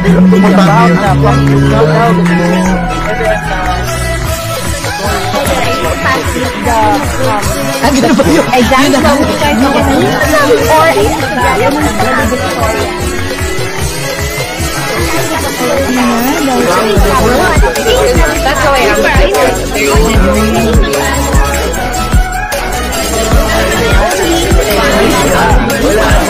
people have been talking about na from now now everyone Ah, ganun ba yun? Example of or That's the way I'm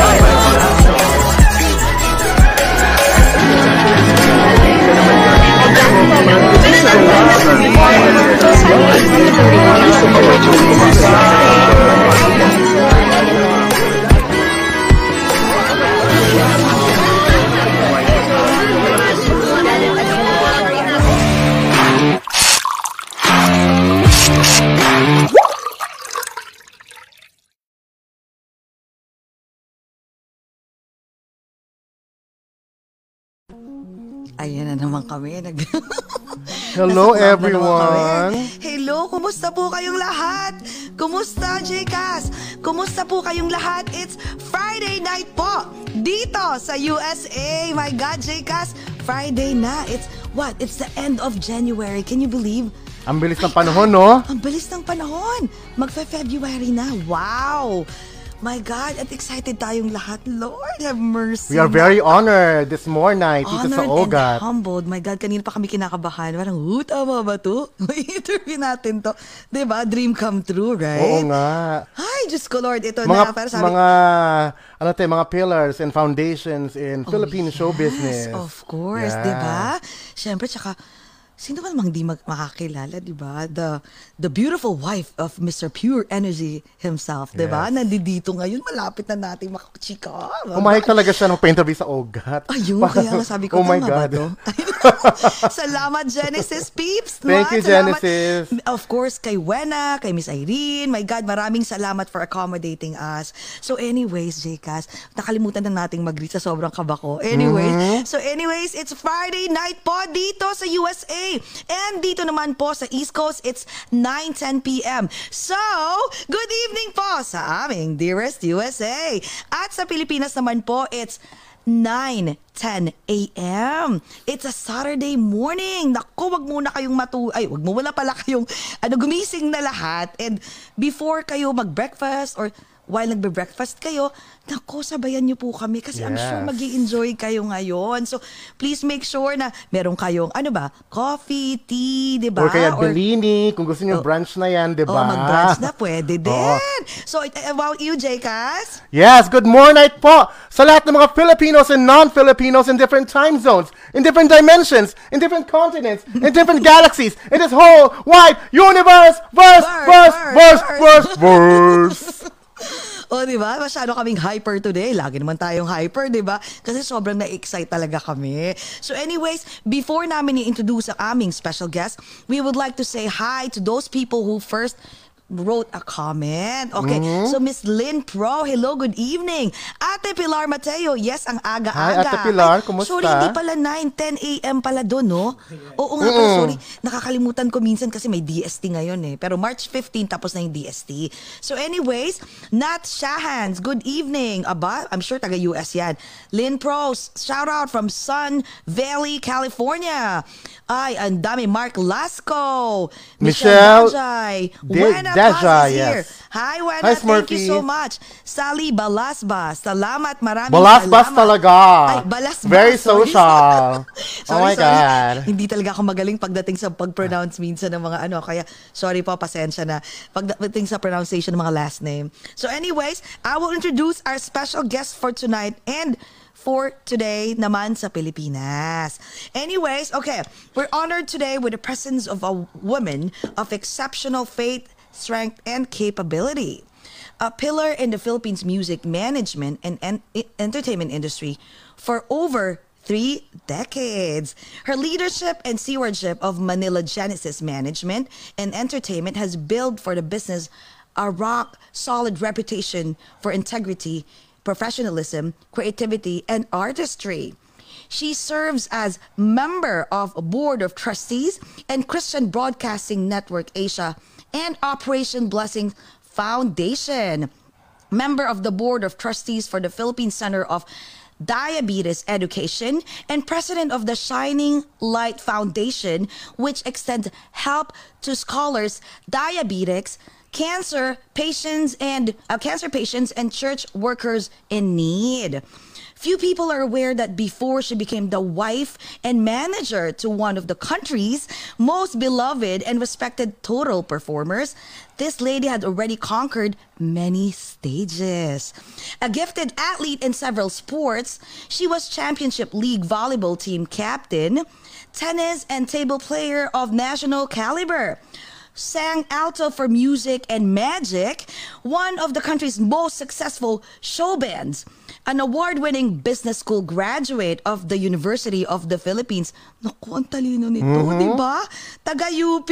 Ayan na naman kami. Nag Hello, Nasa everyone. Hello, kumusta po kayong lahat? Kumusta, JCAS? Kumusta po kayong lahat? It's Friday night po dito sa USA. My God, JCAS, Friday na. It's what? It's the end of January. Can you believe? Ang bilis ng panahon, no? Ang bilis ng panahon. Magfe-February na. Wow! My God, at excited tayong lahat. Lord, have mercy. We are very honored this morning dito sa Honored Ogat. and humbled. My God, kanina pa kami kinakabahan. Parang, huh, tama ba to? May interview natin to. ba Dream come true, right? Oo nga. Ay, Diyos ko Lord, ito Mga, na. Para sabi, mga, ano tayo, mga pillars and foundations in Philippine show business. Oh, Yes, of course, Yeah. 'di ba? Siyempre, tsaka, sino man mang di mag- makakilala, 'di ba? The the beautiful wife of Mr. Pure Energy himself, 'di ba? Yes. Nandito ngayon, malapit na nating makachika. Umahik talaga siya nung pa-interview sa Ogat. Ayun, Parang, kaya nga sabi ko, oh my tama ba God. to? Salamat, Genesis Peeps. Thank no? you, Salamat, Genesis. Of course, kay Wena, kay Miss Irene. My God, maraming salamat for accommodating us. So anyways, JCas, nakalimutan na nating mag-greet sa sobrang kaba ko. Anyways, Mm-hmm. so anyways, it's Friday night po dito sa USA. And dito naman po sa East Coast, it's 9.10 p.m. So, good evening po sa aming Dearest USA. At sa Pilipinas naman po, it's 9:10 a.m. It's a Saturday morning. Naku, wag muna kayong matu... Ay, wag mo wala pala kayong ano, gumising na lahat. And before kayo mag-breakfast or while nagbe-breakfast kayo, naku, sabayan niyo po kami kasi I'm sure Yes. mag enjoy kayo ngayon. So, please make sure na meron kayong, ano ba, coffee, tea, di ba? Or kaya Bellini, kung gusto niyo Oh. brunch na yan, di Oh, ba? mag-brunch na, pwede din. Oo. So, about you, Jcas? Yes, good morning po sa lahat ng mga Filipinos and non-Filipinos in different time zones, in different dimensions, in different continents, in different galaxies, in this whole wide universe, verse, Verse, verse, verse, verse, verse, verse. O, di ba? Masyado kaming hyper today. Lagi naman tayong hyper, di ba? Kasi sobrang na-excite talaga kami. So anyways, before namin i-introduce ang aming special guest, we would like to say hi to those people who first wrote a comment. Okay, Mm-hmm. so Miss Lynn Pro, hello, good evening. Ate Pilar Mateo, yes, ang aga-aga. Hi, Ate Pilar, Ay, kumusta? Sorry, hindi pala 9, 10 a.m. pala doon, no? Oo nga, pero sorry. Nakakalimutan ko minsan kasi may DST ngayon eh. Pero March 15, tapos na yung DST. So anyways, Nat Shahans, good evening. Aba, I'm sure taga-US yan. Lynn Pros, shout out from Sun Valley, California. Ay, ang dami. Mark Lasco. Michelle Dajay. De- Wena Paz is here. yes. Hi, Wena. Hi, Thank you Smurfy. so much. Sally Balasbas. Salamat, maraming Balasbas salamat. talaga. Ay, balasbas. Very social. sorry, oh my sorry. God. Hindi talaga ako magaling pagdating sa pag-pronounce minsan ng mga ano. Kaya, sorry po, pasensya na. Pagdating sa pronunciation ng mga last name. So anyways, I will introduce our special guest for tonight and for today naman sa Pilipinas. Anyways, okay, we're honored today with the presence of a woman of exceptional faith, strength, and capability a pillar in the Philippines music management and, en- entertainment industry for over three decades. Her leadership and stewardship of Manila Genesis Management and Entertainment has built for the business a rock solid reputation for integrity, professionalism, creativity, and artistry. She serves as member of board of trustees and Christian Broadcasting Network Asia and Operation Blessing Foundation. Member of the board of trustees for the Philippine Center of diabetes education, and president of the Shining Light Foundation, which extends help to scholars, diabetics, cancer patients, and uh, cancer patients and church workers in need. Few people are aware that before she became the wife and manager to one of the country's most beloved and respected total performers, this lady had already conquered many stages. A gifted athlete in several sports, she was Championship League volleyball team captain, tennis and table player of national caliber sang alto for music and magic, one of the country's most successful show bands, an award-winning business school graduate of the University of the Philippines. Naku, ang talino nito, mm-hmm. di ba? Taga-UP.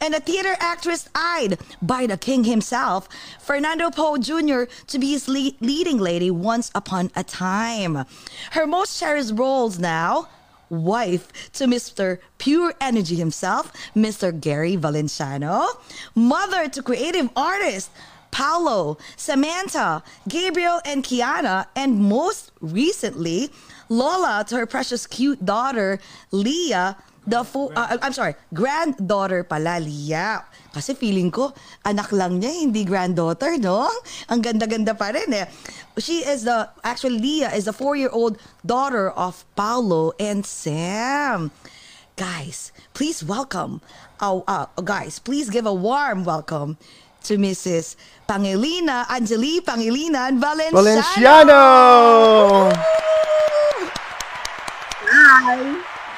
And a theater actress eyed by the king himself, Fernando Poe Jr., to be his lead- leading lady once upon a time. Her most cherished roles now wife to Mr. Pure Energy himself, Mr. Gary Valenciano, mother to creative artist Paolo, Samantha, Gabriel, and Kiana, and most recently, Lola to her precious cute daughter, Leah, the fo- uh, I'm sorry, granddaughter pala, Leah. Kasi feeling ko, anak lang niya, hindi granddaughter, no? Ang ganda-ganda pa rin eh. She is the, actually Leah is the four-year-old daughter of Paolo and Sam. Guys, please welcome, oh, uh, guys, please give a warm welcome to Mrs. Pangilina, Angeli Pangilinan Valenciano. Valenciano! Hi.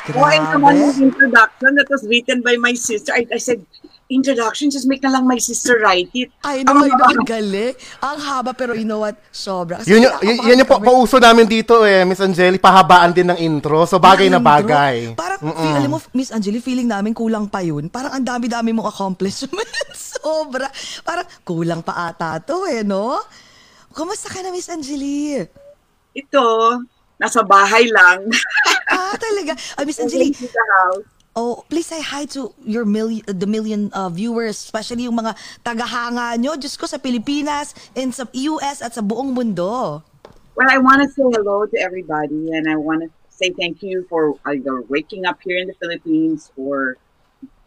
Grabe. naman yung introduction that was written by my sister. I, I said, introduction, just make na lang my sister write it. Ay, no, ay, no, ang galing. Ang haba, pero you know what? Sobra. Kasi Yun yung, y- yan yung pa- pauso namin dito eh, Miss Angeli, pahabaan din ng intro. So bagay na Intro. bagay. Parang, feel, alam mo, Miss Angeli, feeling namin kulang pa yun. Parang ang dami-dami mong accomplishments. Sobra. Parang kulang pa ata to eh, no? Kumusta ka na, Miss Angeli? Ito, nasa bahay lang. ah, talaga. Ah, Miss Angeli. Oh, please say hi to your million, the million uh, viewers, especially yung mga tagahanga nyo, Diyos ko, sa Pilipinas, and sa US at sa buong mundo. Well, I want to say hello to everybody, and I want to say thank you for either waking up here in the Philippines or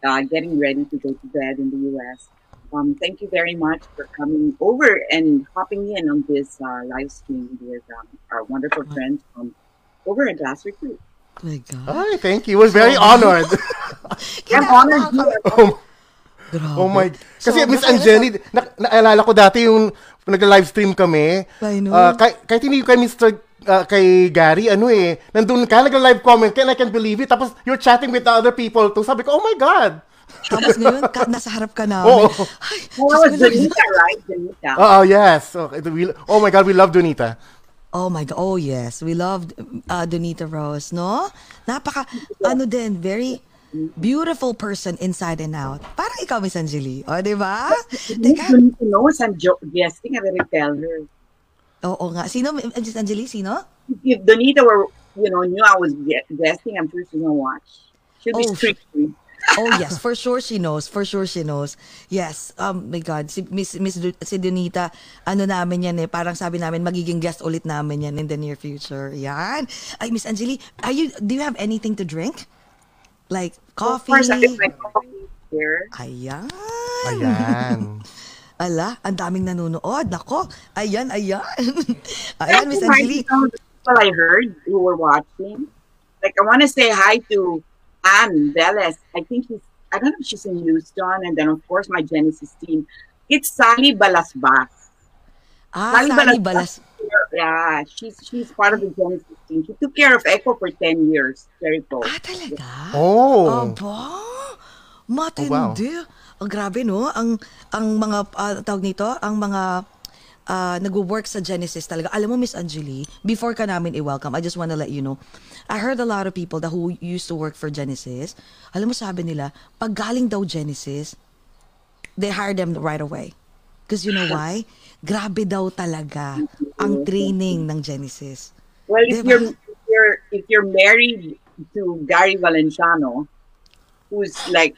uh, getting ready to go to bed in the U.S. Um, thank you very much for coming over and hopping in on this uh, live stream with um, our wonderful friends from over at Glass Recruit. Oh my God. Ay, thank you. We're very honored. I'm honored oh, Grabe. oh my. Kasi Sobra, Miss Angeli, na, naalala ko dati yung nag-live stream kami. I know. Ah, kay, kahit hindi kay Mr. ah, kay Gary, ano eh, nandun ka, nag-live comment ka, and I can believe it. Tapos you're chatting with the other people too. Sabi ko, oh my God. Tapos ngayon, ka, nasa harap ka namin. Oo. Ay, Well. Danita, right? Danita. Oh, yes. Okay, we- oh my God, we love Donita. Oh my God. Oh yes. We loved uh, Donita Rose, no? Napaka, ano din, very beautiful person inside and out. Parang ikaw, Miss Angeli. O, di ba? Teka. Danita knows I'm guesting. I better tell her. Oo nga. Sino, Miss Angeli, sino? If Donita were, you know, knew I was gue- guesting, I'm sure she's gonna watch. She'll be Oh, strict. Oh yes, for sure she knows. For sure she knows. Yes. Um my god, si Miss Miss Du- si Donita, ano namin yan eh, parang sabi namin magiging guest ulit namin yan in the near future. Yan. Ay Miss Angeli, are you do you have anything to drink? Like Of coffee? course, I have my coffee here. Ayan. Ayan. Ala, ang daming nanonood. Nako. Ayan, ayan. ayan, Miss Angeli. of people I heard who were watching. Like, I want to say hi to Anne Velez. I think she's, I don't know if she's in Houston. And then, of course, my Genesis team. It's Sally Balasbas. Ah, Sally Balas. Yeah, she's she's part of the Genesis team. She took care of Echo for 10 years. Very cool. Ah, talaga? Oh. Aba, matindi. Ang grabe, no? Ang, ang mga, ah, tawag nito, ang mga ah, nagwo-work sa Genesis talaga. Alam mo, Miss Angeli, before ka namin i-welcome, I just wanna let you know, I heard a lot of people that who used to work for Genesis, alam mo sabi nila, pag galing daw Genesis, they hire them right away. Because you know why? Grabe daw talaga ang training ng Genesis. Well, if Diba? you're if you're if you're married to Gary Valenciano, who's like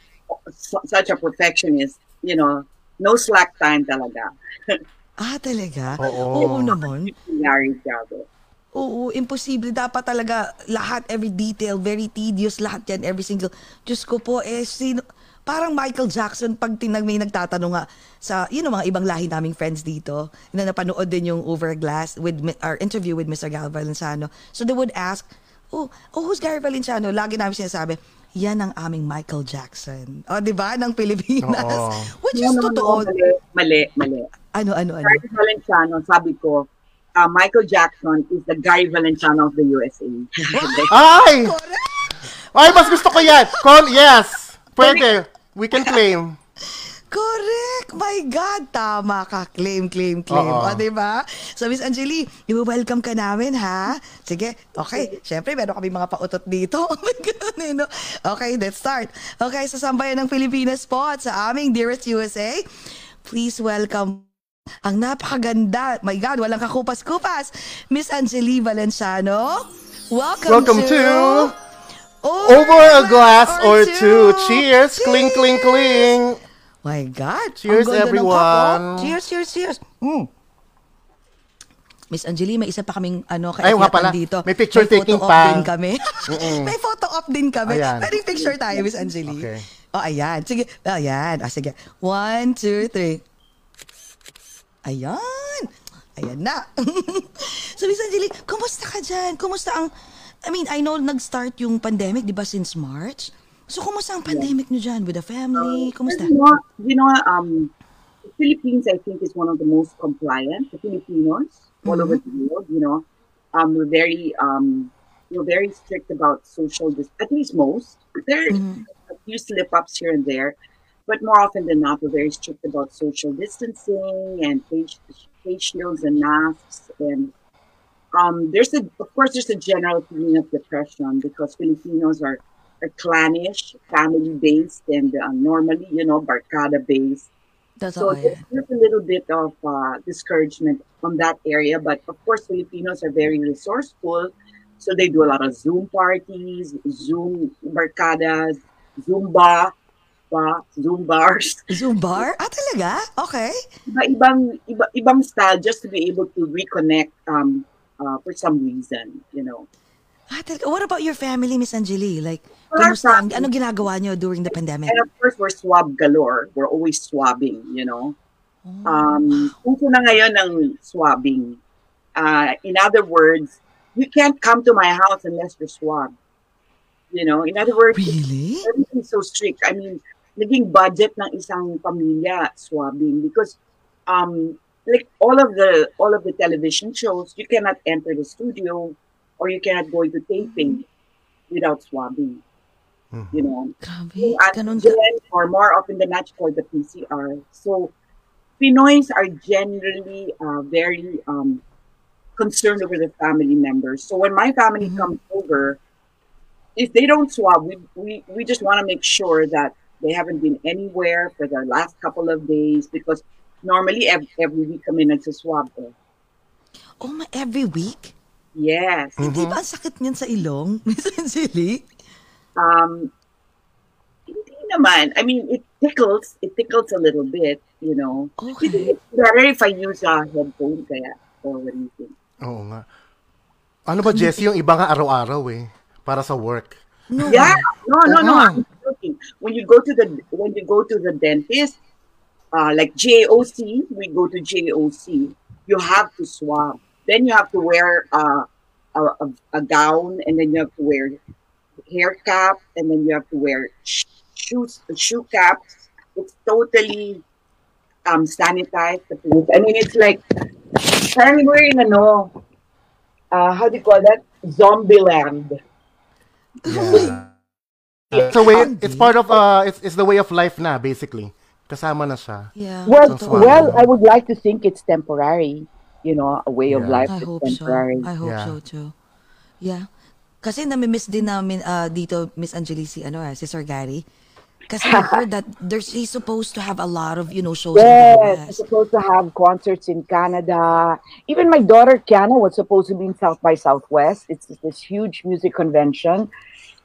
su- such a perfectionist, you know, no slack time talaga. Ah, talaga? Oo. Oo naman. Gary Bravo. Oo, imposible. Dapat talaga lahat, every detail, very tedious, lahat yan, every single. Diyos ko po, eh, sino, parang Michael Jackson, pag tinag may nagtatanong nga sa, you know, mga ibang lahi naming friends dito, na napanood din yung Overglass with mi- our interview with Mr. Gal Valenciano. So they would ask, oh, oh, who's Gary Valenciano? Lagi namin sinasabi, yan ang aming Michael Jackson. O, di ba? Ng Pilipinas. Oo. Which is No, no, no, totoo. Mali, mali, mali. Ano, ano, ano? Gary Valenciano, sabi ko, uh, Michael Jackson is the Gary Valenciano of the USA. Ay! Correct! Ay, mas gusto ko yan. Con, yes. Pwede. We can claim. Correct! My God! Tama ka. Claim, claim, claim. Oo. O, diba? So, Miss Angeli, i-welcome ka namin, ha? Sige. Okay. Siyempre, meron kami mga pautot dito. Oh my God, eh, no? Okay, let's start. Okay, sa sambayan ng Pilipinas po at sa aming Dearest USA, please welcome ang napakaganda. My God, walang kakupas-kupas. Miss Angeli Valenciano. Welcome, Welcome to... to Over a glass or two. Cheers. Cling, cling, cling. My God. Cheers, everyone. Cheers, cheers, cheers. Mm. Miss Angeli, may isa pa kaming ano, kaakyatan dito. May picture taking photo op pa. din kami. may photo op din kami. Ayan. Pwedeng picture tayo, Miss Angeli. Okay. Oh, ayan. Sige. Oh, ayan. Ah, sige. One, two, three. Ayan. Ayan na. so, Miss Angeli, kumusta ka dyan? Kumusta ang... I mean, I know nag-start yung pandemic, di ba, since March? So, kumusta ang pandemic nyo dyan with the family? Kumusta? You know, you know, um, Philippines, I think, is one of the most compliant. The Filipinos all over the world, you know, um, we're very, um, we're very strict about social. Dis- at least most. There are a few slip-ups here and there, but more often than not, we're very strict about social distancing and face, face shields and masks. And um, there's a of course there's a general feeling of depression because Filipinos are are clannish, family based, and uh, normally you know barkada based. That's So there's, there's a little bit of uh, discouragement from that area, but of course Filipinos are very resourceful, so they do a lot of Zoom parties, Zoom barkadas, Zumba, Zoom bars. Zoom bar? Ah, talaga? Okay. iba-ibang iba, ibang style just to be able to reconnect um uh, for some reason, you know. Ah, talaga. What about your family, Miss Angeli? Like, kumusta? Ang, anong ginagawa nyo during the pandemic? And of course, we're swab galore. We're always swabbing, you know. Um, uso na ngayon ng swabbing. Uh, in other words, you can't come to my house unless you're swabbed. You know, in other words, Really? everything's so strict. I mean, naging budget ng isang pamilya swabbing because um like all of the all of the television shows, you cannot enter the studio or you cannot go into taping without swabbing. You know, Grabe. Ganun ka. or more often than not for the PCR. So Pinoys are generally uh, very um, concerned over the family members. So when my family comes over, if they don't swab, we, we, we just want to make sure that they haven't been anywhere for the last couple of days because normally every, every week kami nagsaswab. Eh. Oh, ma- every week? Yes. Hindi ba ang sakit niyan sa ilong, Miss Angeli? Um, hindi naman. I mean, it tickles. It tickles a little bit, you know. Okay. It's better if I use a headphone kaya. Or what do you think? Oo nga. Ano ba, Jessie, yung iba nga araw-araw eh. Para sa work. No. Yeah. No, no, no. Uh-huh. I'm joking. When you go to the when you go to the dentist, uh, like JOC, we go to JOC. You have to swab. Then you have to wear uh, a, a, a gown, and then you have to wear hair cap, and then you have to wear shoes, shoe caps. It's totally um sanitized. the place. I mean, it's like parang we're in ano, uh, how do you call that? Zombie land. Yeah. It's a way, it's part of, uh, it's, it's the way of life na, basically. Kasama na siya. Yeah. Well, Totoo. well, I would like to think it's temporary. You know, a way of Yeah. life I is hope so. temporary. I hope Yeah. so too. Yeah. Kasi namimiss din namin ah, dito, Miss Angeli, si, ano, ah, si Sir Gary. Kasi I heard that there's, he's supposed to have a lot of, you know, shows in the Yes, we're supposed to have concerts in Canada. Even my daughter Kiana was supposed to be in South by Southwest. It's this huge music convention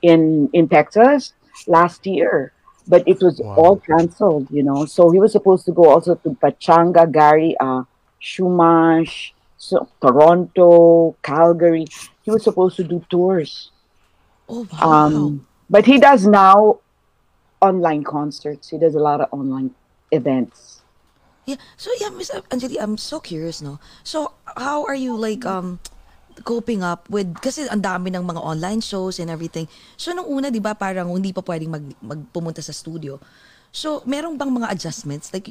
in in Texas last year, but it was Wow. all canceled. You know, so he was supposed to go also to Pechanga, Gary, uh, Chumash, so Toronto, Calgary. He was supposed to do tours. Oh, wow. Um, but he does now online concerts. He does a lot of online events. Yeah. So yeah, Miss Anjali, I'm so curious, no. So how are you like um coping up with kasi ang dami ng mga online shows and everything. So nung una, 'di ba, parang hindi pa pwedeng mag magpumunta sa studio. So, merong bang mga adjustments? Like,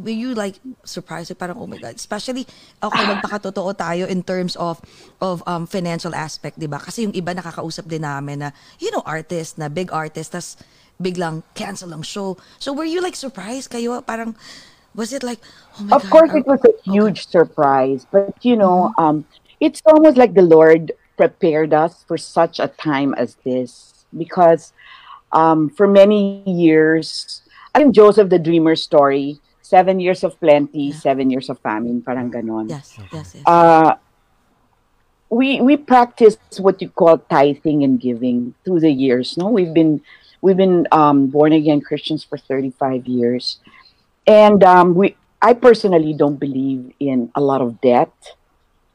were you like surprised? Parang, oh my God. Especially, okay, magpakatotoo tayo in terms of of um, financial aspect, di ba? Kasi yung iba nakakausap din namin na, you know, artist, na big artist, tas biglang cancel ang show. So, were you like surprised kayo? Parang, was it like, oh my Of God. course, are- it was a huge surprise, but you know, um, it's almost like the Lord prepared us for such a time as this because um, for many years, I think Joseph the Dreamer story, seven years of plenty, seven years of famine, parang ganon. Yes, yes, yes. Uh, we we practice what you call tithing and giving through the years. No, we've been we've been um, born again Christians for thirty five years, and um, we I personally don't believe in a lot of debt.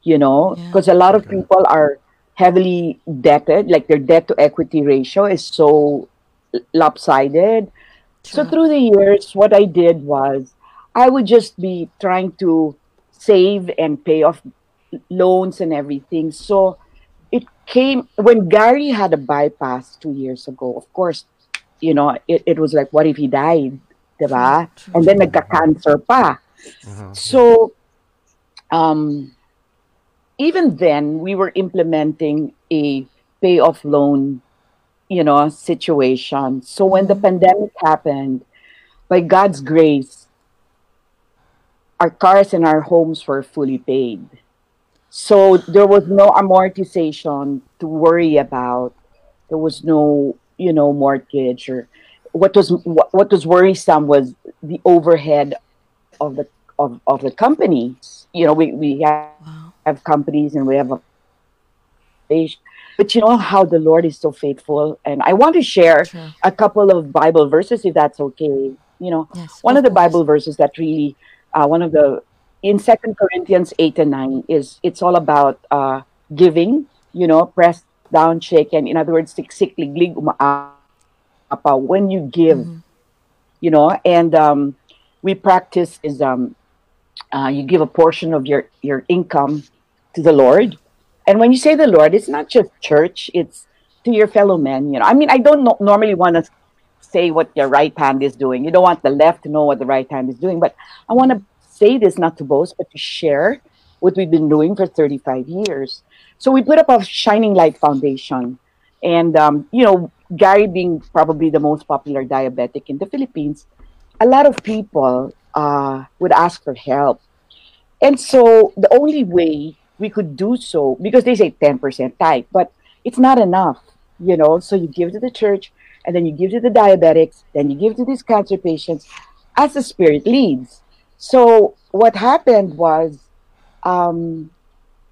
You know, Yeah. because a lot of people are heavily debted, like their debt to equity ratio is so lopsided. So through the years, what I did was I would just be trying to save and pay off loans and everything. So it came when Gary had a bypass two years ago. Of course, you know, it, it was like, what if he died? Diba? Mm-hmm. And then nagka-cancer pa. Mm-hmm. So um, even then, we were implementing a pay off loan, you know, situation. So when the mm-hmm. pandemic happened, by God's grace, our cars and our homes were fully paid. So there was no amortization to worry about. There was no, you know, mortgage or what was what, what was worrisome was the overhead of the of, of the companies. You know, we, we have, Wow. have companies and we have a but you know how the Lord is so faithful. And I want to share True. a couple of Bible verses, if that's okay. You know, Yes, one of of the. Bible verses that really, uh, one of the, in Second Corinthians 8 and 9 is, it's all about uh, giving, you know, pressed down, shaken. In other words, siksik, liglig. When you give, Mm-hmm. you know, and um, we practice is um, uh, you give a portion of your, your income to the Lord. And when you say the Lord, it's not just church, it's to your fellow men. You know, I mean, I don't no- normally want to say what your right hand is doing. You don't want the left to know what the right hand is doing. But I want to say this not to boast, but to share what we've been doing for 35 years. So we put up a Shining Light Foundation. And, um, you know, Gary being probably the most popular diabetic in the Philippines, a lot of people uh, would ask for help. And so the only way we could do so, because they say 10% tithe, but it's not enough, you know. So you give to the church, and then you give to the diabetics, then you give to these cancer patients as the Spirit leads. So what happened was um,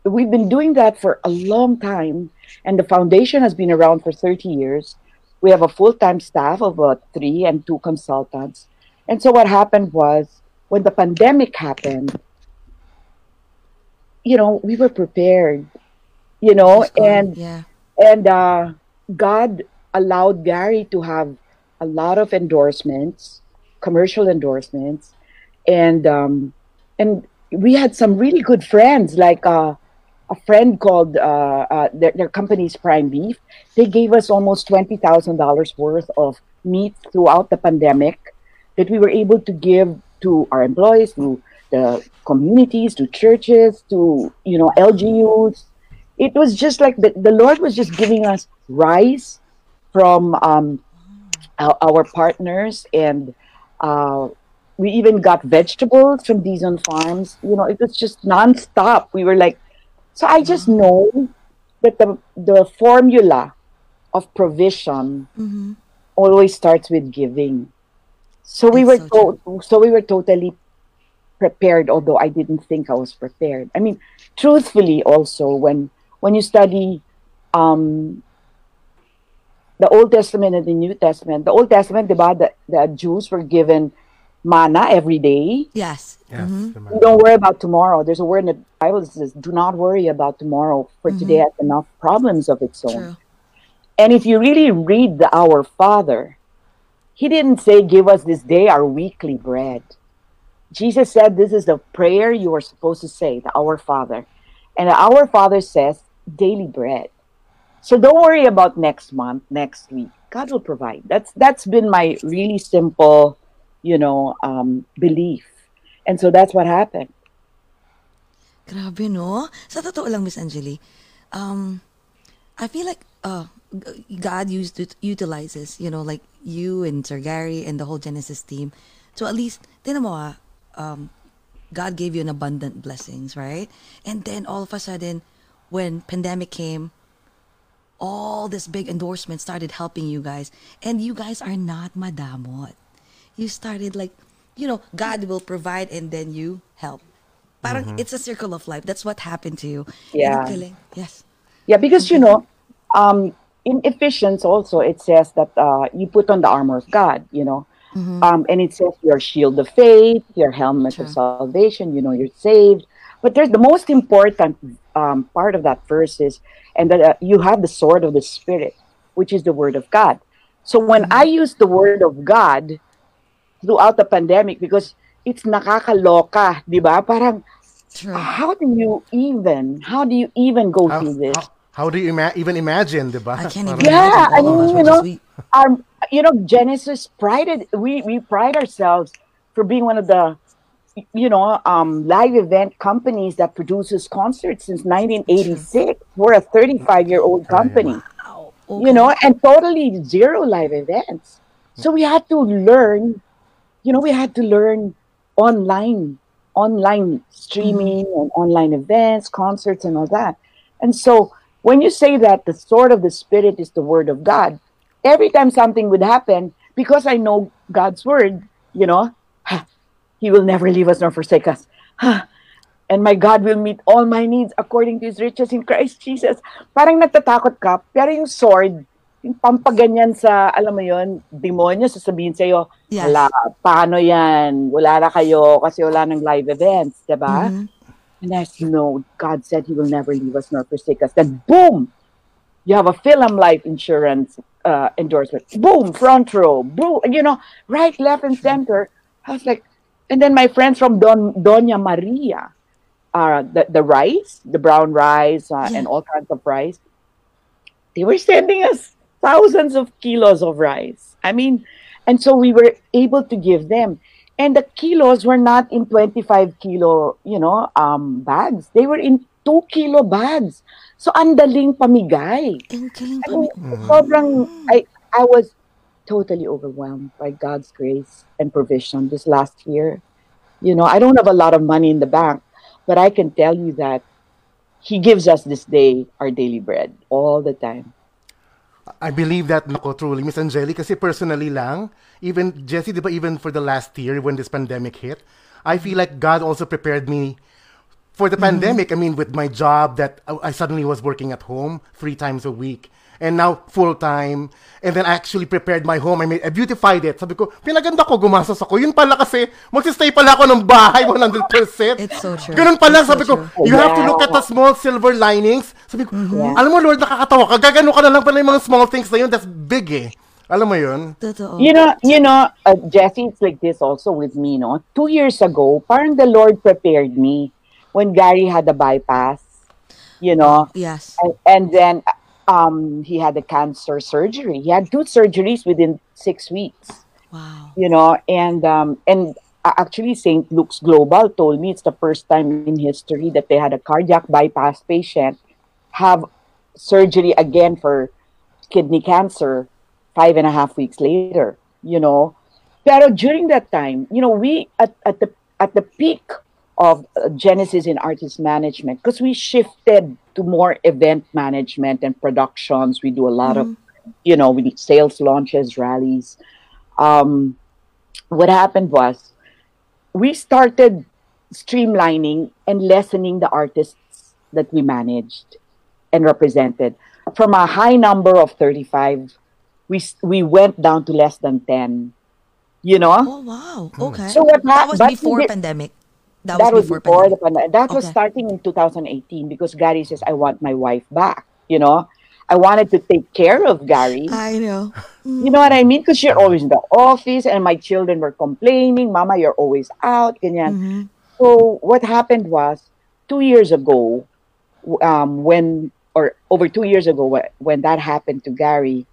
we've been doing that for a long time, and the foundation has been around for 30 years. We have a full time staff of about three and two consultants. And so what happened was when the pandemic happened, you know, we were prepared, you know, and yeah. and uh, God allowed Gary to have a lot of endorsements, commercial endorsements, and um, and we had some really good friends, like uh, a friend called uh, uh, their, their company's Prime Beef. They gave us almost twenty thousand dollars worth of meat throughout the pandemic that we were able to give to our employees, to the communities, to churches, to you know LGUs it was just like the, the Lord was just giving us rice from um, our, our partners, and uh, we even got vegetables from these on farms. You know, it was just nonstop. We were like, so I just know that the the formula of provision Mhm. always starts with giving. So we were so to- so we were totally prepared, although I didn't think I was prepared. I mean, truthfully, also when when you study um, the Old Testament and the New Testament, the Old Testament, the, the Jews were given manna every day. Yes. Yes. Mm-hmm. You don't worry about tomorrow. There's a word in the Bible that says, "Do not worry about tomorrow, for mm-hmm. today has enough problems of its own." True. And if you really read the Our Father, he didn't say, Give us this day our weekly bread. Jesus said, This is the prayer you are supposed to say, the Our Father. And the Our Father says, Daily bread. So don't worry about next month, next week. God will provide. That's that's been my really simple, you know, um, belief. And so that's what happened. Grabe, no? Sa totoo lang, Miss Angeli, um, I feel like uh, God used it, utilizes, you know, like you and Sir Gary and the whole Genesis team to at least, tinan mo ah, um, God gave you an abundant blessings, right? And then all of a sudden, when pandemic came, all this big endorsement started helping you guys. And you guys are not madamot. You started like, you know, God will provide and then you help. Parang it's a circle of life. That's what happened to you. And Yeah. ang. Yes. Yeah, because you know, um, in Ephesians also it says that uh, you put on the armor of God, you know, um, and it says your shield of faith, your helmet of salvation. You know, you're saved. But there's the most important um, part of that verse is, and that uh, you have the sword of the spirit, which is the word of God. So when I use the word of God throughout the pandemic, because it's nakakaloka, di ba? Parang True. how do you even how do you even go How, through this? how, how do you ima- even imagine, di ba? I can't even Parang- Yeah, I mean, you know, we- our you know Genesis prided we we pride ourselves for being one of the you know um live event companies that produces concerts since 1986. We're a 35 year old company, Wow. you know, and totally zero live events. So we had to learn, you know, we had to learn online, online streaming mm-hmm. and online events, concerts, and all that. And so when you say that the sword of the spirit is the word of God, every time something would happen, because I know God's word, you know, He will never leave us nor forsake us. And my God will meet all my needs according to His riches in Christ Jesus. Parang natatakot ka, pero yung sword, yung pampaganyan sa, alam mo yon demonyo, sasabihin sa'yo, Yes. wala, paano yan? Wala na kayo kasi wala ng live events, diba? Mhm. And as you know, God said He will never leave us nor forsake us. Then boom, you have a film life insurance uh, endorsement. Boom, front row. Boom, you know, right, left, and center. I was like, and then my friends from Don Doña Maria, uh, the the rice, the brown rice, uh, Yeah. and all kinds of rice. They were sending us thousands of kilos of rice. I mean, and so we were able to give them. And the kilos were not in 25 kilo, you know, um, bags. They were in 2 kilo bags. So, ang daling pamigay. Ang galing I pa. mean, sobrang, I, I was totally overwhelmed by God's grace and provision this last year. You know, I don't have a lot of money in the bank, but I can tell you that He gives us this day our daily bread all the time. I believe that nako truly Miss Angeli kasi personally lang even Jesse, di ba even for the last year when this pandemic hit I feel like God also prepared me for the mm-hmm. pandemic. I mean with my job that I suddenly was working at home three times a week and now full time and then I actually prepared my home I made I beautified it sabi ko pinaganda ko gumastos ako yun pala kasi magsistay pala ako ng bahay 100% It's so true. Ganun pala, It's so sabi ko, true. you have to look at the small silver linings. Sabi ko, Yeah. alam mo Lord, nakakatawa ka. Gagano ka na lang pala yung mga small things na yun. That's big eh. Alam mo yun? Totoo. You know, you know, uh, Jesse, it's like this also with me, no? Two years ago, parang the Lord prepared me when Gary had a bypass, you know, Yes. and, and then um, he had a cancer surgery. He had two surgeries within six weeks. Wow. you know and um and actually st luke's global told me it's the first time in history that they had a cardiac bypass patient have surgery again for kidney cancer five and a half weeks later you know pero during that time you know we at, at the at the peak of uh, genesis in artist management because we shifted to more event management and productions we do a lot of you know we do sales launches rallies um, what happened was we started streamlining and lessening the artists that we managed and represented from a high number of 35 we we went down to less than 10 You know? Oh wow. Okay. So what that was before hindi- pandemic. That, that was before, the pandemic. That was starting in 2018 because Gary says, I want my wife back. You know, I wanted to take care of Gary. I know. You know what I mean? Because you're always in the office and my children were complaining, Mama, you're always out. Ganyan. Mhm. So what happened was two years ago, um, when or over two years ago, wh- when that happened to Gary,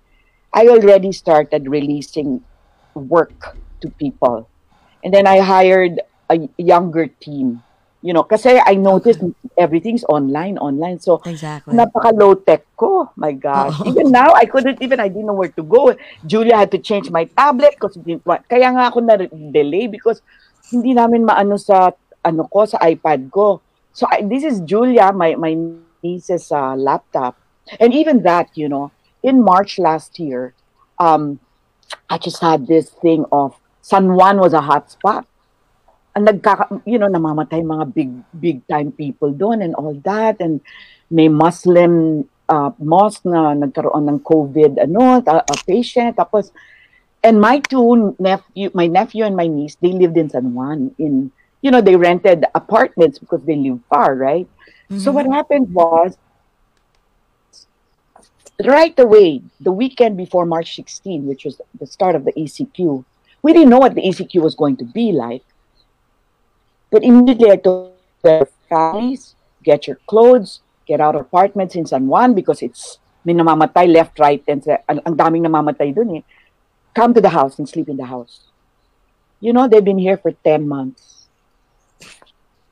I already started releasing work to people, and then I hired a younger team. You know, kasi I noticed everything's online, online. So Exactly. napaka low tech ko. My gosh. Oo. Even now, I couldn't even, I didn't know where to go. Julia had to change my tablet because kaya nga ako na-delay because hindi namin maano sa ano ko sa iPad ko. So I, this is Julia, my my niece's uh, laptop. And even that, you know, in March last year, um, I just had this thing of San Juan was a hotspot. Ang nagkaka, you know, namamatay mga big big time people doon and all that. And may Muslim uh, mosque na nagkaroon ng COVID ano, a, a patient. Tapos and my two nephew my nephew and my niece they lived in San Juan in you know they rented apartments because they live far right? So what happened was right away the weekend before March 16 which was the start of the ECQ we didn't know what the ECQ was going to be like but immediately I told the families, get your clothes, get out of apartments in San Juan because it's may namamatay left, right, and ang, ang daming namamatay dun eh. Come to the house and sleep in the house. You know, they've been here for 10 months.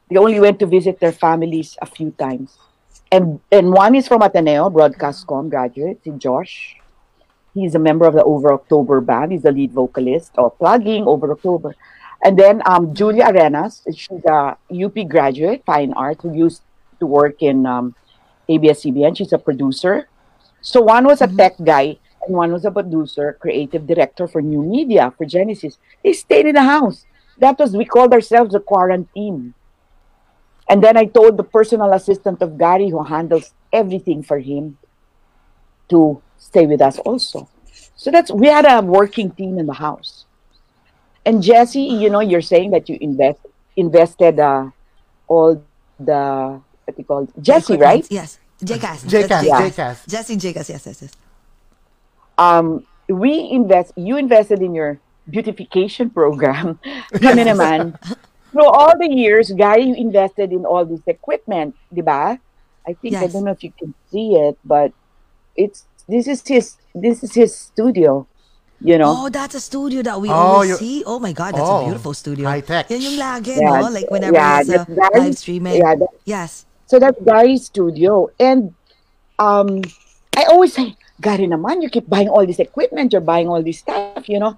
They only went to visit their families a few times. And and one is from Ateneo, Broadcastcom graduate, si Josh. He's a member of the Over October band. He's the lead vocalist or plugging Over October. And then um, Julia Arenas, she's a UP graduate, fine art, who used to work in um, ABS-CBN. She's a producer. So one was a tech guy, and one was a producer, creative director for new media for Genesis. They stayed in the house. That was we called ourselves a quarantine. And then I told the personal assistant of Gary, who handles everything for him, to stay with us also. So that's we had a working team in the house. And Jesse, you know, you're saying that you invest invested uh, all the what you call Jesse, Equipment. right? Yes. JCAS. JCAS, That's JCAS. Jesse JCAS. Yes, yes, yes. Um, we invest. You invested in your beautification program. Kami naman, through all the years, Gary invested in all this equipment, di ba? I think I don't know if you can see it, but it's this is his this is his studio. You know. Oh, that's a studio that we Oh, always you- see. Oh my God, that's Oh, a beautiful studio. high tech. Yan yung lagi, Yeah, no? Like whenever yeah, there's a that's Gary- live streaming. yeah, that- yes. So that's Gary's studio. And um, I always say, Gary naman, you keep buying all this equipment, you're buying all this stuff, you know.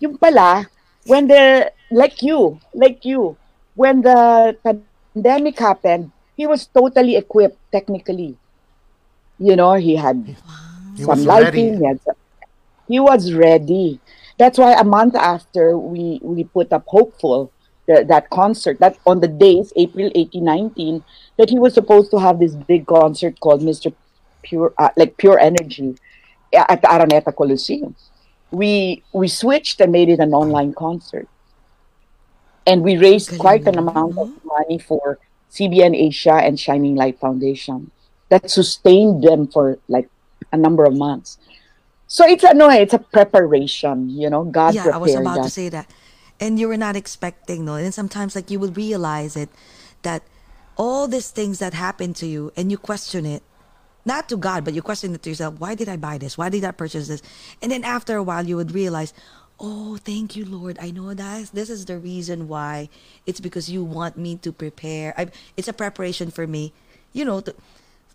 Yung pala, when the, like you, like you, when the pandemic happened, he was totally equipped technically. You know, he had He some lighting. ready. He, had some- he was ready. That's why a month after we we put up Hopeful, the, that concert, that on the days April 18, 19, that he was supposed to have this big concert called Mr. Pure, uh, like Pure Energy, uh, at the Araneta Coliseum. We we switched and made it an online concert, and we raised quite an amount of money for CBN Asia and Shining Light Foundation that sustained them for like a number of months. So it's a no, it's a preparation. You know, God yeah, I was about to say that. And you were not expecting, no? And sometimes, like, you will realize it that all these things that happen to you and you question it, not to God, but you question it to yourself. Why did I buy this? Why did I purchase this? And then after a while, you would realize, oh, thank you, Lord. I know that this is the reason why. It's because you want me to prepare. I, it's a preparation for me, you know, to,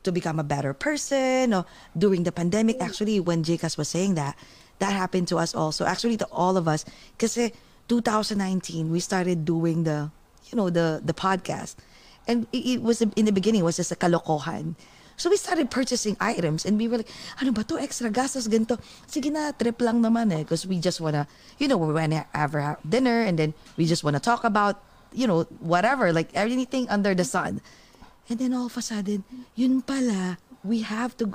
to become a better person. Or during the pandemic, actually, when Jcas was saying that, that happened to us also. Actually, to all of us. Kasi 2019, we started doing the, you know, the the podcast. And it, it was, in the beginning, was just a kalokohan. So we started purchasing items and we were like, ano ba to? Extra gastos, ganito. Sige na, trip lang naman eh. Because we just wanna, you know, we wanna have dinner and then we just wanna talk about, you know, whatever, like anything under the sun. And then all of a sudden, yun pala, we have to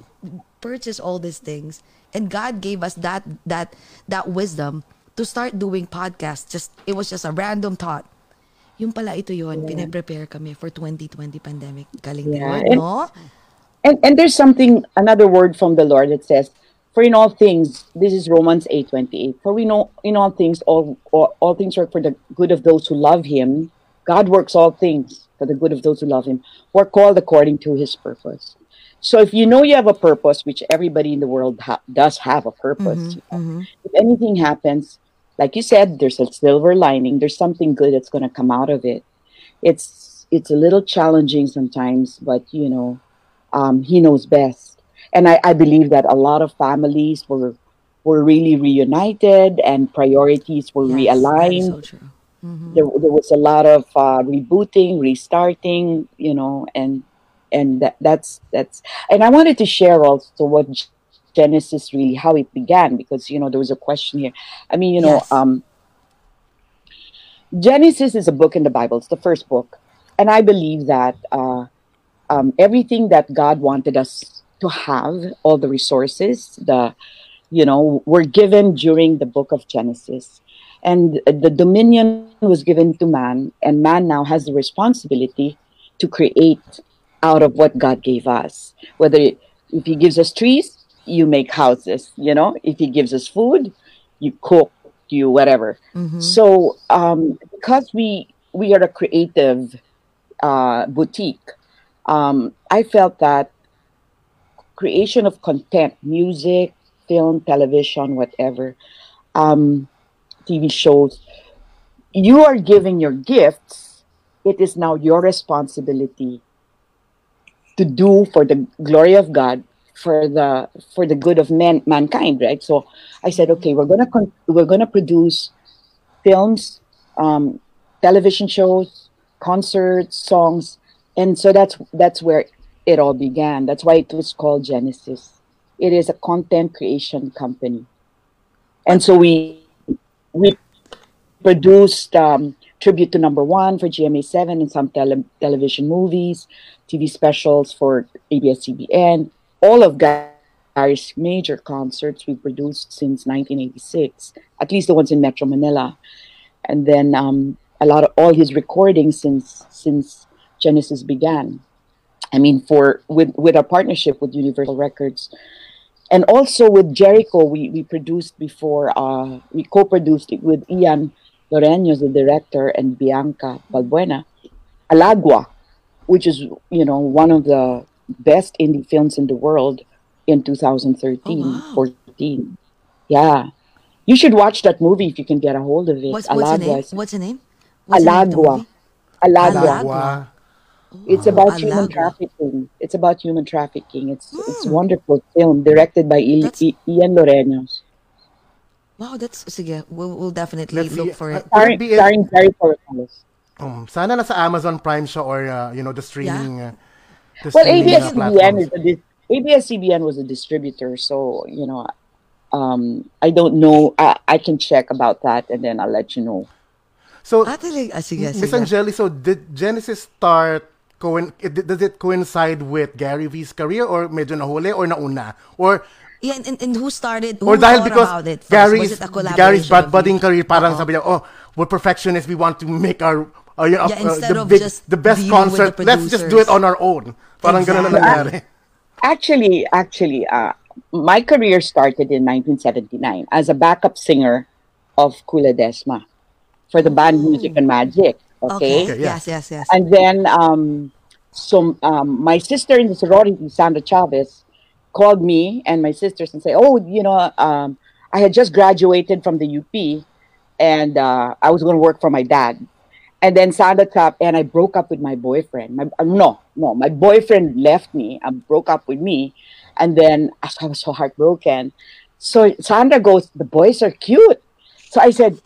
purchase all these things. And God gave us that that that wisdom to start doing podcast. Just it was just a random thought. Yung pala ito yon, pine-prepare kami for 2020 pandemic. Galing Yeah, Lord, no? And and there's something another word from the Lord that says, "For in all things, this is Romans eight twenty eight. For we know in all things all, all all things work for the good of those who love Him. God works all things for the good of those who love Him. We're called according to His purpose. So if you know you have a purpose, which everybody in the world ha- does have a purpose, if anything happens, like you said, there's a silver lining. There's something good that's going to come out of it. It's it's a little challenging sometimes, but you know, um, he knows best. And I, I believe that a lot of families were were really reunited and priorities were Yes, realigned. so true. There, there was a lot of uh, rebooting, restarting, you know, and and that, that's that's. And I wanted to share also what Genesis really how it began because you know there was a question here. I mean, you know, Yes. um, Genesis is a book in the Bible. It's the first book, and I believe that uh, um, everything that God wanted us to have, all the resources, the you know, were given during the book of Genesis, and the dominion was given to man, and man now has the responsibility to create out of what God gave us. Whether if He gives us trees, you make houses. You know, if He gives us food, you cook, you whatever. So um, because we we are a creative uh, boutique, um, I felt that creation of content, music, film, television, whatever, um, TV shows, you are giving your gifts. It is now your responsibility to do for the glory of God, for the for the good of man mankind, right? So I said, okay, we're gonna con- we're gonna produce films, um, television shows, concerts, songs, and so that's that's where it all began. That's why it was called Genesis. It is a content creation company, and so we we produced um, tribute to number one for GMA7 and some tele- television movies, TV specials for ABS-CBN, all of Gary's major concerts we produced since 1986, at least the ones in Metro Manila, and then um, a lot of all his recordings since since Genesis began. I mean, for with with our partnership with Universal Records, and also with Jericho, we we produced before. Uh, we co-produced it with Ian Loreños, the director, and Bianca Balbuena, Alagwa, which is you know one of the best indie films in the world in 2013, Oh, wow. 14. Yeah, you should watch that movie if you can get a hold of it. What's, what's the name? Alagwa. What's the name? What's the name Alagwa. movie? Alagwa. Alagwa. Wow. It's Oh, about human Alagwa. trafficking. It's about human trafficking. It's it's a wonderful film directed by I- I- Ian Loreños, Wow, that's, sige, we'll, we'll definitely Let's look see. for Uh, it. Could it be starring, starring Gary Corrales. Um, sana nasa Amazon Prime siya or uh, you know the streaming. Uh, the Well, uh, ABS-CBN is a dis- ABS-CBN was a distributor, so you know, um, I don't know. I, I can check about that, and then I'll let you know. So, Ah, talaga. Ah, sige, Miss sige. Angeli, so did Genesis start coin it, does it coincide with Gary V's career or medyo nahuli or nauna? Or Yeah, and, and, and who started, who or dahil because about it first? Gary's Was it a collaboration? Gary's bad budding career parang Oo. sabi niya, oh, we're perfectionists, we want to make our uh, Yeah, uh, instead the of big, just the best concert, the let's just do it on our own. Parang ganun na Exactly. nangyari. Actually, actually, uh, my career started in 1979 as a backup singer of Kuh Ledesma for the band Music and Magic. Okay. Okay, yeah. Yes, yes, yes. And then, um, so um, my sister in the sorority, Sandra Chavez, called me and my sisters and say, "Oh, you know, um, I had just graduated from the UP, and uh, I was going to work for my dad." And then Sandra Chavez and I broke up with my boyfriend. My, uh, no, no, my boyfriend left me and broke up with me, and then I was so heartbroken. So Sandra goes, "The boys are cute." So I said,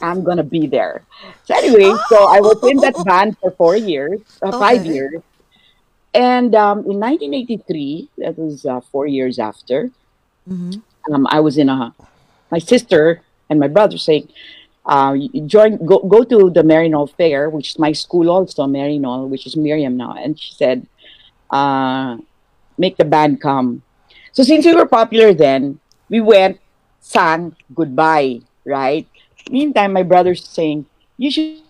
I'm gonna be there. So anyway, so I was in that band for four years, uh, five years, and um, in 1983, that was uh, four years after, Mhm. um, I was in a. My sister and my brother saying, uh, join, go go to the Maryknoll Fair, which is my school also, Maryknoll, which is Miriam now, and she said, uh, make the band come. So since we were popular then, we went, sang goodbye right? Meantime, my brother's saying, you should,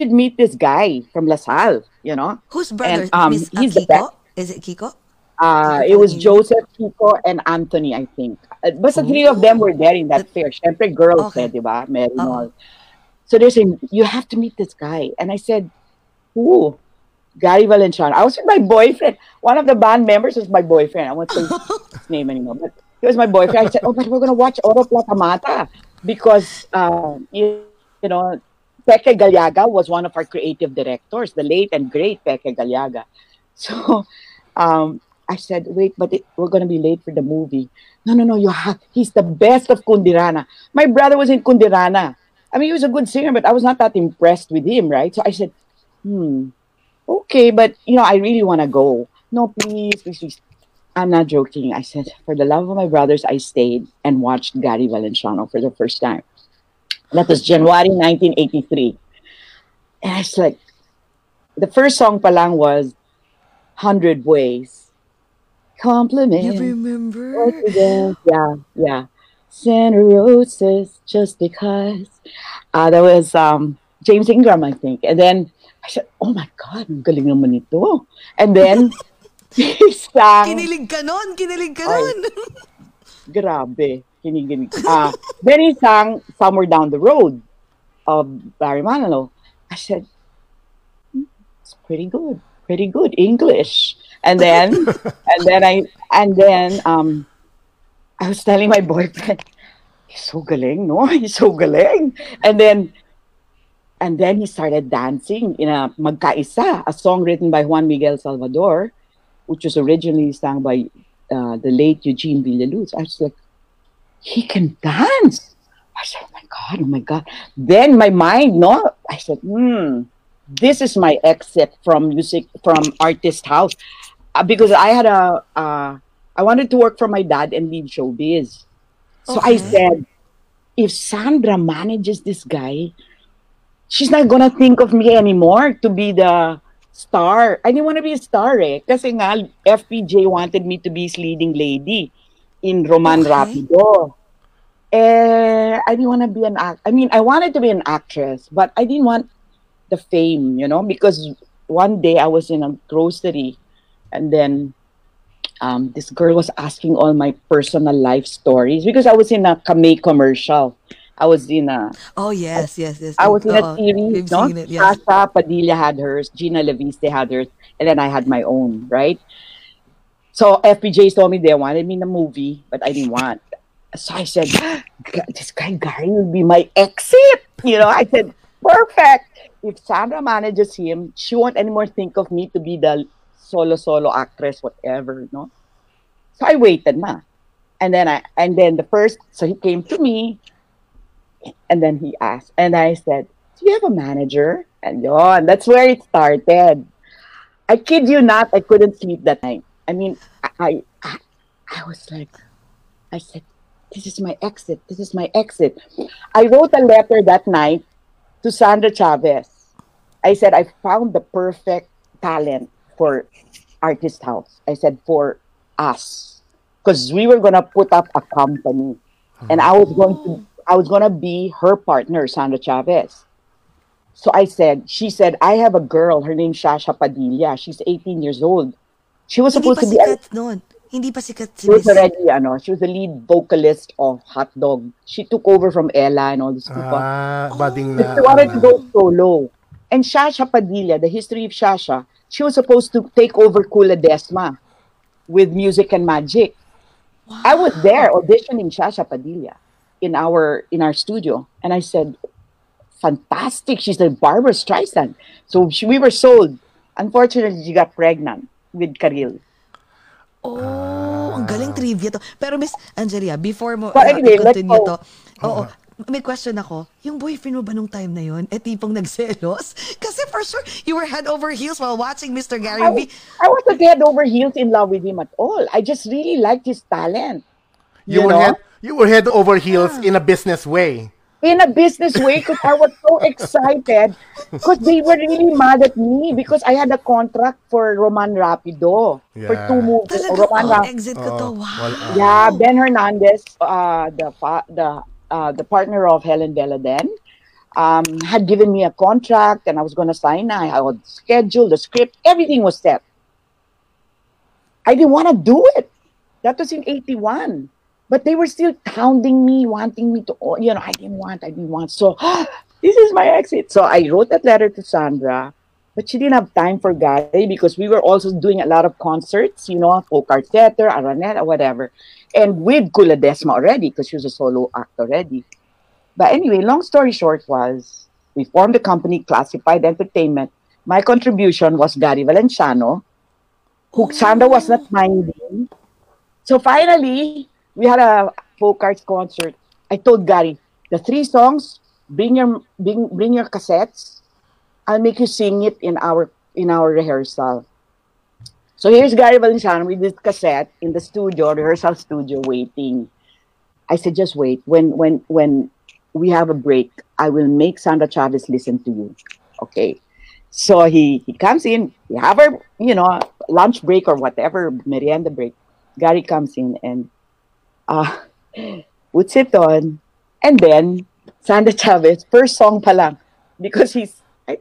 should meet this guy from LaSalle, you know? Whose brother? And, um, uh, he's the best. Is it Kiko? Uh, it was Joseph, Kiko, and Anthony, I think. Uh, the three of them were there in that fair. Siyempre, girls, Okay. eh, di ba? Meron Oo. all. So they're saying, you have to meet this guy. And I said, who? Gary Valenciano. I was with my boyfriend. One of the band members was my boyfriend. I won't say his name anymore, but he was my boyfriend. I said, oh, but we're going to watch Oro Plata Mata because, uh, you, you know, Peque Gallaga was one of our creative directors, the late and great Peque Gallaga. So um, I said, wait, but it, we're going to be late for the movie. No, no, no, you have, he's the best of Kundirana. My brother was in Kundirana. I mean, he was a good singer, but I was not that impressed with him, right? So I said, hmm, okay, but you know, I really want to go. No, please, please, please. I'm not joking. I said, for the love of my brothers, I stayed and watched Gary Valenciano for the first time. That was January 1983. And I was like, the first song palang was 100 Ways. Compliment. You remember? Yeah, yeah. Santa Roses, just because. Uh, that was um, James Ingram, I think. And then I said, oh my God, galing naman ito. And then, he sang, Kinilig ka nun! Kinilig ka Ay. nun! grabe, kiniginig. Uh, then he sang Somewhere Down the Road of Barry Manilow. I said, "Hmm, it's pretty good, pretty good English. And then, and then I, and then, um, I was telling my boyfriend, he's so galing, no? He's so galing. And then, and then he started dancing in a Magkaisa, a song written by Juan Miguel Salvador, which was originally sung by uh, the late Eugene Villaluz. I was like, he can dance. I said, oh my God, oh my God. Then my mind, no, I said, hmm, this is my exit from music, from artist house. Uh, because I had a, uh, I wanted to work for my dad and leave showbiz. So I said, if Sandra manages this guy, she's not gonna think of me anymore to be the star. I didn't want to be a star eh. Kasi nga, FPJ wanted me to be his leading lady in Roman Okay. Rapido. Eh, I didn't want to be an act. I mean, I wanted to be an actress, but I didn't want the fame, you know, because one day I was in a grocery and then um, this girl was asking all my personal life stories because I was in a Camay commercial. I was in a Oh, yes, yes, yes. I was in a series, no? seen it, yes. Zsa Zsa Padilla had hers, Gina Leviste had hers, and then I had my own, right? So FPJ told me they wanted me in the movie, but I didn't want. So I said, this guy Gary will be my exit. You know, I said, perfect. If Sandra manages him, she won't anymore think of me to be the solo solo actress, whatever, no? So I waited na. And then I and then the first so he came to me and then he asked, and I said, Do you have a manager? And yon, that's where it started. I kid you not, I couldn't sleep that night. I mean, I, I, I was like, I said, This is my exit. This is my exit. I wrote a letter that night to Sandra Chavez. I said, I found the perfect talent for Artist House. I said, for us. Because we were going to put up a company. And I was going to oh. I was gonna be her partner, Sandra Chavez. So I said, she said, I have a girl, her name's Shasha Padilla. She's 18 years old. She was Hindi supposed pa to be sikat noon. Hindi pa sikat si she was already, ano, she was the lead vocalist of Hot Dog. She took over from Ella and all these people. Ah, bading But na. she wanted to go solo. And Shasha Padilla, the history of Shasha, she was supposed to take over Kula Desma with music and magic. I was there auditioning Shasha Padilla in our in our studio, and I said, "Fantastic! She's the Barbara Streisand." So she, we were sold. Unfortunately, she got pregnant with Karil. Oh, ang galing trivia to. Pero Miss Angelia, before mo But uh, anyway, let's i-continue go. to, oo, may question ako. Yung boyfriend mo ba nung time na yun, eh tipong nagselos? Kasi for sure, you were head over heels while watching Mr. Gary I, V. I wasn't head over heels in love with him at all. I just really liked his talent. You, you were know? head, you were head over heels in a business way. in a business way because I was so excited because they were really mad at me because I had a contract for Roman Rapido for two movies. Talaga, Roman oh, Rapido. exit ko to. Wow. Well, uh, Yeah, Ben Hernandez, uh, the fa- the uh, the partner of Helen Bella then, um, had given me a contract and I was going to sign. I had scheduled the script, everything was set. I didn't want to do it. That was in 81. But they were still hounding me, wanting me to, oh, you know, I didn't want, I didn't want. So, this is my exit. So I wrote that letter to Sandra, but she didn't have time for Gary because we were also doing a lot of concerts, you know, folk art theater, Araneta, whatever. And with Kuh Ledesma already, because she was a solo act already. But anyway, long story short was we formed the company Classified Entertainment. My contribution was Gary Valenciano, who Sandra was not oh. minding. So finally, we had a folk arts concert. I told Gary, the three songs, bring your bring, bring your cassettes. I'll make you sing it in our in our rehearsal. So here's Gary Valenciano with this cassette in the studio, rehearsal studio, waiting. I said, just wait. When when when we have a break, I will make Sandra Chavez listen to you. Okay. So he he comes in, we have our, you know, lunch break or whatever, merienda break. Gary comes in and uh, puts it on. And then Sandra Chavez, first song pa lang, because he's I,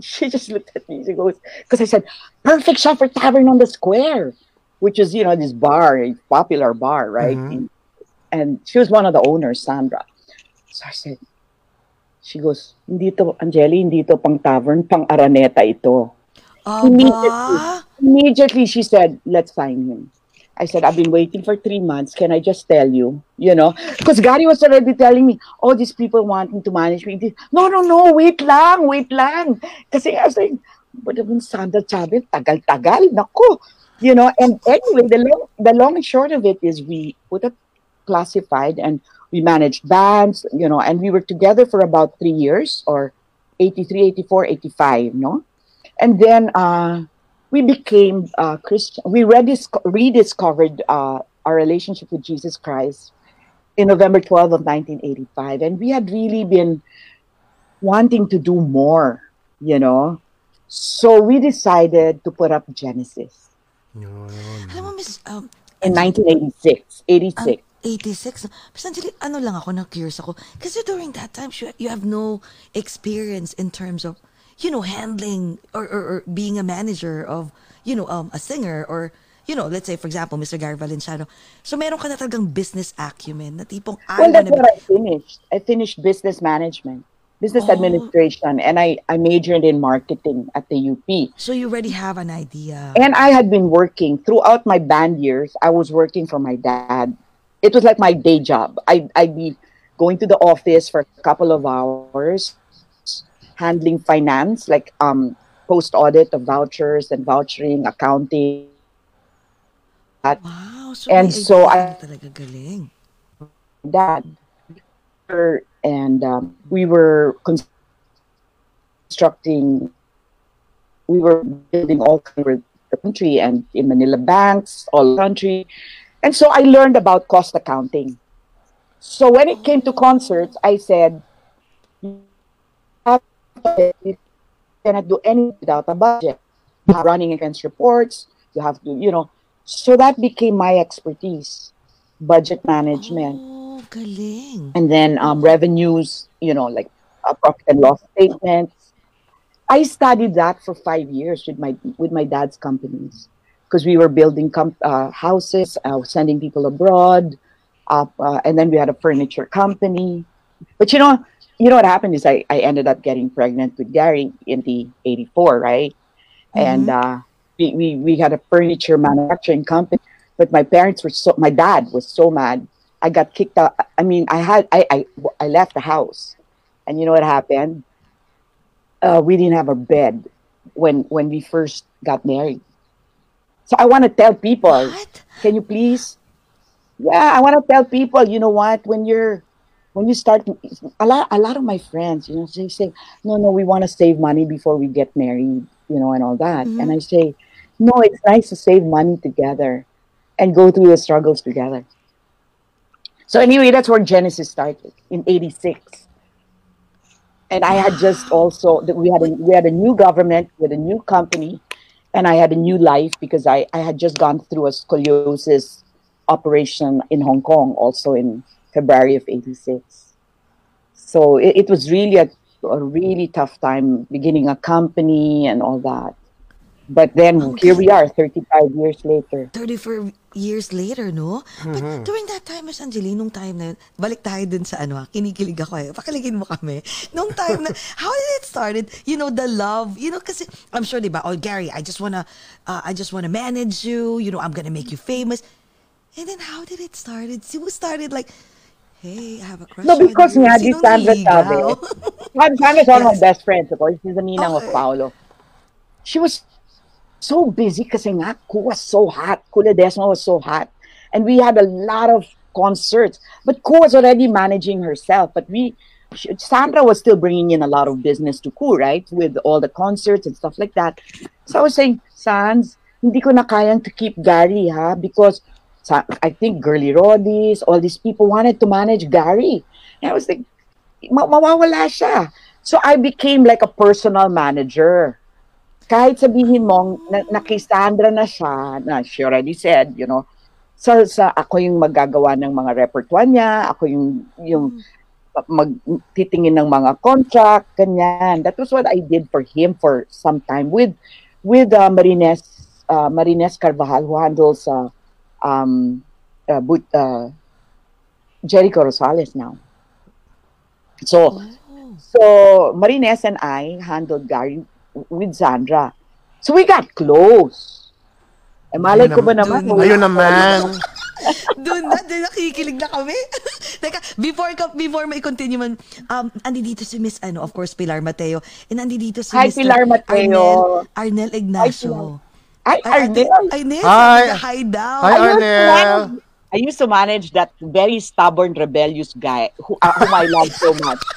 she just looked at me. She goes, because I said, perfect shot for Tavern on the Square, which is, you know, this bar, a popular bar, right? Mhm. And she was one of the owners, Sandra. So I said, she goes, hindi to, Angeli, hindi to pang tavern, pang Araneta ito. Aba. Immediately she said, let's sign him. I said, I've been waiting for three months. Can I just tell you? You know, because Gary was already telling me, oh, these people wanting to manage me. No, no, no, wait lang, wait lang. Kasi I was like, but even Sandra Chavez, tagal-tagal, naku. You know, and anyway, the long, the long and short of it is we put up classified and we managed bands, you know, and we were together for about three years or 83, 84, 85, no? And then uh, we became uh, Christian. We redis- rediscovered uh, our relationship with Jesus Christ in November 12 of 1985. And we had really been wanting to do more, you know? So we decided to put up Genesis Yun. Alam mo, Miss, um, in 1986, 86. 86. Miss Angeli, ano lang ako, na-curious ako. Kasi during that time, you, you have no experience in terms of, you know, handling or, or, or being a manager of, you know, um, a singer or, you know, let's say, for example, Mr. Gary Valenciano. So, meron ka na talagang business acumen na tipong, I Well, that's wanna what be, I finished. I finished business management, business Oh. administration, and I, I majored in marketing at the UP. so you already have an idea. And I had been working throughout my band years. I was working for my dad. It was like my day job. I, I'd be going to the office for a couple of hours, handling finance, like um, post audit of vouchers and vouchering, accounting. wow. So, And so I- talaga galing. dad and um, we were constructing we were building all over the country and in manila banks all country and so i learned about cost accounting so when it came to concerts i said you have to- you cannot do anything without a budget you have running against reports you have to you know so that became my expertise budget management Oh, galing. and then um, revenues, you know, like uh, profit and loss statements. I studied that for five years with my with my dad's companies because we were building com- uh, houses, uh, sending people abroad, uh, uh, and then we had a furniture company. But you know, you know what happened is I, I ended up getting pregnant with Gary in the '84, right? And uh, we, we we had a furniture manufacturing company. But my parents were so my dad was so mad I got kicked out. I mean, I had I I, I left the house, and you know what happened? Uh, we didn't have a bed when when we first got married. So I want to tell people, What? can you please? Yeah, I want to tell people. You know what? When you're when you start, a lot a lot of my friends, you know, they say, no, no, we want to save money before we get married, you know, and all that. And mm-hmm. I say, no, it's nice to save money together and go through the struggles together. So anyway, that's where Genesis started in '86, and I had just also that we had a, we had a new government, with a new company, and I had a new life because I I had just gone through a scoliosis operation in Hong Kong, also in February of 86. So it, it was really a, a really tough time beginning a company and all that. But then here we are 35 years later. 34 years later, no? But Mm-hmm. during that time, Miss Angeli, nung time na yun, balik tayo dun sa ano, ah, kinikilig ako eh. Pakiligin mo kami. Nung time na, how did it started? You know, the love, you know, kasi, I'm sure, di ba, oh, Gary, I just wanna, uh, I just wanna manage you, you know, I'm gonna make you famous. And then how did it started? Who started like, hey, I have a crush No, on because you. nga, di Sinong Sandra sabi. San- Sandra's one of my best friends, of course. She's the ninang of Okay. Paolo. She was so busy kasi nga, Kuh was so hot. Kuh Ledesma was so hot. And we had a lot of concerts. But Kuh was already managing herself. But we, she, Sandra was still bringing in a lot of business to Kuh, right? With all the concerts and stuff like that. So I was saying, Sans, hindi ko na kayang to keep Gary, ha? Because I think Girly Rodis, all these people wanted to manage Gary. And I was like, ma- mawawala siya. So I became like a personal manager. Kahit sabihin mo, na, na kay Sandra na siya, na she already said, you know, sa, sa ako yung magagawa ng mga repertoire niya, ako yung, yung magtitingin ng mga contract, ganyan. That was what I did for him for some time with with uh, Marines uh, Marines Carvajal who handles uh, um, uh, but, uh, Jericho Rosales now. So, so Marines and I handled Gary with Sandra. So we got close. Eh, malay ko ba naman? Ayun Ayun naman. Doon na, doon nakikilig na kami. Teka, before, ka, before may continue man, um, andi dito si Miss, ano, of course, Pilar Mateo. And andi dito si Hi, Mr. Pilar Mateo. Arnel, Arnel Ignacio. Ay, Ay, Arnel. Arnel, Hi. hi daw. Hi, I used to Arnel. manage- I used to manage that very stubborn, rebellious guy who, uh, whom I love so much.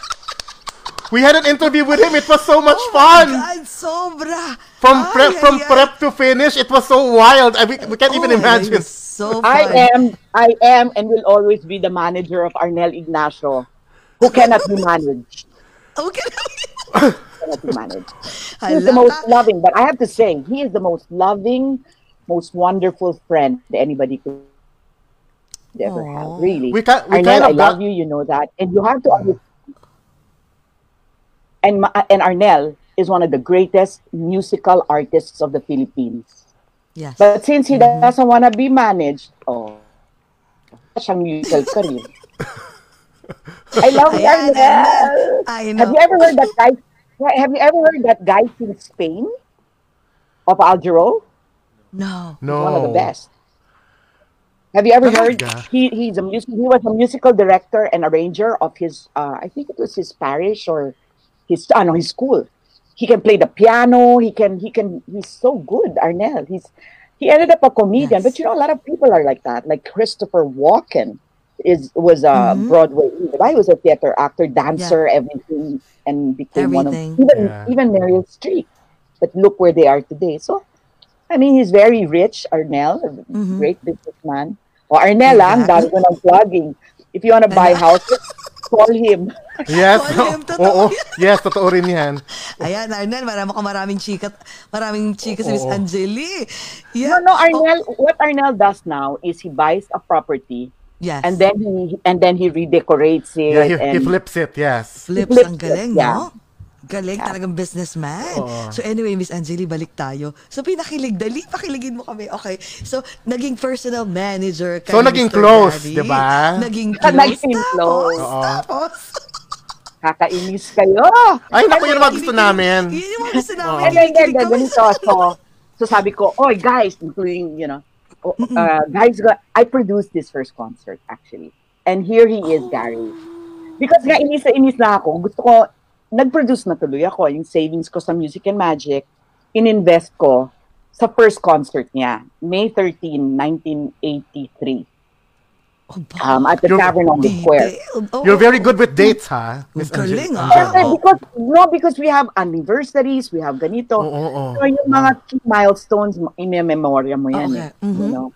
We had an interview with him. It was so much Oh fun. my God, sobra. From Ay, prep ay, from ay. prep to finish, it was so wild. I, we, we can't even Oh my imagine. was So. I am, I am, and will always be the manager of Arnel Ignacio, who cannot be managed. Okay. Cannot be managed. He is the most ka. loving, but I have to say, he is the most loving, most wonderful friend that anybody could ever Aw. have. Really, We ca- we Arnel, kind of I love got- you. You know that, and you have to. understand- And and Arnel is one of the greatest musical artists of the Philippines. Yes. But since he mm-hmm. doesn't want to be managed, oh, siyang musical career. I love Ayan, Arnel. Arnel. I know. Have you ever heard that guy? Have you ever heard that guy from Spain of Al Jarreau? No. No. One of the best. Have you ever heard? He he's a music. He was a musical director and arranger of his. Uh, I think it was his parish or his. Uh, no, his school. He can play the piano. He can. He can. He's so good, Arnel. He's. He ended up a comedian, Yes. but you know, a lot of people are like that. Like Christopher Walken is was a Mhm. Broadway. I was a theater actor, dancer, everything, and became Everything. one of even Yeah. even Meryl Streep. But look where they are today. So, I mean, he's very rich, Arnel, a Mhm. great businessman. Or O Arnel, lang, Exactly. dami ko ng plugging. If you want to buy houses, call him. Yes. Call him, totoo Oo. Yes, totoo rin yan. Ayan, Arnel, marami ka maraming chika, maraming chika si Miss Oo. Angeli. No, Yeah. no, Arnel, what Arnel does now is he buys a property Yes. and then he and then he redecorates it. Yeah, he, and he flips it, yes. Flips, Flips ang galing, it, yeah. no? Galing, talagang businessman. Oo. So anyway, Miss Angeli, balik tayo. So pinakilig, dali, pakiligin mo kami. Okay. So, naging personal manager kay So, naging Mr. close, di ba? Naging close. Naging tapos, close. Oo. tapos. Kakainis kayo. Ay, naku, yun ang mga gusto namin. Yun yung mga gusto namin. And then, ganito, so, so sabi ko, oh, guys, including, you know, uh, guys, I produced this first concert, actually. And here he is, Gary. Because nga, inis na inis na ako. Gusto ko, nag-produce na tuloy ako. Yung savings ko sa Music and Magic, ininvest ko sa first concert niya, May 13, 1983, Oh, ba- um, at the You're- Tavern on the Square. Oh, You're very good with dates, ha? Miss Galing, ah. Because, no, because we have anniversaries, we have ganito. Oo, oo. So, yung mga key milestones, in-memorya mo yan. Okay. Eh, Mhm. you know?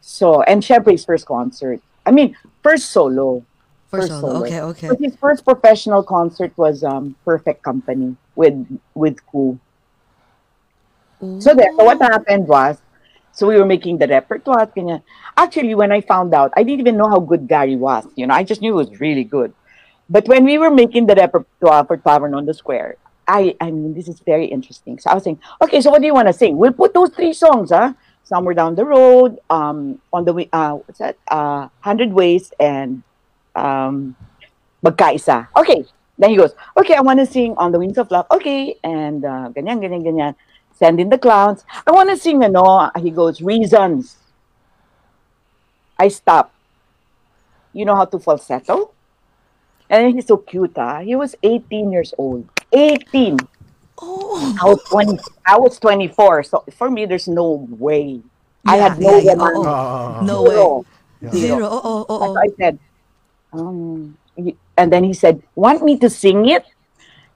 So, and syempre his first concert. I mean, first solo. First solo. Okay, okay. But his first professional concert was um, Perfect Company with with Kuh. So there, so what happened was, So we were making the repertoire. Actually, when I found out, I didn't even know how good Gary was. You know, I just knew he was really good. But when we were making the repertoire for Tavern on the Square, I, I mean, this is very interesting. So I was saying, okay, so what do you want to sing? We'll put those three songs, huh? Somewhere down the road, um, on the way, uh, what's that? Uh, Hundred Ways and um, Magkaisa. Okay. Then he goes, okay, I want to sing On the Wings of Love. Okay. And uh, ganyan, ganyan, ganyan. Send in the clowns. I want to sing, ano, he goes, Reasons. I stop. You know how to falsetto? And he's so cute, ah. He was 18 years old. 18. Oh. I was 20. I was 24. So for me, there's no way. I had no yeah, yeah, woman. oo. Ah, No way. Zero. Zero. Oo, oo, oo. So I said, um, and then he said, want me to sing it?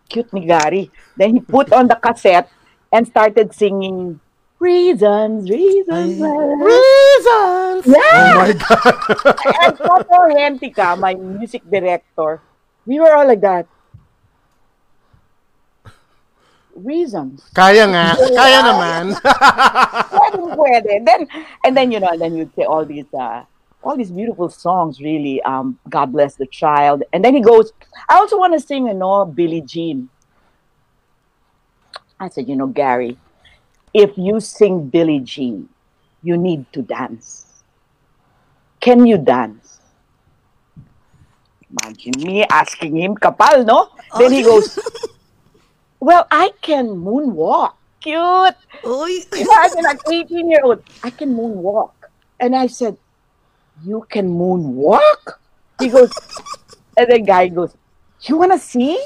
Cute ni Gary. Then he put on the cassette and started singing Reasons, Reasons. Reasons! Yeah! Oh my God! and Toto Rentica, my music director, we were all like that. Reasons. Kaya nga. Kaya naman. Pwede, pwede. Then, and then, you know, and then you'd say all these, uh, all these beautiful songs, really. Um, God bless the child. And then he goes, I also want to sing, you know, Billie Jean. I said, you know, Gary, if you sing Billie Jean, you need to dance. Can you dance? Imagine me asking him, kapal, no? Oh. Then he goes, well, I can moonwalk. Cute. Uy. Imagine an 18 year old, I can moonwalk. And I said, You can moonwalk? He goes, and the guy goes, You want to see?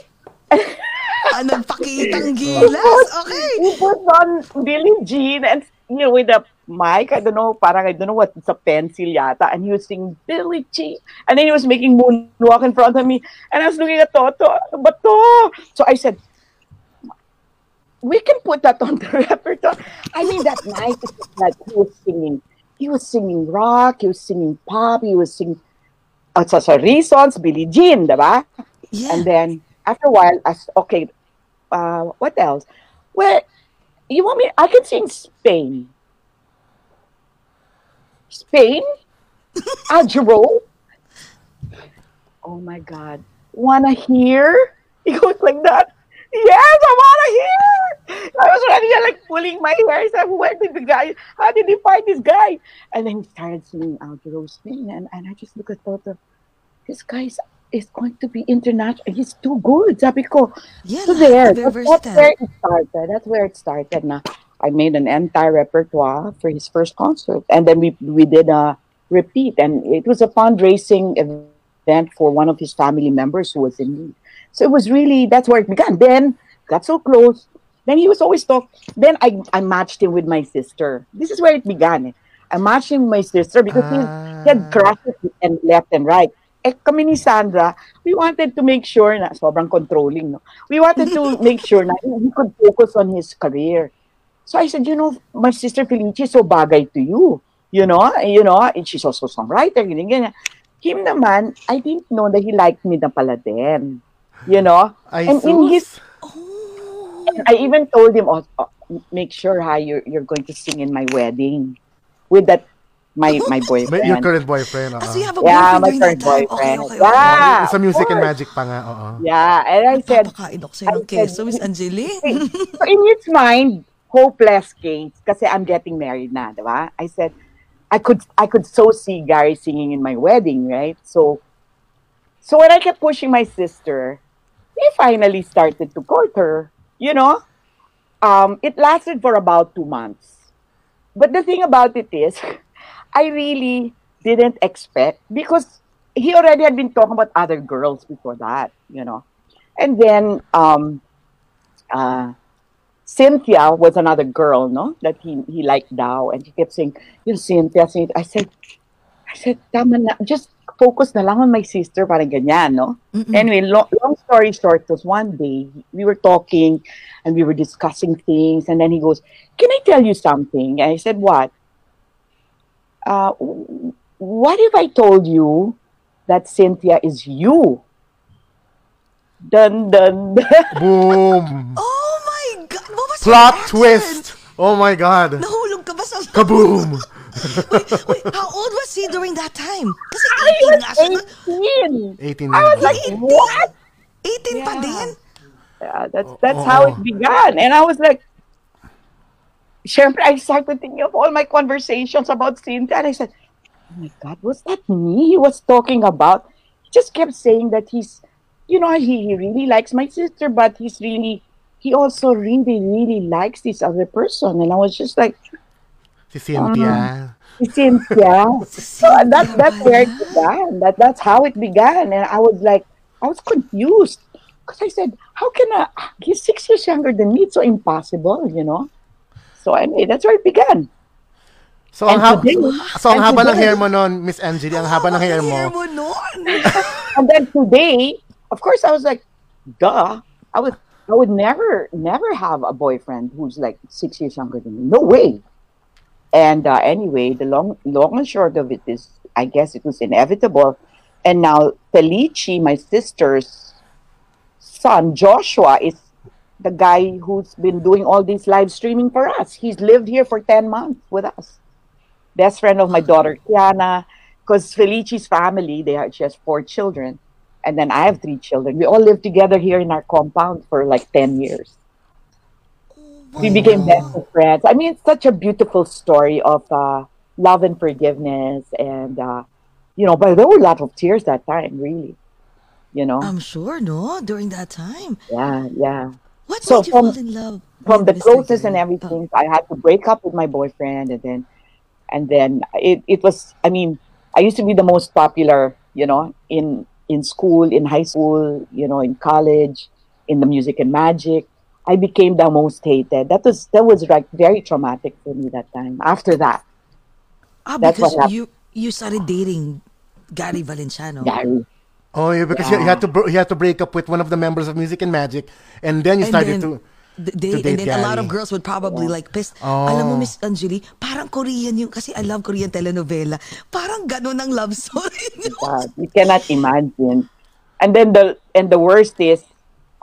Ah, nagpakitang gilas. Okay. He put on Billie Jean and, you know, with a mic, I don't know, parang I don't know what, it's a pencil yata, and he was singing Billie Jean. And then he was making moonwalk in front of me. And I was looking at Toto, ano ba to? So I said, we can put that on the repertoire. I mean, that night, it like he was singing. He was singing rock, he was singing pop, he was singing uh, so, so reasons, Billie Jean, diba? Yeah. And then after a while, I said, okay, uh, what else? Well, you want me? I can sing Spain. Spain? Al Jarreau? Oh my God. Wanna hear? He goes like that. Yes, I wanna hear. I was already like pulling my hair. I said, where did the guy, how did he find this guy? And then he started singing Al Jarreau Spain. And, and I just look at Toto. This guy is, going to be international. He's too good. Sabi ko, Yeah, so there, that's, that's where it started. That's where it started. Na I made an entire repertoire for his first concert, and then we we did a repeat, and it was a fundraising event for one of his family members who was in need. So it was really that's where it began. Then got so close. Then he was always talk. Then I I matched him with my sister. This is where it began. I matched him with my sister because he, he had crushes and left and right. Eh, kami ni Sandra, we wanted to make sure na sobrang controlling, no? We wanted to make sure na he could focus on his career. So I said, you know, my sister Felicia is so bagay to you. You know, you know, and she's also a songwriter, ganyan, ganyan. Him naman, I didn't know that he liked me na pala din. You know? Ay, and in his. I even told him, oh, oh, make sure ha, you're, you're going to sing in my wedding with that, my, my boyfriend. Your current boyfriend, oo. so you have a Yeah, boyfriend my current boyfriend. Okay, okay, okay. Yeah. Sa music and magic pa nga, oo. Yeah, and I said, Papakainok sa'yo ng I said- keso, Miss Angeli. so in his mind, hopeless case kasi I'm getting married na, di ba? I said, I could I could so see Gary singing in my wedding, right? So so when I kept pushing my sister, he finally started to court her, you know? Um, it lasted for about two months. But the thing about it is, I really didn't expect because he already had been talking about other girls before that, you know. And then um uh Cynthia was another girl, no, that he he liked Dow, and he kept saying, "You Cynthia, Cynthia." I said, I said, tama na, just focus na lang on my sister, parang ganyan, no? Anyway, lo- long story short was one day we were talking and we were discussing things, and then he goes, "Can I tell you something?" And I said, "What?" Uh, what if I told you that Cynthia is you? Dun dun. dun. Boom! Oh my God! What was Plot twist! Oh my God! Nahulog ka ba sa Kaboom! Wait, wait, how old was he during that time? Kasi I 18 was nga siya. nun. 18. 18 I was na. like, what? 18 pa Yeah. din? Yeah, that's that's how it began. And I was like, syempre, I started thinking of all my conversations about Cynthia. And I said, oh my God, was that me he was talking about? He just kept saying that he's, you know, he, he really likes my sister, but he's really, he also really, really likes this other person. And I was just like, Si Cynthia. Ah, si Cynthia. so uh, that, that's where it began. That, that's how it began. And I was like, I was confused. Because I said, how can I, he's six years younger than me. It's so impossible, you know? So anyway, that's where it began. So, ang, And hab- today- so, ang and haba ng today- hair mo nun, Miss Angeli, ang haba ng hair mo. Hair mo nun. And then today, of course, I was like, duh. I would, I would never, never have a boyfriend who's like six years younger than me. No way. And uh, anyway, the long, long and short of it is, I guess it was inevitable. And now Felici, my sister's son, Joshua, is the guy who's been doing all this live streaming for us. He's lived here for 10 months with us. Best friend of my daughter, Kiana. Because Felici's family, they have, she has four children. And then I have three children. We all lived together here in our compound for like 10 years. We became best of friends. I mean, it's such a beautiful story of uh, love and forgiveness. And, uh, you know, but there were a lot of tears that time, really. You know? I'm sure, no? During that time. yeah, yeah. What So from- fall in love? from the closest and everything. I had to break up with my boyfriend, and then, and then it, it was. I mean, I used to be the most popular, you know, in in school, in high school, you know, in college, in the music and magic. I became the most hated. That was that was like very traumatic for me that time. After that, Ah, That's because you you started dating Gary Valenciano. Gary. Oh, yeah, because you, you had to you had to break up with one of the members of Music and Magic, and then you And started then, to. th- they, and date then a lot of girls would probably like piss. Oh. Alam mo, Miss Anjali, parang Korean yung, kasi I love Korean telenovela. Parang ganun ang love story. God, you cannot imagine. And then the and the worst is,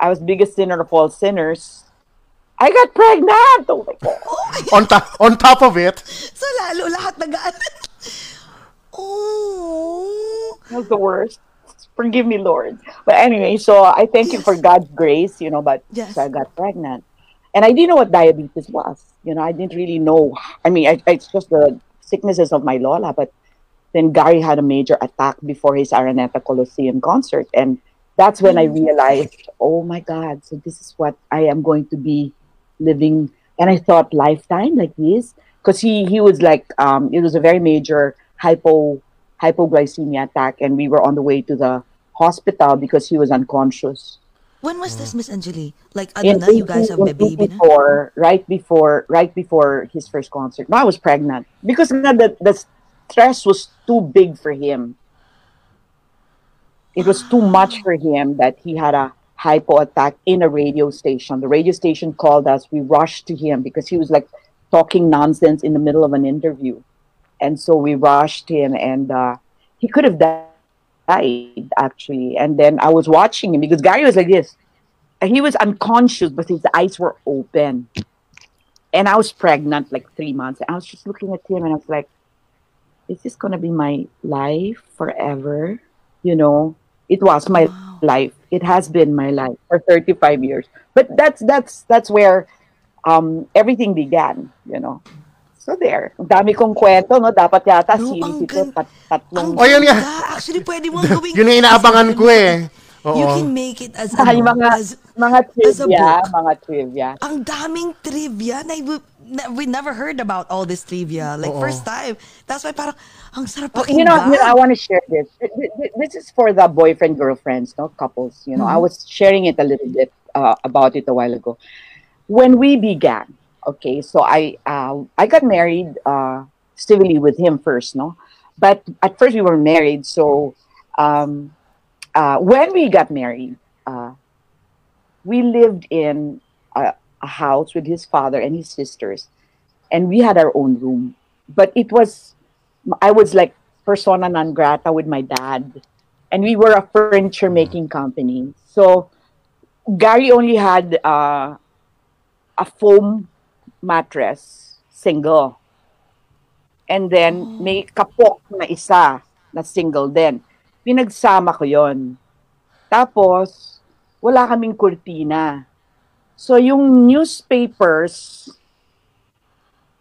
I was biggest sinner of all sinners. I got pregnant. Oh my god. On, top on top of it, So lalo lahat nag Oh. That was the worst. Forgive me, Lord. But anyway, so I thank you for God's grace, you know, but Yes. so I got pregnant. And I didn't know what diabetes was. You know, I didn't really know. I mean, I, it's just the sicknesses of my Lola. But then Gary had a major attack before his Araneta Coliseum concert. And that's when I realized, oh my God, so this is what I am going to be living. And I thought lifetime like this. Because he, he was like, um, it was a very major hypo hypoglycemia attack. And we were on the way to the hospital because he was unconscious. When was this, Miss Angeli? Like, ano In na, you guys have a 18 baby na? 84, right before right before his first concert. I was pregnant because nga the, the stress was too big for him. It was too much for him that he had a hypo attack in a radio station. The radio station called us. We rushed to him because he was like talking nonsense in the middle of an interview, and so we rushed him, and uh, he could have died actually. And then I was watching him because Gary was like this and he was unconscious, but his eyes were open. And I was pregnant like three months. And I was just looking at him and I was like, is this going to be my life forever? You know, it was my life. It has been my life for 35 years. But that's, that's, that's where um, everything began, you know. So there. Ang dami kong kwento, no? Dapat yata No, series ito, gan- tat- tatlong Oh, yun nga. Actually, pwede mo gawing... yun yung inaabangan ko eh. You Oo. can make it as, Ay, ano, mga, as, mga as a trivia, book. mga trivia. ang daming trivia na we, na- we never heard about all this trivia. Like, Oo. first time. That's why parang, ang sarap Oh, pakinggan. you know, you know, I want to share this. Th- th- th- This is for the boyfriend girlfriends, no couples. You know, I was sharing it a little bit uh, about it a while ago. When we began, okay, so I uh, I got married uh, civilly with him first, no, but at first we were married. So um, uh, when we got married, uh, we lived in a, a house with his father and his sisters, and we had our own room. But it was I was like persona non grata with my dad, and we were a furniture making company. So Gary only had uh, a foam mattress, single, And then, may kapok na isa na single din. Pinagsama ko yon. Tapos, wala kaming kurtina. So, yung newspapers,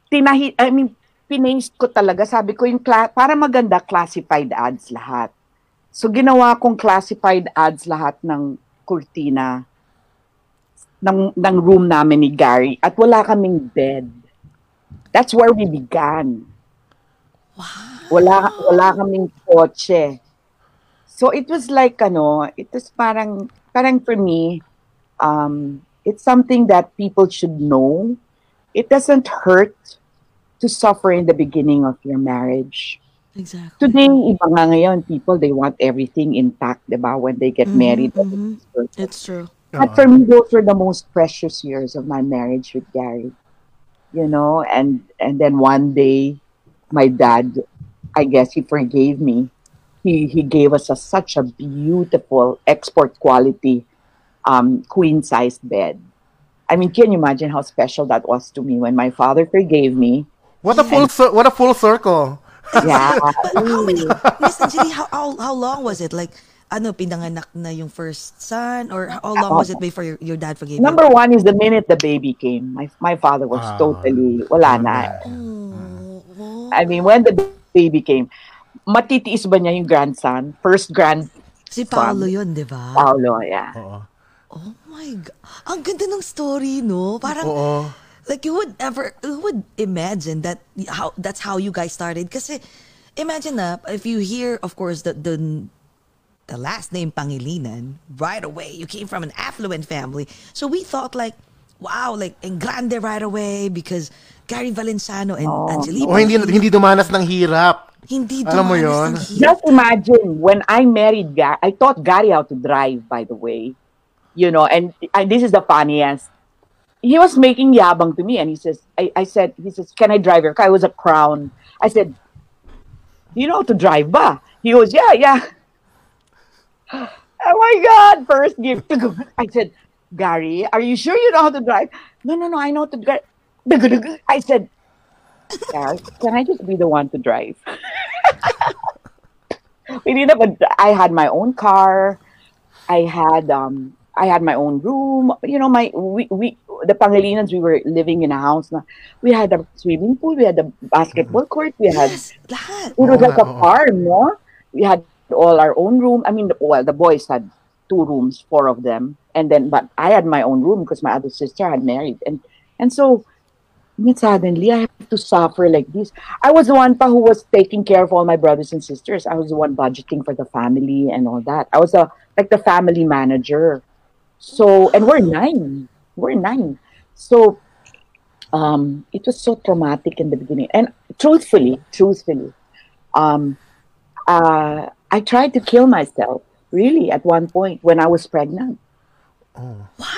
tinahi, I mean, pinaste ko talaga. Sabi ko, yung cla- para maganda, classified ads lahat. So, ginawa kong classified ads lahat ng kurtina ng, ng room namin ni Gary. At wala kaming bed. That's where we began. Wala, wala kaming kotse. So, it was like, ano, it was parang, parang for me, um, it's something that people should know. It doesn't hurt to suffer in the beginning of your marriage. Exactly. Today, iba nga ngayon, people, they want everything intact, diba? When they get married. mhm. It's true. But for me, those were the most precious years of my marriage with Gary. You know, and and then one day, my dad, I guess he forgave me. He he gave us a, such a beautiful export quality um, queen sized bed. I mean, can you imagine how special that was to me when my father forgave me? What a full cir- what a full circle. Yeah. How many, Miss Angeli, how, how, how long was it? Like, ano, pinanganak na yung first son? Or how long was it before your, your dad forgave you? Number one is the minute the baby came, my my father was Ah. totally wala na. Oh, I mean, when the baby came, matitiis ba niya yung grandson? First grand si Paolo yun, di ba? Paolo, yeah. Oo. Oh my God. Ang ganda ng story, no? Parang, Oo. like, you would ever, who would imagine that, how, that's how you guys started? Kasi, imagine na, if you hear, of course, the, the, the last name Pangilinan, right away, you came from an affluent family. So we thought like, wow, like, en grande right away because Gary Valenciano and oh. Angelique. O hindi hindi dumanas ng hirap. Hindi Alam mo dumanas yun? ng hirap. Just imagine when I married Gary, I taught Gary how to drive, by the way. You know, and, and this is the funniest. He was making yabang to me, and he says, I, I said, he says, can I drive your car? I was a crown. I said, do you know how to drive ba? He goes, yeah, yeah. Oh my God, first gift. I said, Gary, are you sure you know how to drive? No, no, no, I know how to drive. I said, Gary, can I just be the one to drive? we didn't have a, I had my own car. I had um I had my own room. You know, my we, we the Pangilinans we were living in a house na we had a swimming pool, we had a basketball court, we had Yes, lahat. it was Oo like a farm, no? We had all our own room. I mean, well, the boys had two rooms, four of them, and then but I had my own room because my other sister had married, and and so suddenly I have to suffer like this. I was the one pa who was taking care of all my brothers and sisters. I was the one budgeting for the family and all that. I was a like the family manager. So and we're nine. We're nine. So um it was so traumatic in the beginning. And truthfully, truthfully, um uh I tried to kill myself really at one point when I was pregnant.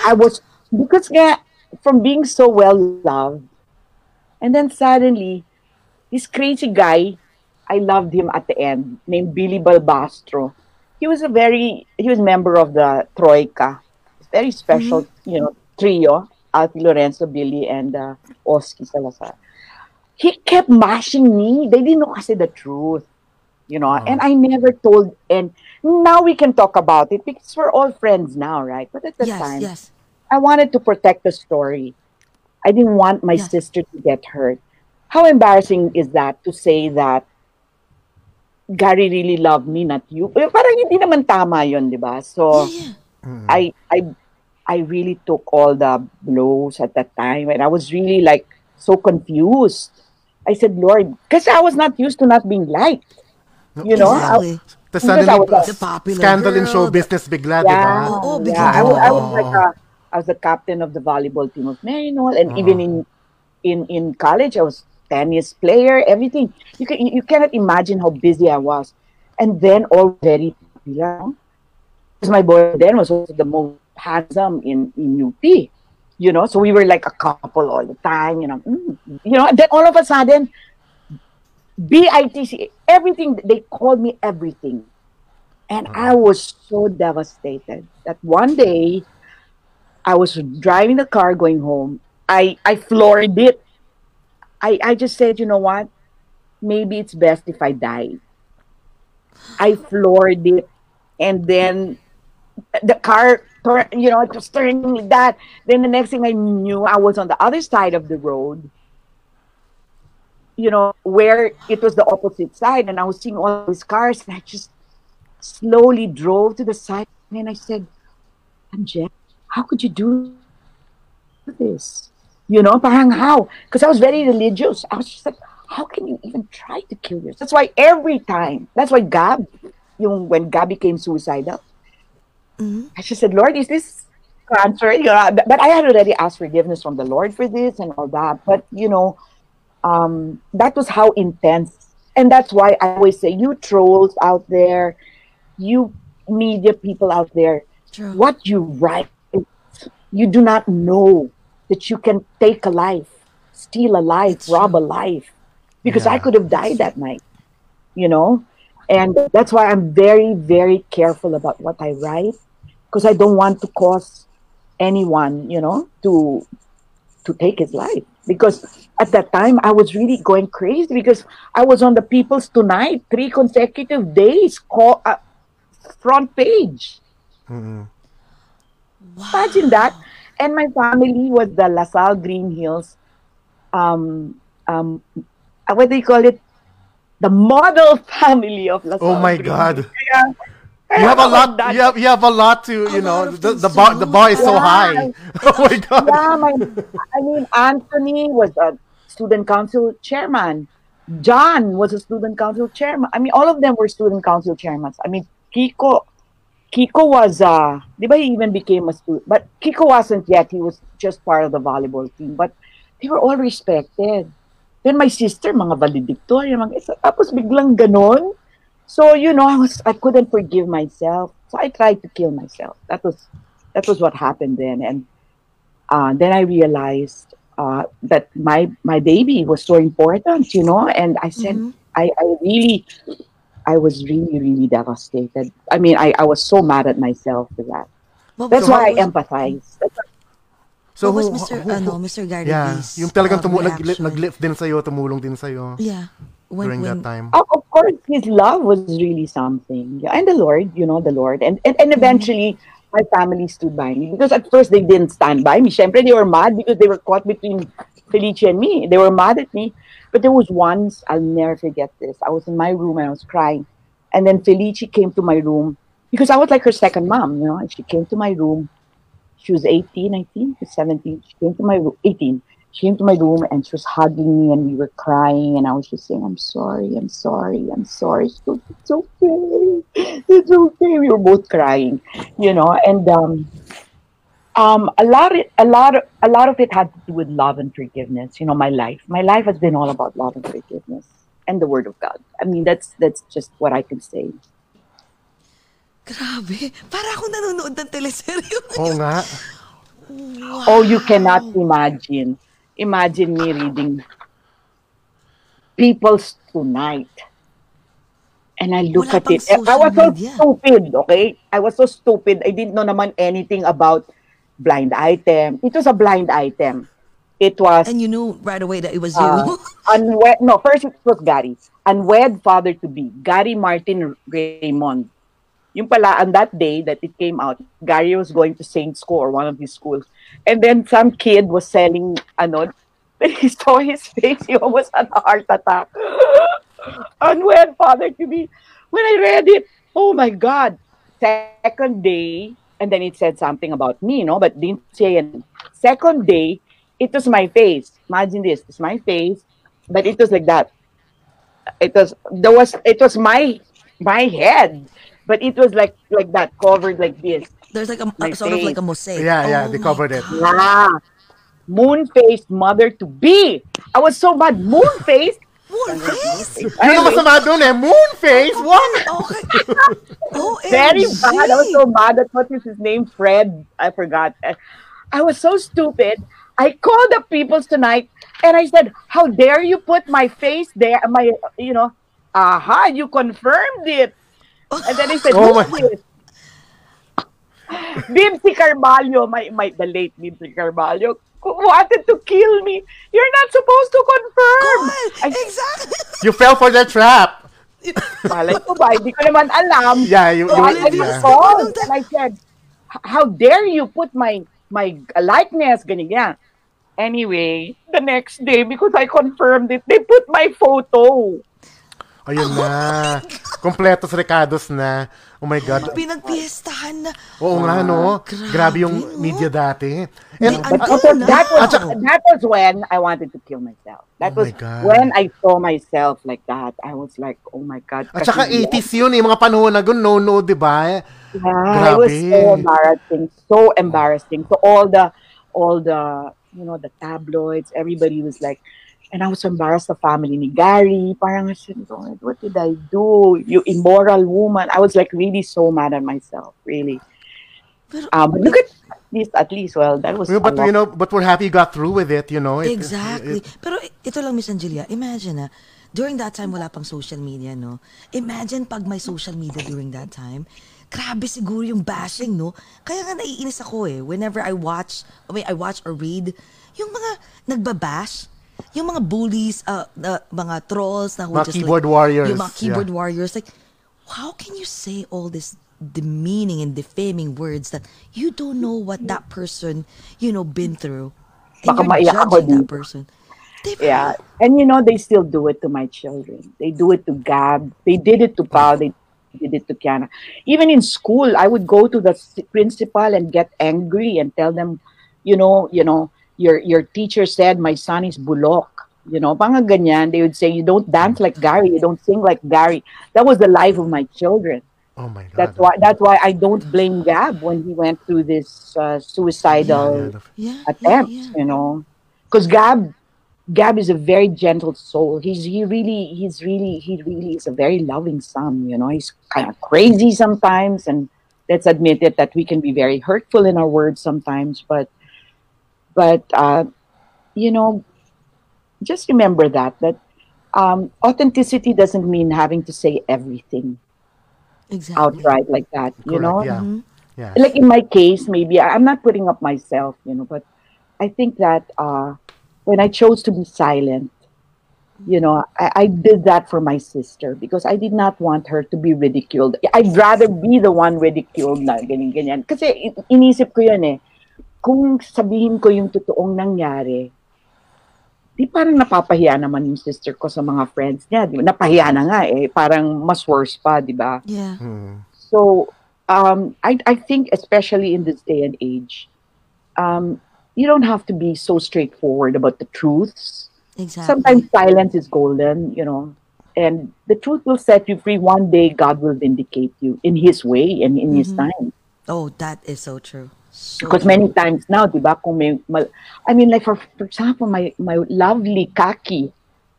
I was because nga, from being so well loved, and then suddenly this crazy guy, I loved him at the end, named Billy Balbastro. He was a very he was member of the Troika, very special, you know, trio. Alfie Lorenzo, Billy, and uh, Oski Salazar. He kept mashing me. They didn't know kasi the truth, you know. And I never told. And now we can talk about it because we're all friends now, right? But at the Yes, time, yes. I wanted to protect the story. I didn't want my Yes. sister to get hurt. How embarrassing is that to say that Gary really loved me, not you? Eh, Parang hindi naman tama yun, di ba? So, Yeah, yeah. I, I, I really took all the blows at that time, and I was really like so confused. I said, Lord, because I was not used to not being liked. You know, I- Exactly. Tapos Because I suddenly, The popular scandal in show business bigla, di Yeah, ba? Oo, yeah. I, wa- I was like a, I was the captain of the volleyball team of Maryknoll, and even in in in college, I was tennis player. Everything you can you cannot imagine how busy I was, and then all very popular. Because my boy then was also the most handsome in in UP, you know. So we were like a couple all the time, you know. Mm, you know, then all of a sudden, BITC, everything they called me everything. And I was so devastated that one day I was driving the car going home. I, I floored it. I, I just said, you know what? maybe it's best if I die. I floored it, and then the car, you know, it was turning like that. Then the next thing I knew, I was on the other side of the road, you know, where it was the opposite side, and I was seeing all these cars, and I just slowly drove to the side, and I said, Angel, how could you do this? You know, parang how? Because I was very religious. I was just like, how can you even try to kill yourself? That's why every time, that's why Gab, yung when Gab became suicidal, mm-hmm. I just said, Lord, is this cancer? You know, but I had already asked forgiveness from the Lord for this and all that. But you know, um, that was how intense, and that's why I always say, you trolls out there, you media people out there, True. what you write, you do not know that you can take a life, steal a life, It's rob true. a life, because I could have died that night, you know, and that's why I'm very, very careful about what I write, because I don't want to cause anyone, you know, to to take his life. Because at that time I was really going crazy because I was on the People's Tonight three consecutive days, call uh, front page. Imagine that. And my family was the LaSalle Green Hills, um, um, what do you call it? The model family of LaSalle. Oh my Green God. Hills. You have a lot. that- You have you have a lot to you know. The the bar the bar is so Yeah. high. Oh my god. yeah, my, I mean, Anthony was a student council chairman. John was a student council chairman. I mean, all of them were student council chairmen. I mean, Kiko, Kiko was, uh, di ba he even became a student? But Kiko wasn't yet. He was just part of the volleyball team. But they were all respected. Then my sister, mga valedictorian, mga isa. Tapos biglang ganon. So, you know, I was, I couldn't forgive myself. So I tried to kill myself. That was, that was what happened then. And uh, then I realized uh, that my my baby was so important, you know. And I said, Mhm. I, I really, I was really, really devastated. I mean, I, I was so mad at myself for that. What That's was- why I was- empathize. So what was Mr. who- ano, Mr. Gary Yeah, Lee's, yung talagang uh, tumu nag reaction? nag-lift din sa'yo, tumulong din sa'yo Yeah. When, during when, that time. Oh, of course, his love was really something. Yeah, and the Lord, you know, the Lord. And and, and eventually, my family stood by me. Because at first, they didn't stand by me. Siyempre, they were mad because they were caught between Felicia and me. They were mad at me. But there was once, I'll never forget this. I was in my room and I was crying. And then Felicia came to my room because I was like her second mom, you know. And she came to my room. She was 18, I think, or 17. She came to my room, 18 she came to my room and she was hugging me and we were crying and I was just saying, I'm sorry, I'm sorry, I'm sorry. She goes, It's okay. It's okay. We were both crying, you know, and um um a lot of, a lot of, a lot of it had to do with love and forgiveness, you know, my life. My life has been all about love and forgiveness and the word of God. I mean that's that's just what I can say. Grabe. Para akong nanonood ng teleserye. Oo nga. Oh, you cannot imagine. Imagine me reading People's Tonight. And I look Wala at it. I was so media. stupid, okay? I was so stupid. I didn't know naman anything about blind item. It was a blind item. It was And you knew right away that it was you. uh, unwed. No, first it was Gary. Unwed father to be. Gary Martin Raymond. Yung pala, on that day that it came out, Gary was going to Saint School or one of his schools. And then some kid was selling, ano, when he saw his face, he almost had a heart attack. and when father to be. When I read it, oh my God. Second day, and then it said something about me, you know, but didn't say. Second day, it was my face. Imagine this, it's my face, but it was like that. It was there was it was my my head, but it was like like that, covered like this. There's like a, My sort of like a mosaic. Yeah, yeah, Oh they my covered it. God. Yeah. Moon faced mother to be. I was so mad. Moon faced. Moon face? Yun ang masama doon eh. Moon face? What? Okay. Oh, very bad. I was so mad at what is his name? Fred. I forgot. I- I was so stupid. I called the people's tonight and I said, How dare you put my face there? My you know, aha, you confirmed it. And then I said, Oh my- is this? Bibsy Carvalho, my, my the late Bibsy Carvalho, wanted to kill me. You're not supposed to confirm. God, I, exactly. You fell for that trap. malay ko ba? Hindi ko naman alam. Yeah, you, So you, I, I yeah. called and I said, "H- how dare you put my my likeness, ganyan. Anyway, the next day, because I confirmed it, they put my photo. Ayun na. Kompleto sa Ricardos na. Oh my God. Pinagpiestahan na. Oo nga, no? Grabe, Grabe yung no? media dati. And, Until also, that was that was when I wanted to kill myself. That Oh was my God. when I saw myself like that. I was like, oh my god. at saka Kasi- 80s yun, eh, mga panahon na gun, no, no, di ba? Yeah, it was Grabe. so embarrassing, so embarrassing. So all the, all the, you know, the tabloids, everybody was like, and I was embarrassed. The family ni Gary, parang I said, "God, what did I do? You immoral woman. I was like really so mad at myself, really. Pero, Um, but look at at least, at least, well, that was. But, you know, but we're happy you got through with it, you know? It- Exactly. it- Pero i- ito lang, Miss Angelia, imagine na, during that time, wala pang social media, no? Imagine pag may social media during that time, grabe siguro yung bashing, no? Kaya nga naiinis ako eh, whenever I watch, I mean, I watch or read, yung mga nagbabash, yung mga bullies, uh, the mga trolls na who Mga just keyboard like, warriors, Yung mga keyboard yeah. warriors, like, how can you say all this demeaning and defaming words that you don't know what that person, you know, been through? And Baka you're maiyak ako judging that person. Diba? Yeah, and you know they still do it to my children. They do it to Gab. They did it to Pao. They did it to Kiana. Even in school, I would go to the principal and get angry and tell them, you know, you know, your your teacher said my son is bulok. You know, panga ganyan. They would say you don't dance like Gary. You don't sing like Gary. That was the life of my children. Oh my God. That's why. That's why I don't blame Gab when he went through this uh, suicidal Yeah, attempt, yeah, yeah. you know. Because Gab, Gab is a very gentle soul. He's he really he's really he really is a very loving son. You know, he's kind of crazy sometimes, and let's admit it that we can be very hurtful in our words sometimes. But but uh, you know, just remember that that um, authenticity doesn't mean having to say everything Exactly. outright like that. You know, Yeah. Mhm. Yeah. like in my case, maybe I- I'm not putting up myself, you know, but I think that uh, when I chose to be silent, you know, I, I did that for my sister because I did not want her to be ridiculed. I'd rather be the one ridiculed na ganyan ganyan. Kasi i- inisip ko yun eh. Kung sabihin ko yung totoong nangyari, di parang napapahiya naman yung sister ko sa mga friends niya. Di ba? Napahiya na nga eh. Parang mas worse pa, di ba? Yeah. Hmm. So um, I, I think, especially in this day and age, um, you don't have to be so straightforward about the truths. Exactly. Sometimes silence is golden, you know, and the truth will set you free. One day, God will vindicate you in His way and in His time. Oh, that is so true. So Because many times now, di ba, kung may, mal- I mean, like for, for example, my, my lovely Kakie,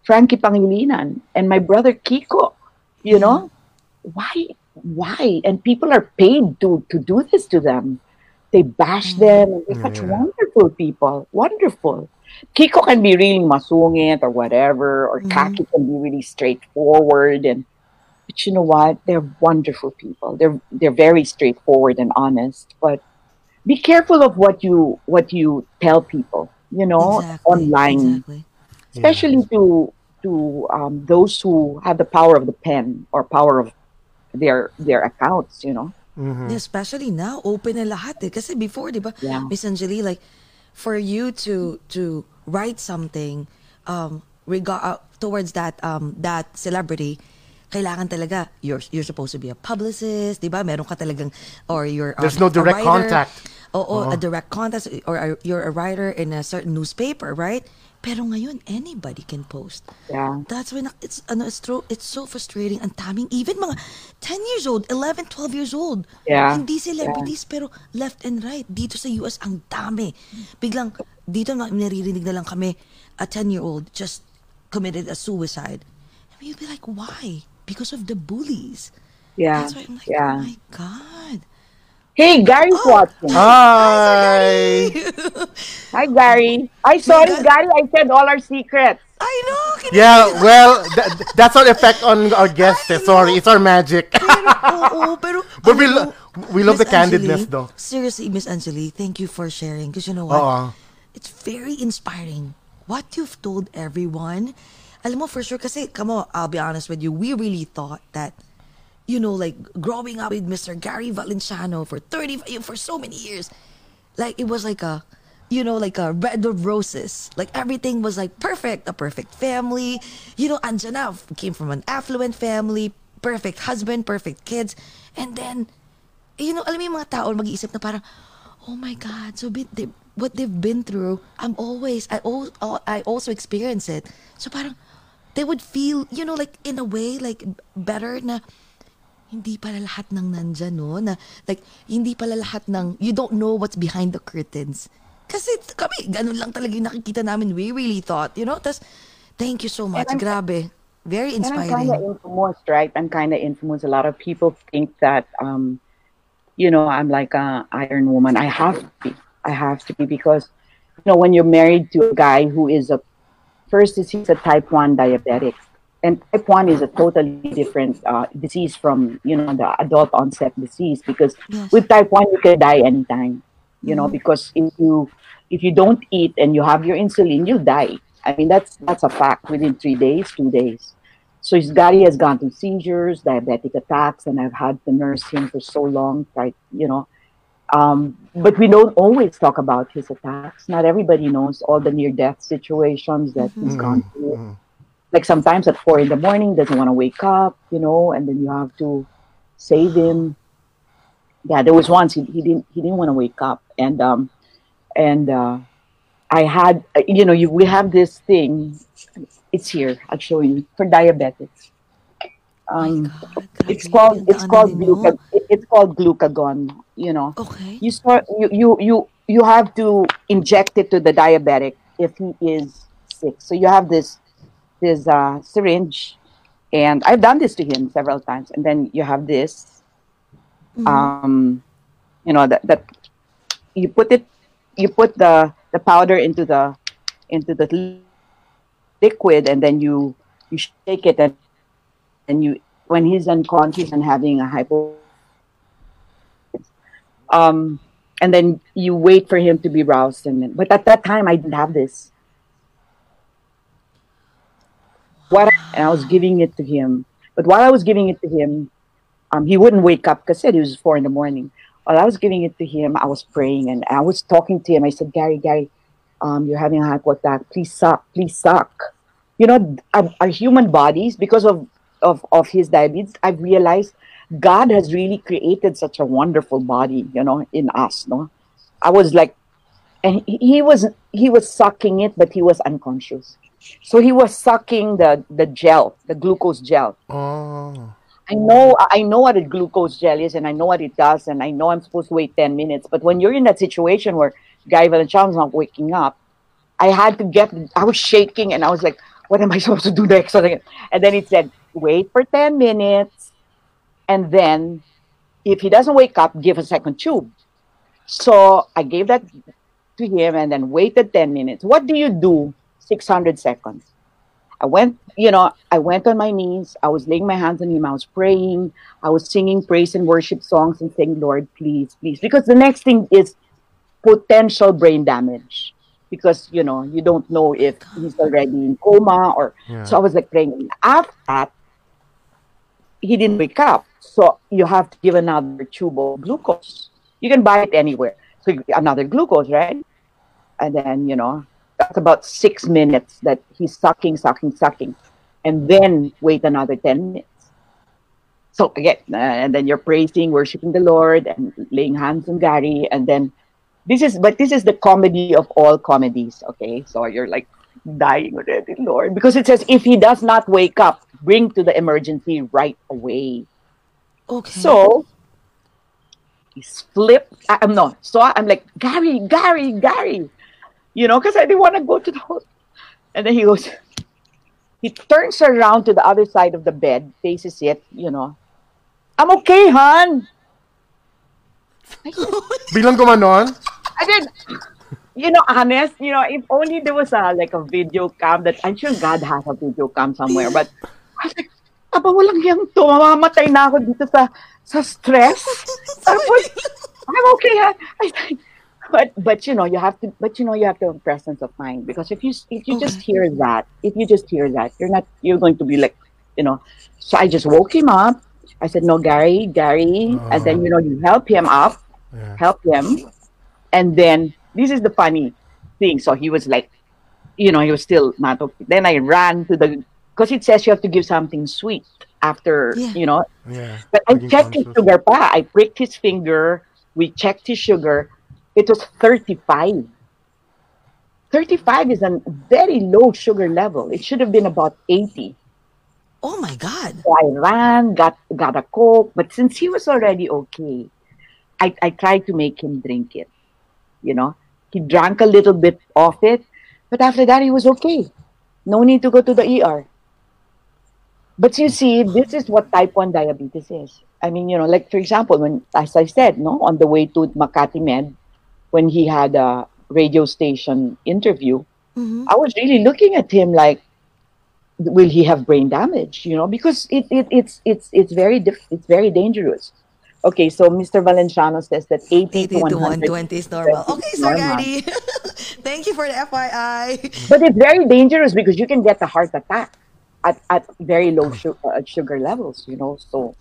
Frankie Pangilinan, and my brother Kiko, you know, mm-hmm. why, why? And people are paid to, to do this to them. They bash mm-hmm. them. and They're such Yeah. wonderful people. Wonderful. Kiko can be really masungit or whatever, or mm-hmm. Kakie can be really straightforward and but you know what? They're wonderful people. They're they're very straightforward and honest. But be careful of what you what you tell people. You know, exactly. online, Exactly. especially to to um, those who have the power of the pen or power of their their accounts. You know. Yeah, Especially now, open na lahat eh. Kasi before, di ba, Yeah. Miss Angeli, like, for you to to write something um, rega- uh, towards that um, that celebrity, kailangan talaga, you're, you're supposed to be a publicist, di ba? Meron ka talagang, or you're um, There's no direct contact. Oo, a direct contact, or a- you're a writer in a certain newspaper, right? Pero ngayon, anybody can post. Yeah. That's when it's ano it's so it's so frustrating ang daming even mga 10 years old, 11, 12 years old. Yeah. Hindi celebrities pero left and right dito sa US ang dami. Biglang dito na naririnig na lang kami a 10-year-old just committed a suicide. And you'd be like, why? Because of the bullies. Yeah. That's why I'm like, yeah. oh my God. Hey, Gary's watching. Hi! Hi, Gary. I sorry, God. Gary. I said all our secrets. I know! kin- Yeah, well, th- that's our effect on our guests. eh. Sorry, it's our magic. Pero, oo, pero... But we lo- we love Miss the candidness, Angeli, though. Seriously, Miss Angeli, thank you for sharing. Because you know what? Oo. it's very inspiring. What you've told everyone, alam mo for sure kasi, come on, I'll be honest with you, we really thought that you know, like growing up with Mr. Gary Valenciano for 30, for so many years, like it was like a, you know, like a red of roses. Like everything was like perfect, a perfect family. You know, andyan na, came from an affluent family, perfect husband, perfect kids. And then, you know, alam mo mga tao mag-iisip na parang, oh my God, so bit, they, what they've been through, I'm always, I, al- I also experience it. So parang, they would feel, you know, like in a way, like better na, hindi pala lahat ng nandyan, no? Na, like, hindi pala lahat ng, you don't know what's behind the curtains. Kasi kami, ganun lang talaga yung nakikita namin. We really thought, you know? Tas, thank you so much. Grabe. Very And I'm kind inspiring. of infamous, right? I'm kind of infamous. A lot of people think that, um, you know, I'm like a Iron Woman. I have to be. I have to be because, you know, when you're married to a guy who is a, first is he's a type one diabetic, and type one is a totally different uh, disease from you know the adult onset disease because Yes. with type one you can die anytime, you know, because if you if you don't eat and you have your insulin, you'll die. I mean that's that's a fact within three days, two days. So his Gary has gone through seizures, diabetic attacks, and I've had to nurse him for so long, right? You know, um, but we don't always talk about his attacks. Not everybody knows all the near-death situations that he's gone through. Like sometimes at four in the morning, doesn't want to wake up, you know, and then you have to save him. Yeah, there was once he, he didn't he didn't want to wake up, and um, and uh, I had you know you we have this thing. It's here. I'll show you for diabetics. Um, God, it's called it's called gluca, it's called glucagon. You know, Okay. you start you you you you have to inject it to the diabetic if he is sick. So you have this this uh, syringe, and I've done this to him several times. And then you have this, um, you know that that you put it, you put the the powder into the into the liquid, and then you you shake it, and and you when he's unconscious and having a hypo um, and then you wait for him to be roused. And then, but at that time, I didn't have this. What and I was giving it to him, but while I was giving it to him, um, he wouldn't wake up because said it was four in the morning. While I was giving it to him, I was praying and I was talking to him. I said, Gary, Gary, um, you're having a heart attack. Please suck, please suck. You know, our, our human bodies, because of, of of his diabetes, I've realized God has really created such a wonderful body, you know, in us. No, I was like, and he was he was sucking it, but he was unconscious. So he was sucking the the gel, the glucose gel. Oh. I know I know what a glucose gel is, and I know what it does, and I know I'm supposed to wait ten minutes. But when you're in that situation where Guy Valenciano's not waking up, I had to get. I was shaking, and I was like, "What am I supposed to do next?" And then it said, "Wait for ten minutes, and then if he doesn't wake up, give a second tube." So I gave that to him, and then waited ten minutes. What do you do? Six hundred seconds. I went, you know, I went on my knees. I was laying my hands on him. I was praying. I was singing praise and worship songs and saying, Lord, please, please. Because the next thing is potential brain damage. Because, you know, you don't know if he's already in coma or. Yeah. So I was like praying. After that, he didn't wake up. So you have to give another tube of glucose. You can buy it anywhere. So another glucose, right? And then, you know, that's about six minutes that he's sucking, sucking, sucking, and then wait another 10 minutes. So again, uh, and then you're praising, worshiping the Lord, and laying hands on Gary, and then this is, but this is the comedy of all comedies, okay? So you're like dying already, Lord, because it says if he does not wake up, bring to the emergency right away. Okay. So he's flipped. I- I'm not. So I'm like, Gary, Gary, Gary. You know, because I didn't want to go to the hospital. And then he goes, he turns around to the other side of the bed, faces it, you know. I'm okay, hon. Bilang gumanon? I did. You know, honest, you know, if only there was a like a video cam that I'm sure God has a video cam somewhere, but I was like, aba walang yang to, mamamatay na ako dito sa sa stress. Tapos, I'm okay, ha? I said, but but you know you have to but you know you have to have presence of mind because if you if you just hear that if you just hear that you're not you're going to be like you know so i just woke him up i said no gary gary and then uh-huh. you know you help him up Yeah. help him and then this is the funny thing so he was like you know he was still not okay then i ran to the because it says you have to give something sweet after Yeah. you know Yeah. but I checked his sugar pa. I pricked his finger. We checked his sugar. It was 35. 35 is a very low sugar level. It should have been about 80. Oh my God. So I ran, got got a coke, but since he was already okay, I, I tried to make him drink it. You know, he drank a little bit of it, but after that he was okay. No need to go to the ER. But you see, this is what type 1 diabetes is. I mean, you know, like for example, when as I said, no, on the way to Makati Med, when he had a radio station interview, Mhm. I was really looking at him like, will he have brain damage? You know, because it, it it's it's it's very diff- it's very dangerous. Okay, so Mr. Valenciano says that 80, 80 to to 100. 120 is normal. Okay, Sir Normal. Gary. Thank you for the FYI. But it's very dangerous because you can get a heart attack at, at very low su- uh, sugar levels, you know. So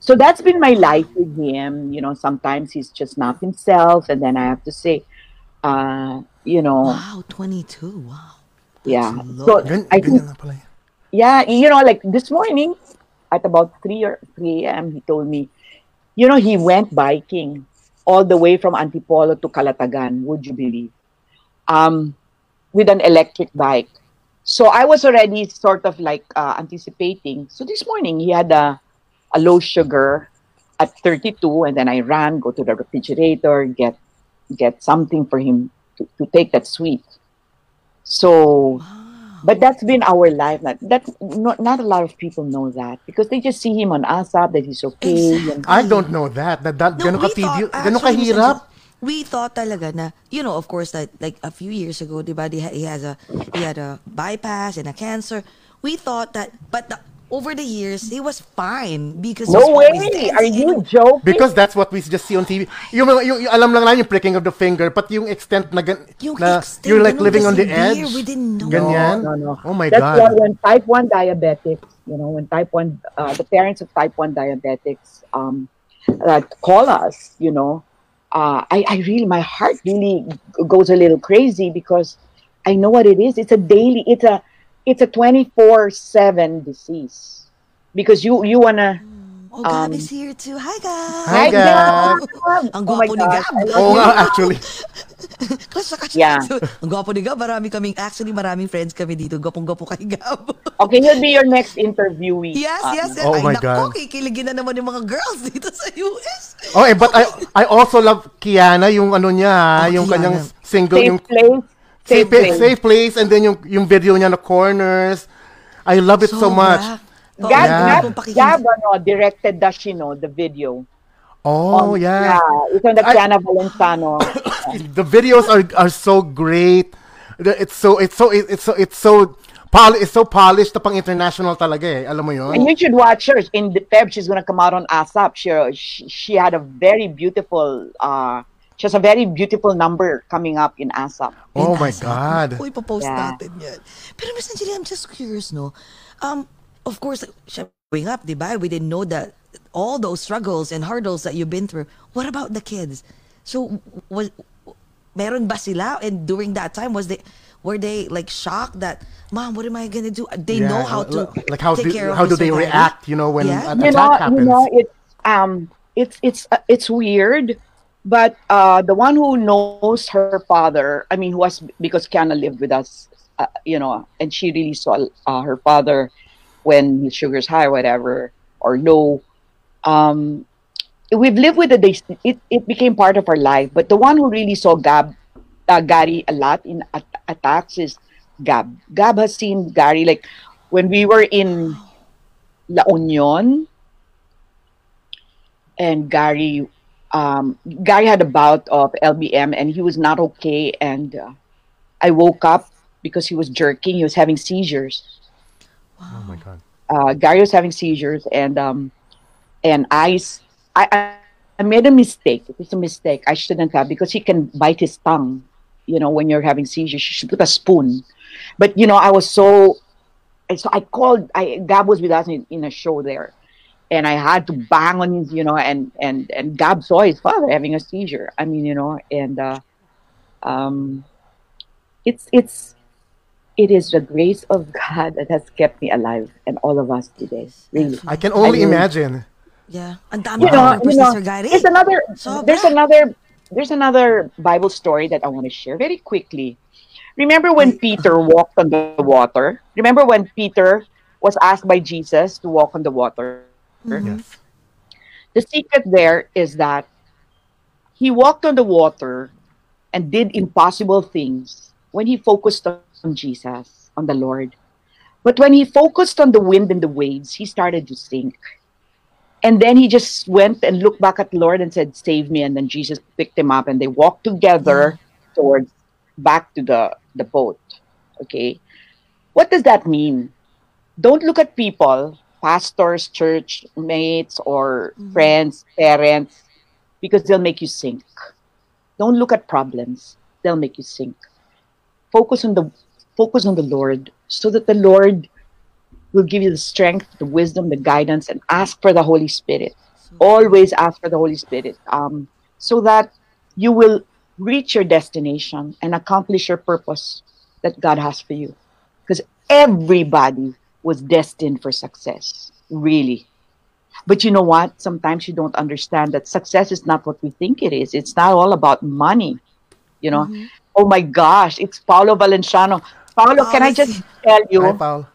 so that's been my life with him. You know, sometimes he's just not himself, and then I have to say, uh, you know, Wow, 22. Wow. yeah. low. So Gan- I think ganyan lang pala. yeah, you know, like this morning at about 3 or 3 a.m., he told me, you know, he went biking all the way from Antipolo to Calatagan, would you believe? Um, with an electric bike. So I was already sort of like uh, anticipating. So this morning he had a, a low sugar at 32, and then I ran, go to the refrigerator, get get something for him to, to take that sweet. So but that's been our life. Not, that not, not a lot of people know that because they just see him on ASAP that he's okay. and- I don't know that. That, that No, ganun we katidi- thought, ganun actually, Miss kahirap. We thought talaga na, you know, of course, that like a few years ago, di ba, he he has a, he had a bypass and a cancer. We thought that, but the, over the years, he was fine because he's no way! Are you and- joking? Because that's what we just see on TV. Yung, mga- yung, yung alam lang namin yung pricking of the finger, but yung extent na, gan, Yung na extent, you're like living on the edge. we didn't know. Ganyan. no, no. Oh my god. That's why when type one diabetics, you know, when type one, uh, the parents of type one diabetics um, uh, call us, you know, uh, I, I really, my heart really goes a little crazy because I know what it is. It's a daily, it's a, it's a twenty four seven disease because you you wanna. Oh, Gab Um, is here too. Hi, Gab. Hi, Gab. Ang Oh my gwapo ni gosh, Gab. Oo you. nga, actually. Kasi kasi Yeah. Ang gwapo ni Gab. Marami kaming, actually maraming friends kami dito. Gwapong-gwapo kay Gab. Okay, he'll be your next interviewee. Yes, Uh, yes. yes. Oh Ay, my nako, God. kikiligin na naman yung mga girls dito sa US. Oh, eh, but I I also love Kiana, yung ano niya, Oh, yung Kiana. kanyang single, Safe yung place. Safe, place. safe place, and then yung yung video niya na corners. I love it so, much. Oo, Gab, Yeah. Gab, Gab, ano, directed Dashino, the video. Oh, On- yeah. It's on the I- Kiana Valenciano. The videos are are so great. It's so it's so it's so it's so poli- it's so polished na pang international talaga eh. Alam mo 'yon? and you should watch her. In the Feb, she's gonna come out on ASAP. She, she, she had a very beautiful, uh, she has a very beautiful number coming up in ASAP. Oh my Inasa. god. Uy, papost Yeah. natin yan. Pero Miss Angelia, I'm just curious, no? Um, of course, syempre, growing up, di ba? We didn't know that all those struggles and hurdles that you've been through. What about the kids? So, was, meron ba sila? And during that time, was they, were they like shocked that, Mom, what am I gonna do? They know how to like how take do, care of how do they react, you know, when Yeah. an you attack know, happens? you know, it's um, it's it's uh, it's weird, but uh, the one who knows her father, I mean, who was because Kiana lived with us, uh, you know, and she really saw uh, her father when his sugar's high, or whatever, or low. Um, we've lived with it. It it became part of our life. But the one who really saw Gab, uh, Gary a lot in at- attacks is Gab. Gab has seen Gary like when we were in La Union and Gary um, Gary had a bout of LBM and he was not okay and uh, I woke up because he was jerking he was having seizures oh my god. uh, Gary was having seizures and um, and I, I- I- made a mistake. It was a mistake. I shouldn't have because he can bite his tongue. You know, when you're having seizures, you should put a spoon. But you know, I was so. and So I called. I Gab was with us in, in a show there, and I had to bang on his. You know, and and and Gab saw his father having a seizure. I mean, you know, and uh, um, it's it's it is the grace of God that has kept me alive and all of us today. Really. I can only I mean- imagine. Yeah. Ang dami you know, you know Sir there's another Sobra. there's another there's another Bible story that I want to share very quickly. Remember when Peter walked on the water? Remember when Peter was asked by Jesus to walk on the water? Mm-hmm. Yes. The secret there is that he walked on the water and did impossible things when he focused on Jesus, on the Lord. But when he focused on the wind and the waves, he started to sink. And then he just went and looked back at the Lord and said, Save me. And then Jesus picked him up and they walked together mm-hmm. towards back to the, the boat. Okay. What does that mean? Don't look at people, pastors, church mates, or friends, parents, because they'll make you sink. Don't look at problems, they'll make you sink. Focus on the focus on the Lord so that the Lord will give you the strength, the wisdom, the guidance, and ask for the Holy Spirit. Always ask for the Holy Spirit, um, so that you will reach your destination and accomplish your purpose that God has for you. Because everybody was destined for success, really. But you know what? Sometimes you don't understand that success is not what we think it is. It's not all about money. You know, mm-hmm. oh my gosh, it's Paolo Valenciano. Paolo, oh, can I just tell you? Hi, Paul.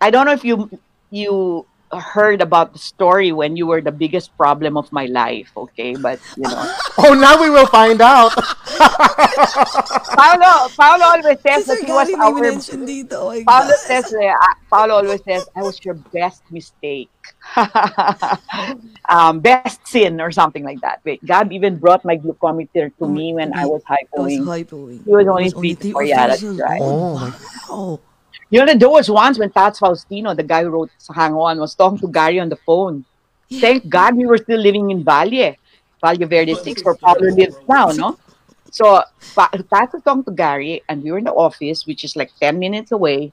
I don't know if you you heard about the story when you were the biggest problem of my life, okay? But you know, Oh, now we will find out. Paolo, Paolo always says that he was our. mention dito. Oh my Paolo says, uh, Paolo always says, I was your best mistake, um, best sin, or something like that. Wait, God even brought my glucometer to me when I was I was hypoing. hypoing. He was only I three to three four, yeah, that's right. Oh, Wow. You know, there was once when Tats Faustino, the guy who wrote Hang On, was talking to Gary on the phone. Thank God we were still living in Valle, Valle Verde 6, where Pablo lives now, no? So Tats was talking to Gary, and we were in the office, which is like 10 minutes away.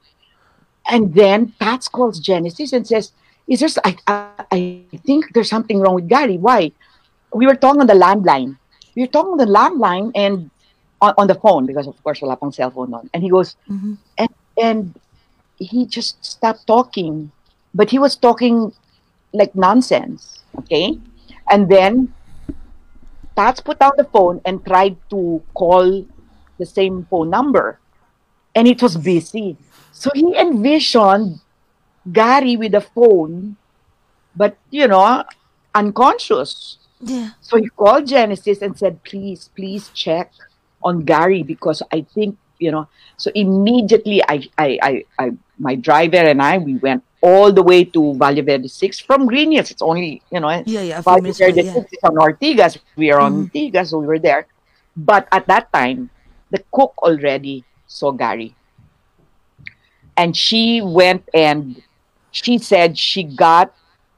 And then Tats calls Genesis and says, Is there, I I think there's something wrong with Gary. Why? We were talking on the landline. We were talking on the landline and on, on the phone, because of course, wala pang cell phone on. And he goes, Mhm. and, and he just stopped talking. But he was talking like nonsense okay? And then Tats put down the phone and tried to call the same phone number. And it was busy. So he envisioned Gary with a phone but you know unconscious. Yeah. so he called Genesis and said, please, please check on Gary because I think, you know. So immediately I I, I, I my driver and I we went all the way to Valle Verde 6 from Green Hills. It's only, you know, Yeah, yeah. A few Valle Verde away, yeah. 6 is on Ortigas. We are on Mhm. Ortigas, so we were there. But at that time, the cook already saw Gary. And she went and she said she got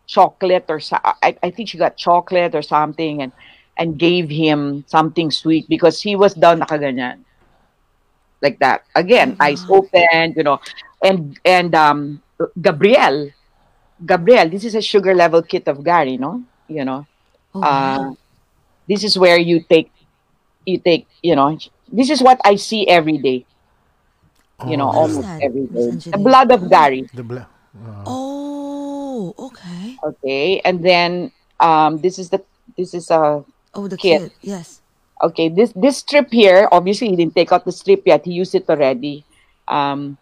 chocolate or so, I, I think she got chocolate or something and and gave him something sweet because he was down nakaganyan. Like that. Again, eyes open, you know. And and um Gabriel, Gabriel, this is a sugar level kit of Gary, no? You know. Oh, Uh, this is where you take you take, you know, this is what I see every day. You know, Oh, almost that, every day. The blood of Gary. The bla- Oh, okay. Okay. And then um this is the this is a Oh, the Kid. kid. Yes. Okay this this strip here obviously he didn't take out the strip yet. He used it already. Um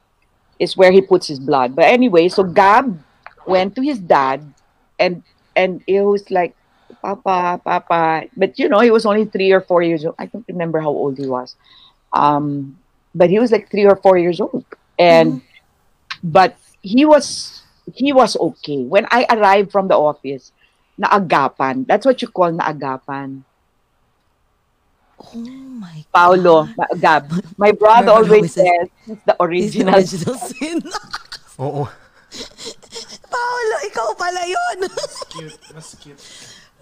is where he puts his blood. But anyway so gab went to his dad and and it was like papa papa. But you know he was only three or four years old. I don't remember how old he was. Um but he was like three or four years old. And but he was he was okay. When i arrived from the office naagapan. That's what you call naagapan Oh my God. Ma- Gab. My brother always says, he's the He's the original. original sin. Oo. Paolo, ikaw pala yun.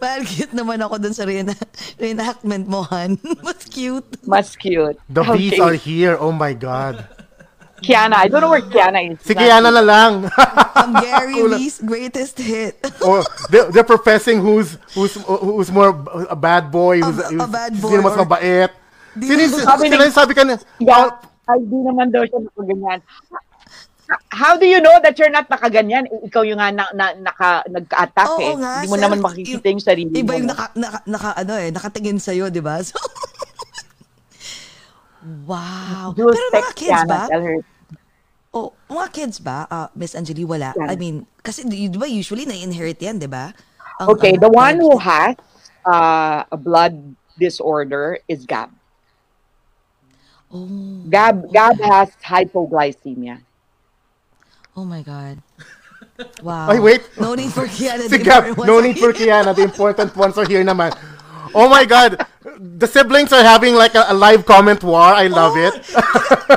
Well, cute naman ako dun sa reena- reenactment mo, Han. Mas cute. Mas cute. The bees Okay. are here. Oh my God. Kiana. I don't know where Kiana is. Si Kiana na lang. Ang Gary. V's greatest hit. or they're, they're professing who's who's who's more a bad boy, who's, A- a who's- bad sino boy mas or- mabait. Di Sino, sino, Sabi sino yung sabi ka na, Yeah, ay, di naman daw siya nakaganyan. How do you know that you're not nakaganyan? Ikaw yung nga na, na, naka, nag-attack Oo eh. nga, Hindi mo sir. naman makikita yung sarili Iba mo. yung no? naka, naka, naka, ano eh, nakatingin sa'yo, di ba? So, wow. Jules, Pero mga kids Kiana, ba? Oh, mga kids ba? Ah, Miss Angeli, wala. Yeah. I mean, kasi di ba usually na-inherit yan, di ba? Ang- Okay, ang the one who has uh, a blood disorder is Gab. Oh, Gab Gab has hypoglycemia. oh my God. Wow. Ay, wait. No need for Kiana. si Gab, no need for. Kiana. The important ones are here naman. Oh my God. The siblings are having like a, a live comment war. I love Oh, it.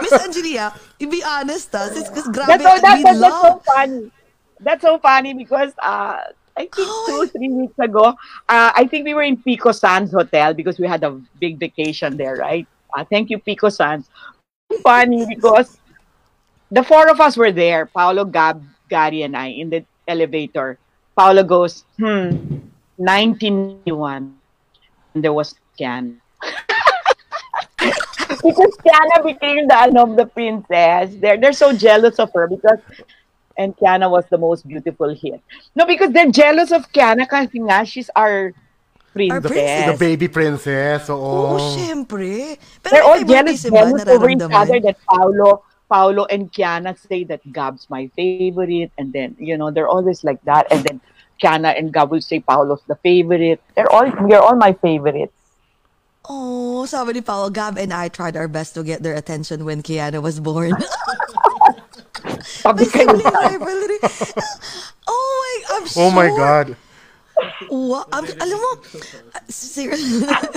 Miss Angelia, to be honest, ah, since because grabe, That's so, that, we that, that's so funny. That's so funny because uh, I think two, three weeks ago, uh, I think we were in Pico Sands Hotel because we had a big vacation there, right? Uh, thank you, Pico Sands. Funny because the four of us were there, Paolo, Gab, Gary, and I, in the elevator. Paolo goes, hmm, 1991. And there was Kian. because Kiana became the ano of the princess. They're they're so jealous of her because and Kiana was the most beautiful hit. No, because they're jealous of Kiana kasi nga she's our princess. princess. The baby princess. Oo, Oo. syempre. Pero They're all jealous, favoritism ba jealous over each other that Paolo Paolo and Kiana say that Gab's my favorite and then you know they're always like that and then Kiana and Gab will say Paolo's the favorite. They're all you're all my favorites. Oh, sabi ni Paolo, Gab and I tried our best to get their attention when Kiana was born. Sabi May kayo rivalry. Oh my, I'm Oh my sure. God. Wow. Am- alam mo, ah, sir,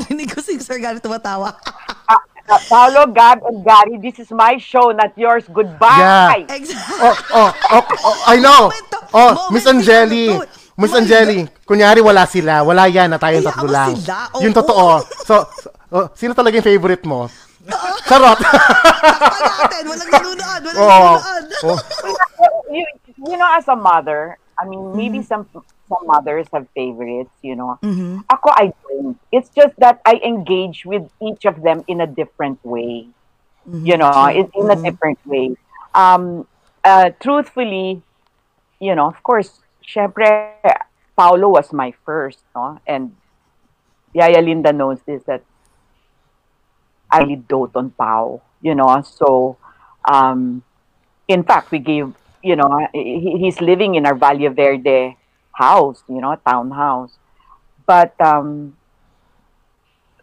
rinig ko si Sir Gary tumatawa. Uh, Paolo, Gab, and Gary, this is my show, not yours. Goodbye. Exactly. Oh, oh, oh, oh, I know. Moment to- Oh, Miss to- Angeli. to- Miss My Angeli, kunyari wala sila. Wala yan na tayong tatlo lang. sila, oo. Yung totoo. So, so, oh, sino talaga yung favorite mo? Charot. Natin. Walang nanonood. Walang oh, oh. you, you know, as a mother, I mean, maybe some some mothers have favorites, you know. Ako, I don't. It's just that I engage with each of them in a different way. You know, in, in a different way. Um, uh, truthfully, you know, of course, syempre, Paolo was my first, no? And Yaya Linda knows this, that I really dote on Pao, you know. So, um, in fact, we gave, you know, he, he's living in our Valle Verde house, you know, townhouse. But um,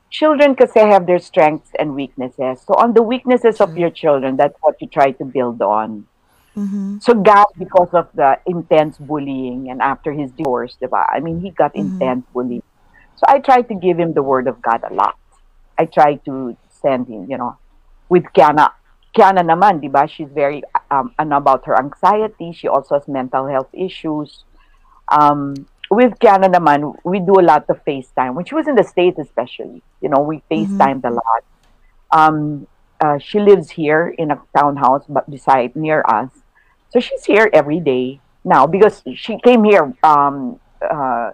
children kasi have their strengths and weaknesses. So on the weaknesses of your children, that's what you try to build on. So Gab, because of the intense bullying and after his divorce, diba? I mean, he got intense bullying. So I try to give him the word of God a lot. I try to send him, you know, with Kiana. Kiana naman, di ba? She's very, um, ano about her anxiety. She also has mental health issues. Um, with Kiana naman, we do a lot of FaceTime. When she was in the States especially, you know, we FaceTimed a lot. Um, uh, she lives here in a townhouse but beside near us. So she's here every day now because she came here um, uh,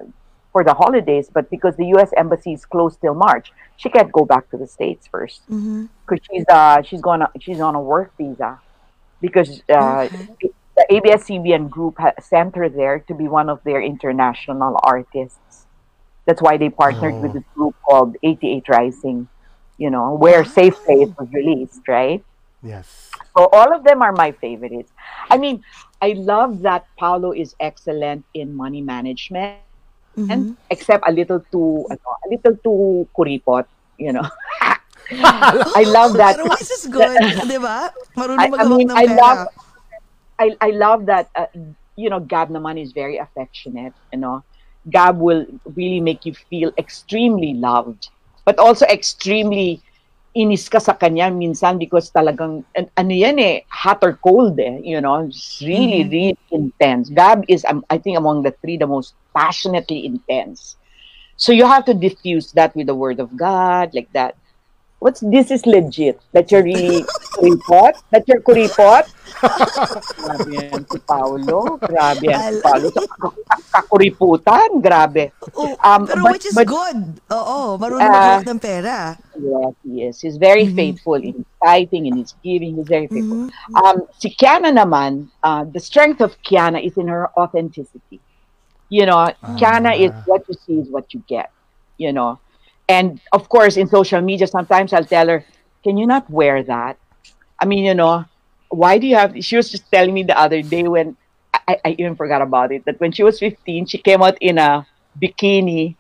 for the holidays, but because the U.S. embassy is closed till March, she can't go back to the states first because she's uh she's going she's on a work visa because uh, the ABS-CBN group ha- sent her there to be one of their international artists. That's why they partnered with this group called 88 Rising, you know, where Safe Place was released, right? Yes. So all of them are my favorites. I mean, I love that Paolo is excellent in money management, and except a little too, a little too kuripot, you know. I love that. Pero is good, di ba? Marunong I, I mean, ng I love, I, I love that. Uh, you know, Gab naman is very affectionate. You know, Gab will really make you feel extremely loved, but also extremely inis ka sa kanya minsan because talagang an- ano yan eh hot or cold eh you know? It's really really intense. Gab is um, I think among the three the most passionately intense. So you have to diffuse that with the word of God, like that. What's this is legit? That you're really kuripot? That you're kuripot? Grabe yan si Paolo. Grabe yan si Paolo. Sa kakuriputan. Grabe. Oh, Um, pero but- which is but- good. Oo, marunong Ah. uh, ng pera. Yes, he is. He's very faithful in his tithing, in his giving. He's very faithful. Um, si Kiana naman, uh, the strength of Kiana is in her authenticity. You know, Kiana is what you see is what you get. You know, and of course, in social media, sometimes I'll tell her, "Can you not wear that?" I mean, you know, why do you have? She was just telling me the other day when I, I even forgot about it that when she was 15, she came out in a bikini,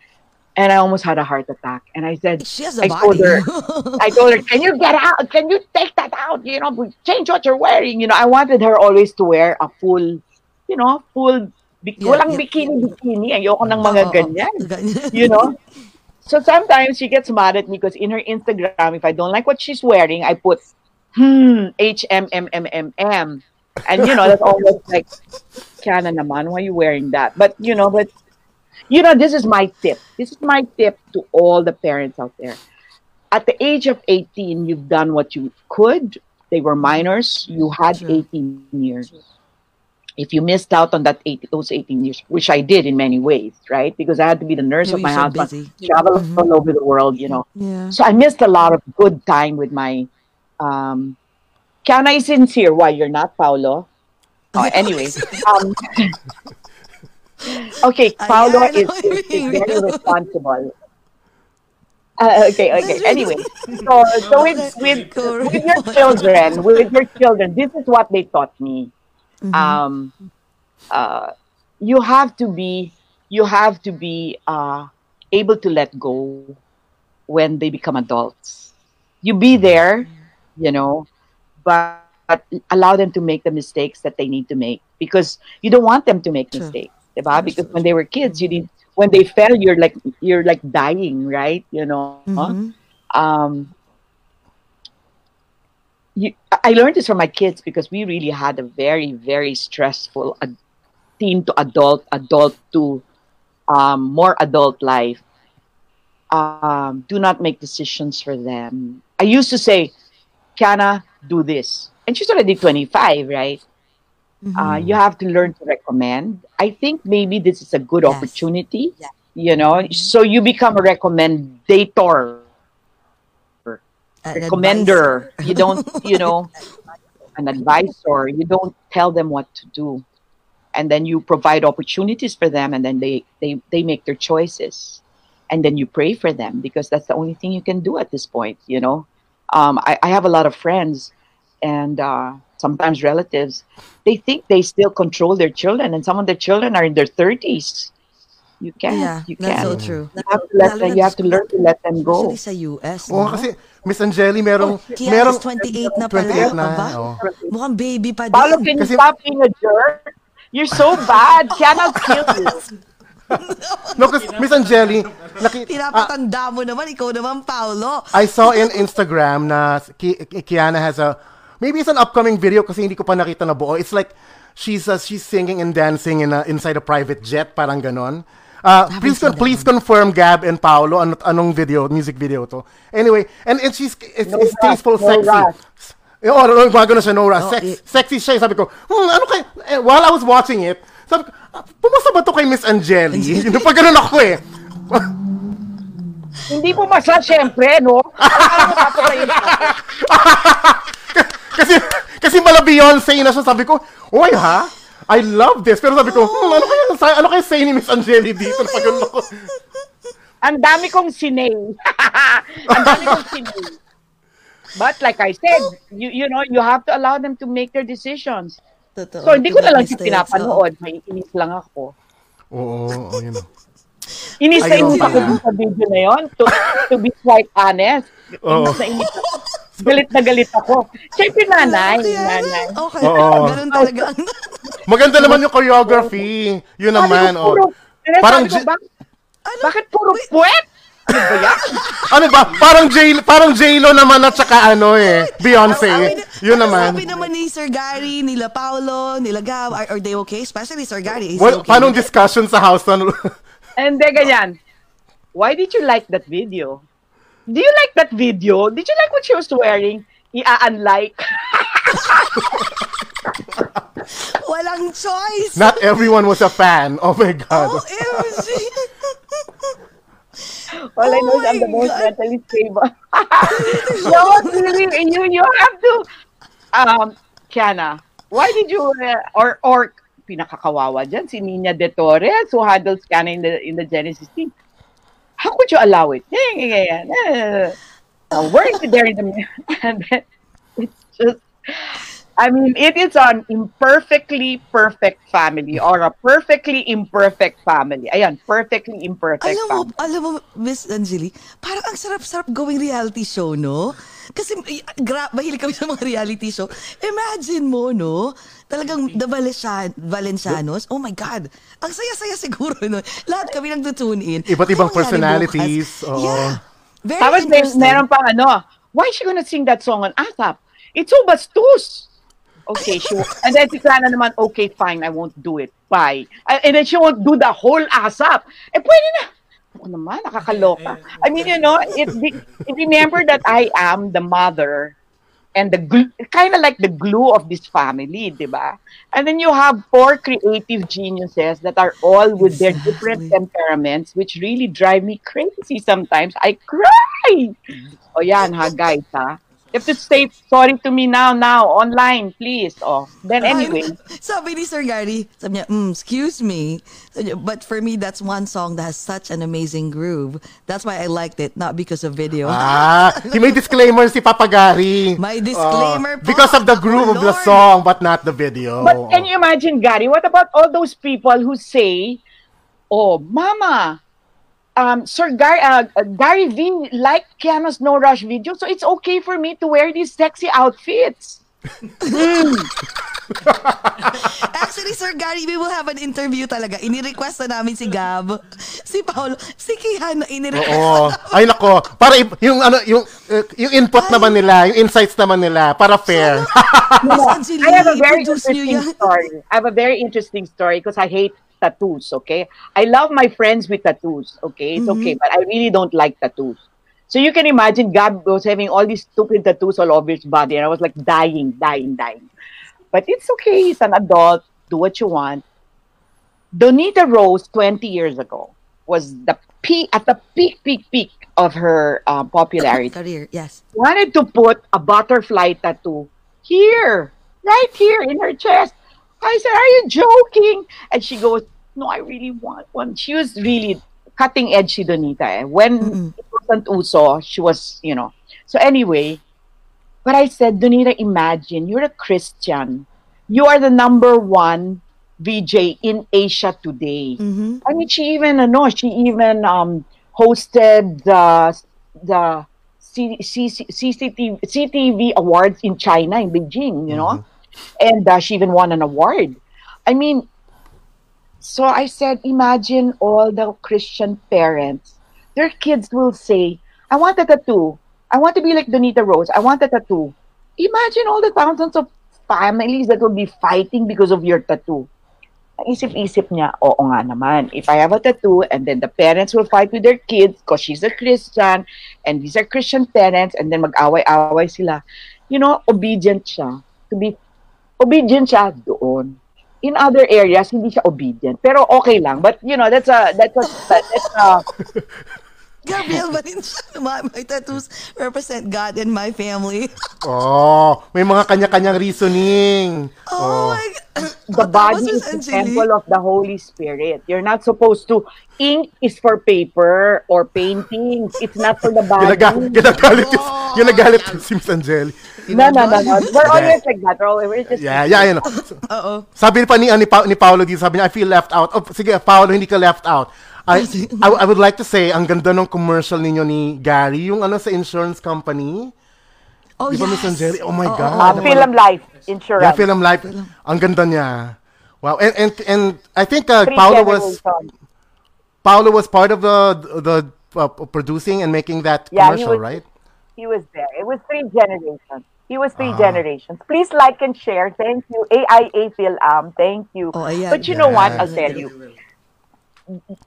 and I almost had a heart attack. And I said, She has a I told her, I told her, can you get out? Can you take that out? You know, change what you're wearing. You know, I wanted her always to wear a full, you know, full, Yeah, walang yeah, bikini, bikini. Ayoko ng mga Oo, oo. ganyan. Ganyan. You know? So sometimes she gets mad at me because in her Instagram, if I don't like what she's wearing, I put, hmm, H M M M M M. And, you know, that's almost like, Kiana naman, why are you wearing that? But, you know, but, you know, this is my tip. This is my tip to all the parents out there. At the age of 18, you've done what you could. They were minors. You had 18 years. If you missed out on that eight, those 18 years, which I did in many ways, right? Because I had to be the nurse of my so husband, busy. travel Mhm. all over the world, you know. Yeah. So I missed a lot of good time with my. Um, can I sincere? Why you're not, Paolo? Oh, anyway, um, okay, Paolo is, ano is, is yung very responsible. Uh, okay, okay. Anyway, so so with with with your children, with your children, this is what they taught me. Mhm. Um, uh, you have to be you have to be uh, able to let go when they become adults. You be there, you know, but, but allow them to make the mistakes that they need to make because you don't want them to make True. mistakes, diba? Because when they were kids, you didn't. when they fell, you're like you're like dying, right? You know. Mhm. Um, you, I learned this from my kids because we really had a very very stressful teen to adult, adult to um, more adult life. Um, do not make decisions for them. I used to say, Kiana, do this. And she's already 25, right? Uh, you have to learn to recommend. I think maybe this is a good Yes. opportunity, you know, so you become a recommendator, An recommender. You don't, you know, an advisor. You don't tell them what to do. And then you provide opportunities for them and then they, they, they make their choices. And then you pray for them because that's the only thing you can do at this point, you know. Um, I, I have a lot of friends and uh, sometimes relatives. They think they still control their children, and some of their children are in their 30s. You can't. Yeah, you that's can't. so true. You have to let Lalo them, you have to learn to let them go. Especially sa US. Oo, no? kasi Miss Angeli, merong, Kiana merong, is 28 na pala. 28 na, Aba, oo. Mukhang baby pa din. Paolo, can you Kasi- stop being a jerk? You're so bad. Cannot kill you. no, kasi Miss Angeli, naki, Pinapatanda mo naman, ikaw naman, Paolo. I saw in Instagram na Ki- Kiana has a maybe it's an upcoming video kasi hindi ko pa nakita na buo. It's like she's uh, she's singing and dancing in a, inside a private jet, parang ganon. Uh, please con- please confirm Gab and Paolo ano, anong video, music video to. Anyway, and, and she's it's, No it's rush, tasteful, no sexy. rush. Eh, oh, ano, gumagano siya, Nora. Oh, Sex, eh. Sexy siya. Sabi ko, hmm, ano kay, eh, while I was watching it, sabi ko, ah, pumasa ba to kay Miss Angeli? Yung pag ganun ako eh. Hindi po masa, syempre, no? Ano kasi kasi mala Beyonce na siya sabi ko, "Oy ha? I love this." Pero sabi ko, hmm, ano kaya sa- ano kaya say ni Miss Angeli dito pag ako. Ang dami kong sinay. Ang dami kong sinay. But like I said, you you know, you have to allow them to make their decisions. Totoo. So hindi ko na lang siya pinapanood. May inis lang ako. Oo, oo, yun. Inis na inis ako dun sa video na yun. To, to be quite honest. Oo. Inis na inis ako. Galit na galit ako. Siyempre nanay. Okay, nanay. Okay, Oo. ganun talaga. Maganda naman yung choreography. Yun naman, ko, puro, oh. Parang ko, J- bak- bakit puro puwet? Ano ba yan? Ano ba? Parang J parang J-Lo naman at saka ano eh, Beyonce. Yun Ano naman. sabi naman ni Sir Gary, nila Paolo, nila Gab, are, are they okay? Especially Sir Gary, is Well, okay? paano discussion sa house? Ano? Hindi, ganyan. why did you like that video? Do you like that video? Did you like what she was wearing? Ia-unlike. Walang choice. Not everyone was a fan. Oh my God. OMG. All I know Oh is I'm the most God. mentally stable. no, really, you you have to. Um, Kiana, why did you uh, or or pinakakawawa dyan si Nina De Torres who handles Kiana in the in the Genesis team? How could you allow it? Uh, you there in the then it's just I mean, it is an imperfectly perfect family or a perfectly imperfect family. Ayan, perfectly imperfect Alam mo, family. alam mo, Miss Angeli, parang ang sarap-sarap gawing reality show, no? Kasi gra- mahilig kami sa mga reality show. Imagine mo, no? Talagang the Valencian- Valencianos. Oh my God. Ang saya-saya siguro nun. Lahat kami nang tune in. Iba't ibang personalities, oo. Yeah. Very Tapos interesting. meron pang ano, why is she gonna sing that song on ASAP? It's so bastos. Okay, she won't- and then si Clara naman, okay, fine, I won't do it. Bye. And then she won't do the whole ASAP. Eh, pwede na. Ako naman, nakakaloka. I mean, you know, it, it, remember that I am the mother and the kind of like the glue of this family, di ba? And then you have four creative geniuses that are all with their different temperaments, which really drive me crazy sometimes. I cry! O yan ha, guys ha. You have to say sorry to me now, now, online, please. Oh, then anyway. Sabi ni Sir Gary, sabi niya, mm, excuse me. Niya, But for me, that's one song that has such an amazing groove. That's why I liked it, not because of video. Ah, may disclaimer si Papa Gary. May disclaimer Oh, po. Because of the groove of the song, but not the video. But can you imagine, Gary, what about all those people who say, oh, Mama, um, Sir Gary, uh, Gary V liked Keanu's No Rush video, so it's okay for me to wear these sexy outfits. Actually, Sir Gary, we will have an interview talaga. Ini-request na namin si Gab, si Paolo, si Kihan na ini-request. Oo. Ay nako, para yung ano yung uh, yung input naman nila, yung insights naman nila para fair. Miss Angeli, I have a very interesting story. I have a very interesting story because I hate tattoos, okay? I love my friends with tattoos, okay? It's okay, but I really don't like tattoos. So you can imagine Gab was having all these stupid tattoos all over his body, and I was like dying, dying, dying. But it's okay. He's an adult. Do what you want. Donita Rose, 20 years ago, was the peak at the peak, peak, peak of her um, popularity Career, yes. wanted to put a butterfly tattoo here, right here in her chest. I said, Are you joking? And she goes, No, I really want one. She was really cutting edge, si Donita. Eh. When it wasn't Uso, she was, you know. So, anyway, but I said, Donita, imagine you're a Christian. You are the number one VJ in Asia today. Mhm. I mean, she even, no, she even um, hosted the the C- C- CCTV, CTV awards in China, in Beijing, you know, and uh, she even won an award. I mean, so I said, imagine all the Christian parents, their kids will say, I want a tattoo. I want to be like Donita Rose. I want a tattoo. Imagine all the thousands of families that will be fighting because of your tattoo. Isip-isip niya, oo nga naman. If I have a tattoo and then the parents will fight with their kids because she's a Christian and these are Christian parents and then mag-away-away sila. You know, obedient siya. To be, obedient siya doon. In other areas, hindi siya obedient. Pero okay lang. But, you know, that's a, that's a, that's a, Gabriel Valencia, my, my tattoos represent God and my family. oh, may mga kanya-kanyang reasoning. Oh, my God. the body is the temple of the Holy Spirit. You're not supposed to, ink is for paper or paintings. It's not for the body. Ginaga, ginagalit yung, ginagalit yung si Miss Angeli. No, no, no, no. We're always like that. We're always, we're just Yeah, yeah, yun. Oo. Sabi pa ni, ni, Pa- ni Paolo dito, sabi niya, I feel left out. Oh, sige, Paolo, hindi ka left out. I, I, I would like to say, ang ganda ng commercial ninyo ni Gary, yung ano sa insurance company. Oh, Di ba, yes. Miss? Oh my Oo, God. uh, film life insurance. Yeah, Film Life. Ang ganda niya. Wow. And and and I think uh, Three Paolo was. Paolo was part of the the uh, producing and making that Yeah, he commercial, was- right? He was there. It was three generations. He was Ah. three generations. Please like and share. Thank you. AIA Film. Thank you. Oh, ayan. But you know what? I'll tell you.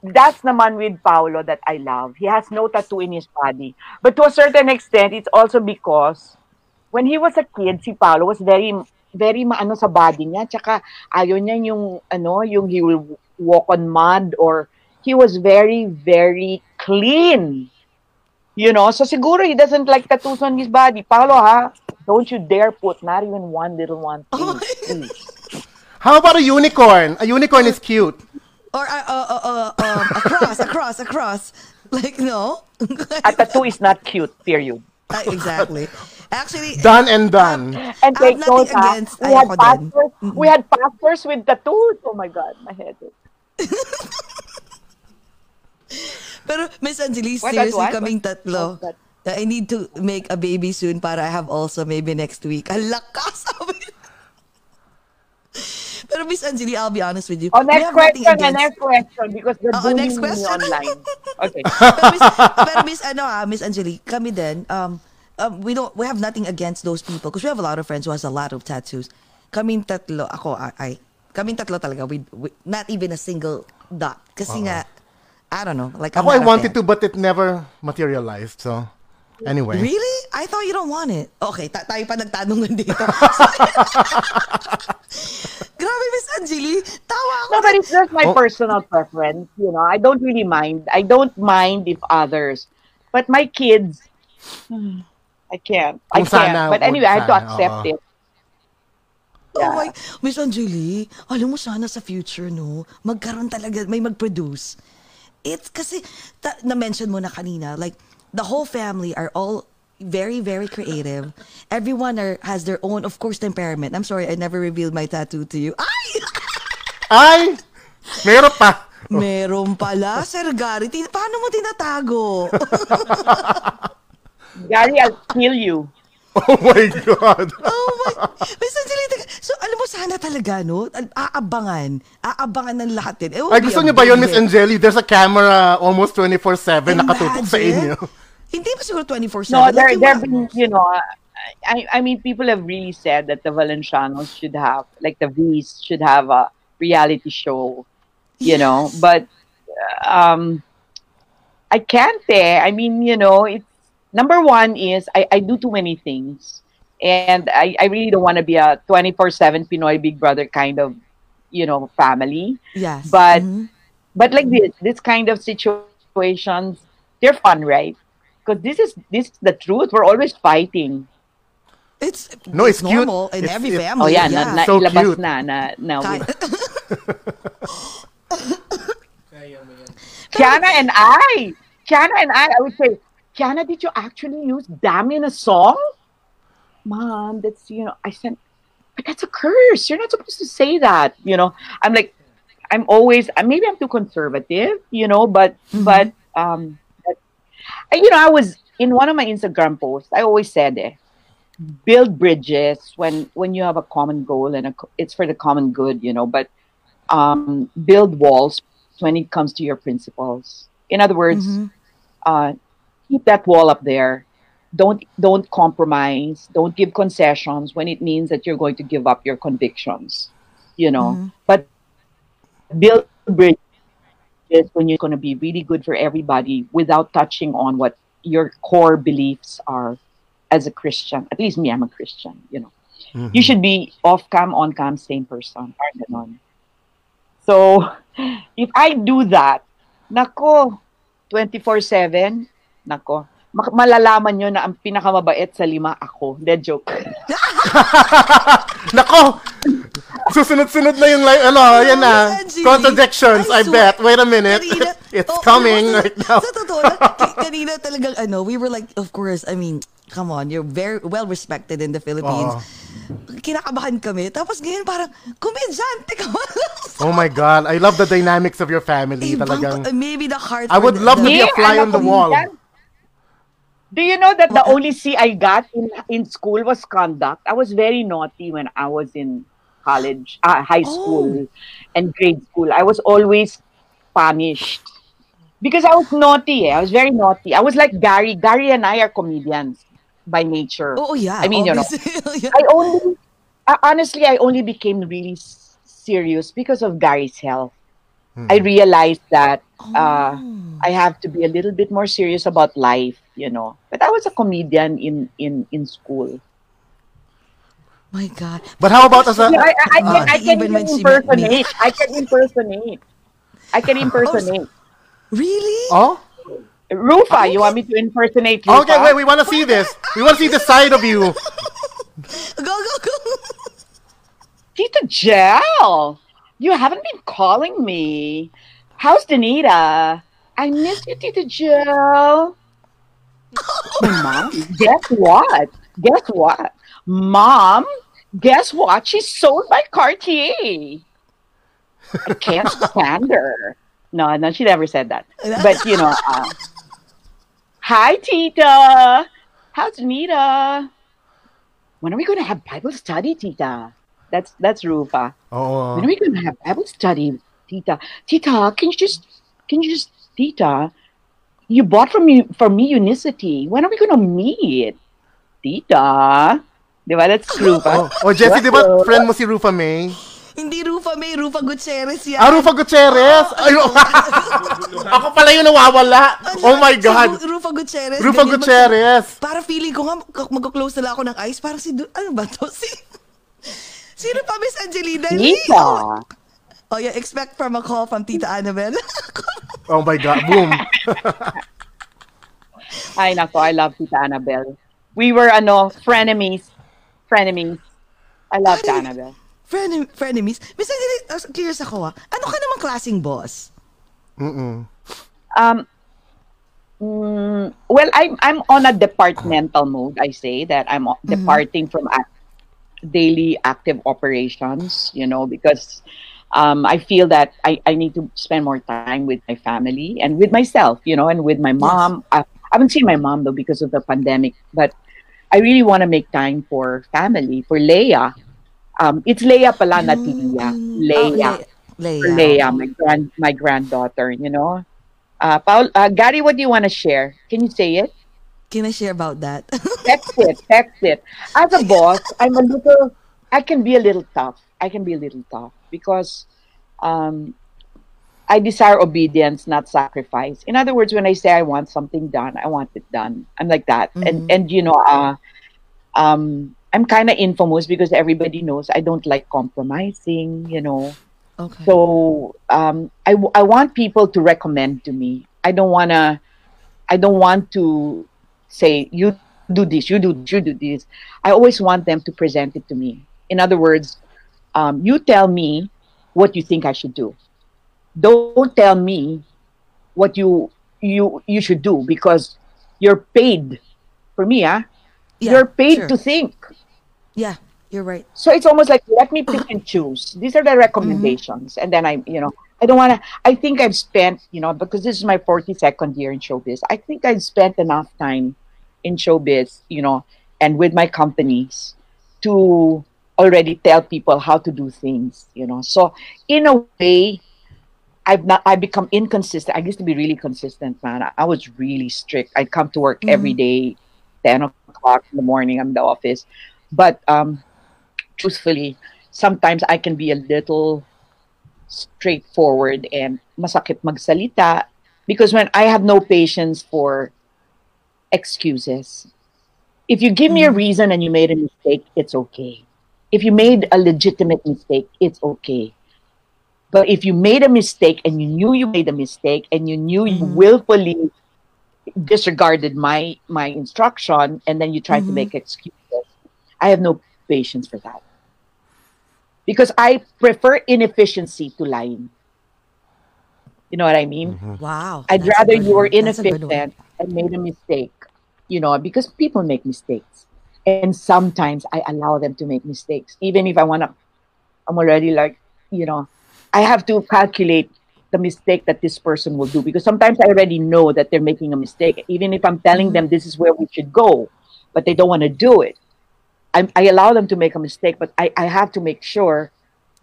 That's naman with Paolo that I love. He has no tattoo in his body. But to a certain extent, it's also because when he was a kid, si Paolo was very very maano sa body niya. Tsaka ayaw niya yung ano, yung he will walk on mud or he was very very clean. You know, so siguro he doesn't like tattoos on his body. Paolo, ha? Don't you dare put not even one little one. Oh Please, please. How about a unicorn? A unicorn is cute. Or uh, uh, uh, uh, um, a cross, a cross, a cross. Like, no? A tattoo is not cute, period. Ah, exactly. Actually, Done and done. And I have take note, nothing against- we had ayoko din. pastors, we had pastors with tattoos. Oh my God, my head. is- pero Miss Angelis, What, what, seriously what? kaming tatlo. What? Uh, I need to make a baby soon para I have also maybe next week. Ang lakas sabi. Pero Miss Angeli, I'll be honest with you. Oh, we next have nothing question, against- next question, because they're Oo, bullying next me question. online. Okay. pero Miss, pero Miss ano ah, Miss Angelique, kami din, um, um, we don't, we have nothing against those people because we have a lot of friends who has a lot of tattoos. Kaming tatlo, ako, I, I kaming tatlo talaga, we, we, not even a single dot. Kasi nga, I don't know, like I'm Ako, I wanted to, but it never materialized. So, anyway. Really? I thought you don't want it. Okay, ta- tayo pa nagtanungan dito. Grabe, Miss Angeli. Tawa ako. No, but it's just my Oh. personal preference. You know, I don't really mind. I don't mind if others, but my kids, I can't. I Kung can't. sana, but anyway, I have to accept it. Oh my, Miss Angeli, alam mo sana sa future, no, magkaroon talaga, may mag-produce. It's kasi, ta- na-mention mo na kanina, like, the whole family are all very, very creative. Everyone are, has their own, of course, temperament. I'm sorry, I never revealed my tattoo to you. Ay! Ay! Meron pa. Meron pala, Sir Gary. Tin- paano mo tinatago? Gary, I'll kill you. Oh my God. Oh my, Miss Angelita, so alam mo sana talaga, no? Aabangan. Aabangan ng lahat din. Ay, gusto niyo ba yun, Miss. Angeli? There's a camera almost 24-7 nakatutok sa inyo. Hindi ba siguro 24-7? No, there, there been, you know, I, I mean, people have really said that the Valencianos should have, like the V's should have a reality show, you know, but um, I can't eh. I mean, you know, it's number one is I, I do too many things. And I, I really don't want to be a 24 7 Pinoy Big Brother kind of, you know, family. Yes. But Mhm. but like this this kind of situations they're fun right because this is this is the truth we're always fighting. It's, No, it's cute. normal in It's- every it's- family. oh yeah, na, na So ilabas cute. na na na Kaya- Kiana and I Kiana and I I would say Kiana did you actually use damn in a song? Mom that's you know I said but that's a curse. You're not supposed to say that you know? I'm like I'm always uh, maybe I'm too conservative you know but but um but, uh, you know I was in one of my Instagram posts I always said eh, build bridges when when you have a common goal and a, it's for the common good you know but um build walls when it comes to your principles in other words Mhm. uh, keep that wall up there. Don't don't compromise. Don't give concessions when it means that you're going to give up your convictions. You know, Mhm. but build bridges when you're going to be really good for everybody without touching on what your core beliefs are as a Christian. At least me, I'm a Christian. You know, you mm-hmm. should be off cam, on cam, same person. Parang. So, if I do that, nako, 24-7, nako, malalaman nyo na ang pinakamabait sa lima ako. Hindi, joke. Nako! Susunod-sunod na yung like, ano, yan na. Miss Angelie, Contradictions, I, swear, bet. Wait a minute. kanina- it's oh, coming mo, right now. Sa totoo lang, kanina talagang ano, we were like, of course, I mean, come on, you're very well respected in the Philippines. Oo. Kinakabahan kami. Tapos ngayon parang, komedyante ka? Oh my God. I love the dynamics of your family. Ibang- Talagang, maybe the heart I would the- love to the- be a fly on the wall. Do you know that the only C I got in, in school was conduct? I was very naughty when I was in college, uh, high school, and grade school. I was always punished because I was naughty. Eh? I was very naughty. I was like Gary. Gary and I are comedians by nature. Oh, yeah. I mean, you know, obviously. I only, uh, honestly, I only became really s- serious because of Gary's health. I realized that uh, Oh. I have to be a little bit more serious about life, you know. But I was a comedian in in in school. My God. But how about as a Yeah, I, I, I can, Ah, I can even when she met me. impersonate. I can impersonate. I can impersonate. Really? Oh? Rufa, you want me to impersonate Rufa? Okay, wait, we want to see this. We want to see the side of you. Go, go, go. Tita Jel, you haven't been calling me. How's Donita? I miss you, Tita Jel. Mom, guess what? Guess what? Mom, guess what? She's sold by Cartier. I can't stand her. No, no, she never said that. But you know, uh, hi Tita. How's Nita? When are we going to have Bible study, Tita? That's that's Rufa. Oh. When are we going to have Bible study, Tita? Tita, can you just, can you just, Tita? You bought from me for me Unicity. When are we going to meet, Tita? Diba? That's Rufa. Oh, oh Jessie, di ba friend mo si Rufa May? Hindi Rufa May, Rufa Gutierrez yan. Ah, Rufa Gutierrez! Ay, ako pala yung nawawala. Oh my Si God. Ru- Rufa Gutierrez. Rufa ganyan mag- Gutierrez. Para feeling ko nga, mag- mag-close na lang ako ng eyes. Parang si, Du- ano ba to? Si, sino pa, Miss Angelina? Tita. Oh, yeah, expect from a call from Tita Annabelle. Oh my God, boom. Ay, nako, I love Tita Annabelle. We were, ano, frenemies. Frenemies. I love Tita Ay. Annabelle. Fren- frenemies. Miss Angelina, uh, curious ako ah. Ano ka namang klaseng boss? Mm-mm. Um, mm, well, I'm I'm on a departmental mode. I say that I'm o- departing from ac- daily active operations. You know, because um, I feel that I, I need to spend more time with my family and with myself. You know, and with my mom. I, I haven't seen my mom though because of the pandemic, but I really want to make time for family for Leia. Um, it's Leia pala, not Tia. Leia. Oh, Le- for Leia. Leia, my grand my granddaughter, you know. Uh, Paul, uh, Gary, what do you want to share? Can you say it? Can I share about that? Text it, text it. As a boss, I'm a little. I can be a little tough. I can be a little tough because um, I desire obedience, not sacrifice. In other words, when I say I want something done, I want it done. I'm like that, and and you know, uh, um, I'm kind of infamous because everybody knows I don't like compromising. You know, okay. so um, I, w- I want people to recommend to me. I don't want to. I don't want to say you do this, you do you do this. I always want them to present it to me. In other words, um, you tell me what you think I should do. Don't tell me what you you you should do because you're paid. For me, ah, Yeah, you're paid sure. to think. Yeah, you're right. So it's almost like let me pick and choose. These are the recommendations, and then I, you know, I don't want to. I think I've spent, you know, because this is my forty second year in showbiz. I think I've spent enough time in showbiz, you know, and with my companies to already tell people how to do things, you know. So in a way, I've not. I've become inconsistent. I used to be really consistent, man. I, I was really strict. I'd come to work every day, ten o'clock in the morning. I'm in the office, but um, truthfully, sometimes I can be a little straightforward and masakit magsalita because when I have no patience for excuses. If you give me a reason and you made a mistake, it's okay. If you made a legitimate mistake, it's okay. But if you made a mistake and you knew you made a mistake and you knew you mm-hmm. willfully disregarded my my instruction and then you tried to mm-hmm. make excuses, I have no patience for that. Because I prefer inefficiency to lying. You know what I mean? Mm-hmm. Wow. I'd that's rather you were one. A good one. inefficient and made a mistake, you know, because people make mistakes. And sometimes I allow them to make mistakes. Even if I want to, I'm already like, you know, I have to calculate the mistake that this person will do because sometimes I already know that they're making a mistake. Even if I'm telling them this is where we should go, but they don't want to do it. I, I allow them to make a mistake, but I, I have to make sure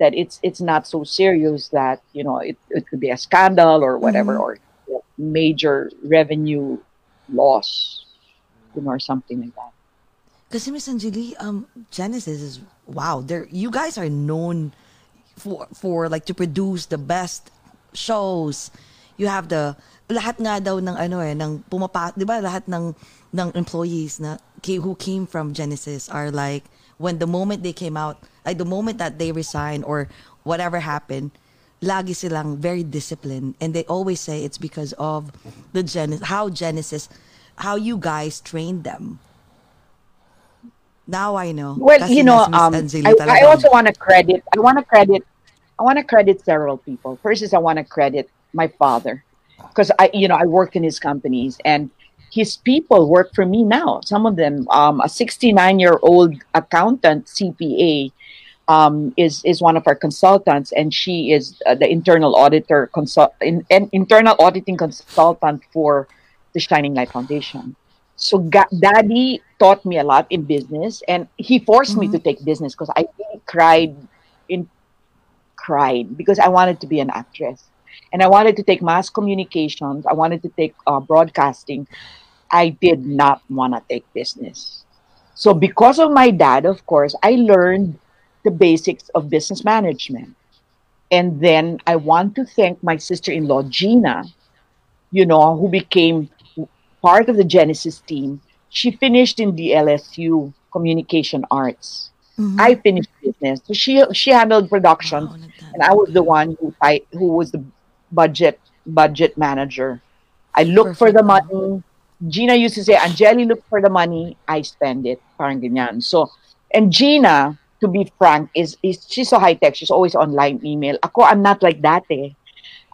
that it's it's not so serious that you know it, it could be a scandal or whatever or you know, major revenue loss you know or something like that Because Miss Angeli, um, Genesis is wow. There, you guys are known for for like to produce the best shows. You have the lahat nga daw ng ano eh ng pumapa, 'di ba? Lahat ng ng employees na who came from Genesis are like when the moment they came out, like the moment that they resign or whatever happened, lagi silang very disciplined and they always say it's because of the Genesis how Genesis how you guys trained them. Now I know. Well, Kasi you know, nga si Miss um, I, I also want to credit. I want to credit. I want to credit several people. First is I want to credit my father, because I, you know, I worked in his companies and his people work for me now. Some of them, um, a 69 year old accountant CPA, um, is is one of our consultants, and she is uh, the internal auditor consult in, in, internal auditing consultant for the Shining Light Foundation. So ga- daddy taught me a lot in business and he forced me to take business because I really cried in cried because I wanted to be an actress and I wanted to take mass communications. I wanted to take uh, broadcasting. I did not want to take business. So because of my dad, of course, I learned the basics of business management. And then I want to thank my sister-in-law Gina, you know, who became part of the Genesis team. She finished in the LSU Communication Arts. I finished business. So she she handled production, Wow, and I was the one who I who was the budget budget manager. I look for the money. Gina used to say, Angeli, look for the money. I spend it. Parang ganyan. So, and Gina, to be frank, is, is she's so high tech. She's always online email. Ako, I'm not like that eh.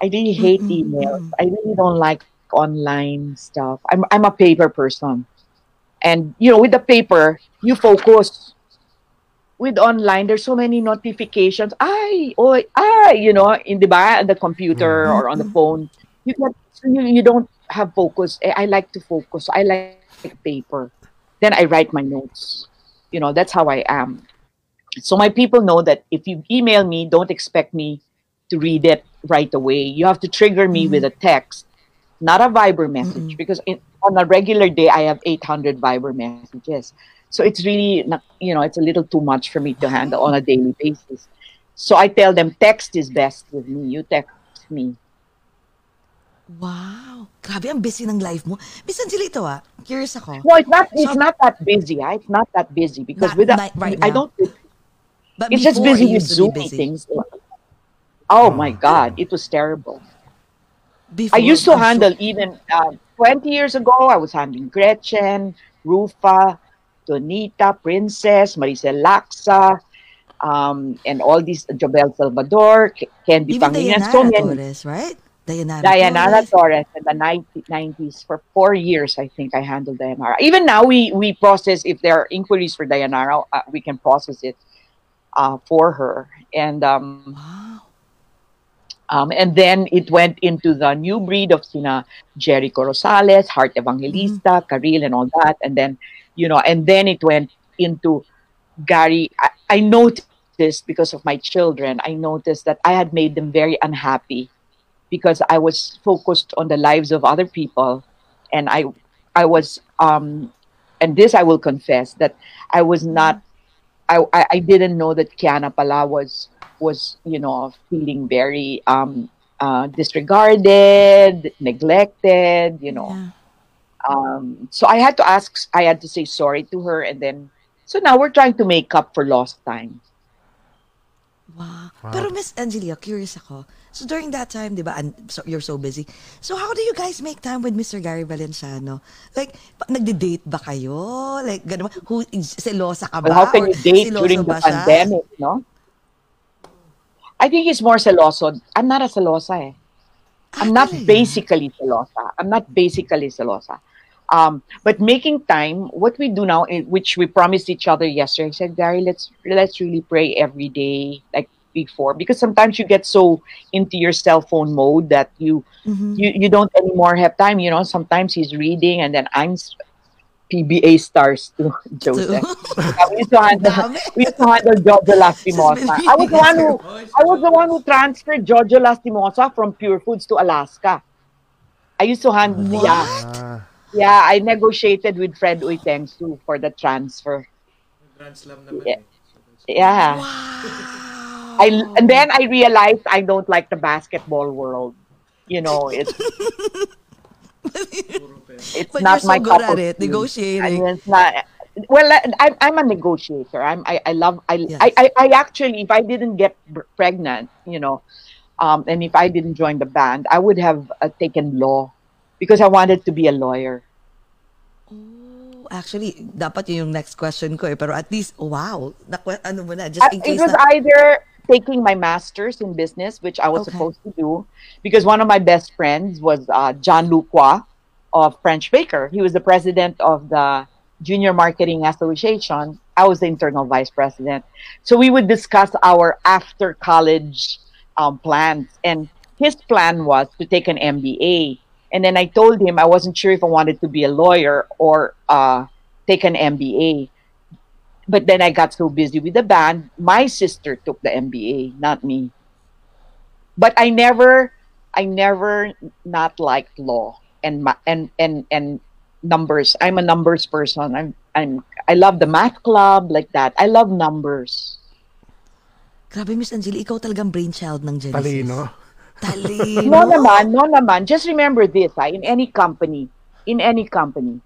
I really hate emails. I really don't like online stuff. I'm I'm a paper person. And you know, with the paper, you focus. With online, there's so many notifications. I, oh, I, you know, in the ba, on the computer or on the phone, you get you, you don't have focus. Eh, I like to focus. I like paper. Then I write my notes. You know, that's how I am. So my people know that if you email me, don't expect me to read it right away. You have to trigger me with a text, not a Viber message, because in, on a regular day I have 800 Viber messages. So it's really, not, you know, it's a little too much for me to handle on a daily basis. So I tell them text is best with me. You text me. Wow. Grabe, ang busy ng life mo. Miss Angelito ah, curious ako. No, it's not. It's So- not that busy. ah. It's not that busy because Not- with the, not right I don't. But It's just busy with used to Zoom be busy. meetings. Oh my God, it was terrible. Before, I used to I'm sure- handle even uh, 20 years ago, I was handling Gretchen, Rufa, Donita, Princess, Maricel Laxa, um, and all these, Jobel Salvador, Candy Even Pangilinan, Dayanara so many. Torres, right? Dayanara, Dayanara Torres. Torres in the 90, 90s for four years, I think I handled Dayanara. Even now, we we process if there are inquiries for Dayanara, uh, we can process it uh, for her. And um, Wow. um, and then it went into the new breed of Sina Jericho Rosales, Heart Evangelista, Karylle, and all that. And then, you know, and then it went into Gary. I, I noticed because of my children, I noticed that I had made them very unhappy because I was focused on the lives of other people. And I, I was, um, and this I will confess that I was not, I, I, didn't know that Kiana Pala was was you know feeling very um uh disregarded neglected you know Yeah. Um so i had to ask i had to say sorry to her and then so now we're trying to make up for lost time Wow. Pero Miss Angelia, curious ako. So during that time, di ba, and so you're so busy. So how do you guys make time with Mr. Gary Valenciano? Like, pa- nagde-date ba kayo? Like, gano'n ba? Who, selosa ka ba? well how can Or you date seloso during the ba siya? pandemic no i think he's more celoso i'm not a celosa eh I'm Ah, not talaga? basically celosa. I'm not basically celosa. Um, but making time, what we do now, which we promised each other yesterday, I said, Gary, let's let's really pray every day, like before, because sometimes you get so into your cell phone mode that you Mhm. you you don't anymore have time. You know, sometimes he's reading, and then I'm PBA stars to Joseph. Yeah, we used to handle, we used to handle Jojo Lastimosa. I was the one who I was the one who transferred Jojo Lastimosa from Pure Foods to Alaska. I used to handle yeah, Ah, yeah, I negotiated with Fred Uytengsu for the transfer. Grand Slam naman Yeah. eh. Yeah. Wow. I and then I realized I don't like the basketball world. You know, it's it's But not you're so my good cup at of it, negotiating. I mean, it's not. Well, I- I'm I'm a negotiator. I'm I, I love I, Yes. I I I actually if I didn't get b- pregnant, you know, um, and if I didn't join the band, I would have uh, taken law because I wanted to be a lawyer. Actually, dapat yun yung next question ko eh. Pero at least, wow. Nakwe- ano mo na, just I- in it was na. either taking my master's in business, which I was Okay. supposed to do, because one of my best friends was uh, Johnlu Koa of French Baker. He was the president of the Junior Marketing Association. I was the internal vice president. So we would discuss our after college um, plans. And his plan was to take an MBA. And then I told him I wasn't sure if I wanted to be a lawyer or uh, take an MBA but then I got so busy with the band, my sister took the MBA, not me. But I never, I never not liked law and ma- and and and numbers. I'm a numbers person. I'm I'm I love the math club like that. I love numbers. Grabe, Miss Angeli, ikaw talagang brainchild ng Genesis. Talino. Talino. No naman, no naman. Just remember this, ah, in any company, in any company,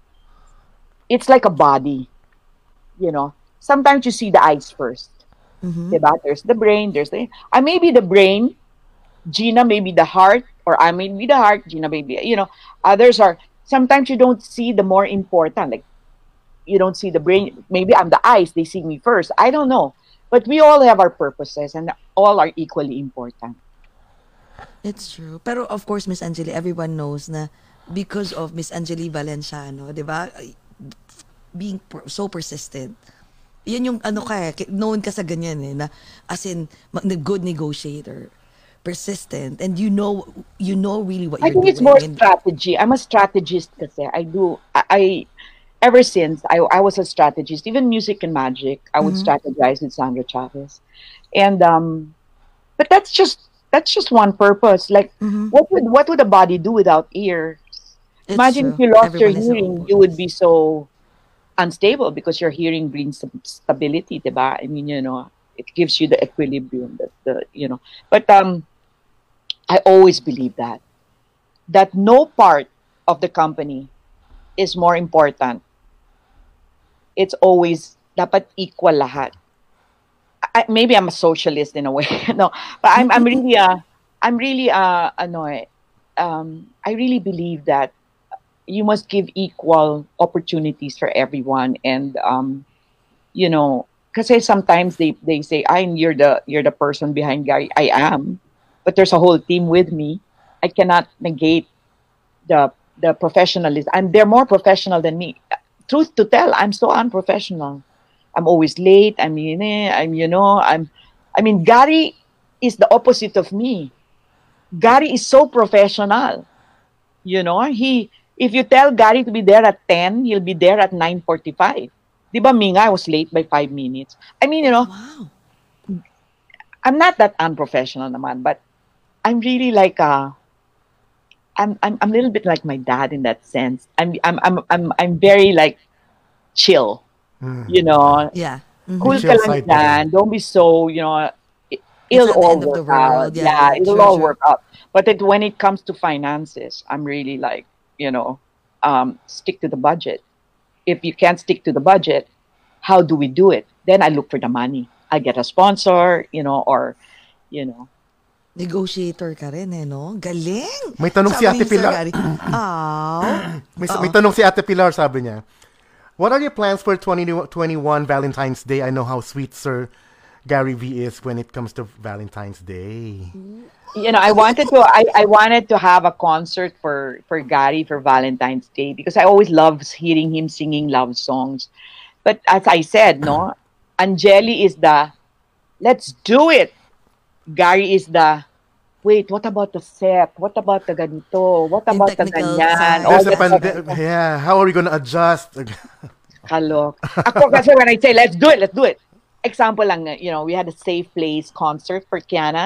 it's like a body. You know, sometimes you see the eyes 1st Mhm. Diba? There's the brain, there's the I may be the brain, Gina may be the heart, or I may be the heart, Gina may be, you know, others are sometimes you don't see the more important. Like you don't see the brain, maybe I'm the eyes, they see me first. I don't know. But we all have our purposes and all are equally important. It's true. Pero of course, Miss Angeli, everyone knows na because of Miss Angeli Valenciano, di ba? Being so persistent. Yan yung ano ka eh, known ka sa ganyan eh, na as in, good negotiator, persistent, and you know, you know really what I think it's doing. more and- strategy. I'm a strategist kasi. I do I, I ever since I, I was a strategist, even music and magic, I would Mhm. strategize with Sandra Chavez. And um but that's just that's just one purpose. Like Mhm. what would what would a body do without ears? It's Imagine true. if you lost your Everyone their hearing, you would be so unstable because your hearing brings some stability, diba? I mean, you know, it gives you the equilibrium, the, the you know. But um, I always believe that that no part of the company is more important. It's always dapat equal lahat. I, maybe I'm a socialist in a way, no, but I'm I'm really a I'm really a ano eh, um, I really believe that you must give equal opportunities for everyone and um you know because sometimes they they say i'm you're the you're the person behind gary i am but there's a whole team with me. I cannot negate the the professionalism. And they're more professional than me. Truth to tell i'm so unprofessional i'm always late i'm you know i'm you know i'm i mean gary is the opposite of me gary is so professional you know he if you tell Gary to be there at 10, he'll be there at 9.45. Di ba, Minga, I was late by five minutes. I mean, you know, Wow. I'm not that unprofessional naman, but I'm really like, uh, I'm, I'm, I'm a little bit like my dad in that sense. I'm, I'm, I'm, I'm, I'm very like chill, Mm. you know, Yeah. Mhm. cool ka lang dyan. Don't be so, you know, it, it'll all work out. Yeah, Yeah, it'll all true. work out. But it, when it comes to finances, I'm really like, you know, um, stick to the budget. If you can't stick to the budget, how do we do it? Then I look for the money. I get a sponsor, you know, or, you know, Negotiator ka rin eh, no? Galing! May tanong si Sabi Ate ni Sir Pilar. Aw. May, may tanong si Ate Pilar, sabi niya. What are your plans for 2021 Valentine's Day? I know how sweet Sir Gary V is when it comes to Valentine's Day. you know, I wanted to I, I wanted to have a concert for for Gary for Valentine's Day because I always love hearing him singing love songs. But as I said, no, Angeli is the let's do it. Gary is the wait, what about the set? What about the ganito? What about the technical ganyan? All There's a that pandemic. Yeah, how are we gonna adjust? Kalok. Ako kasi when I say let's do it, let's do it. Example lang, you know, we had a safe place concert for Kiana.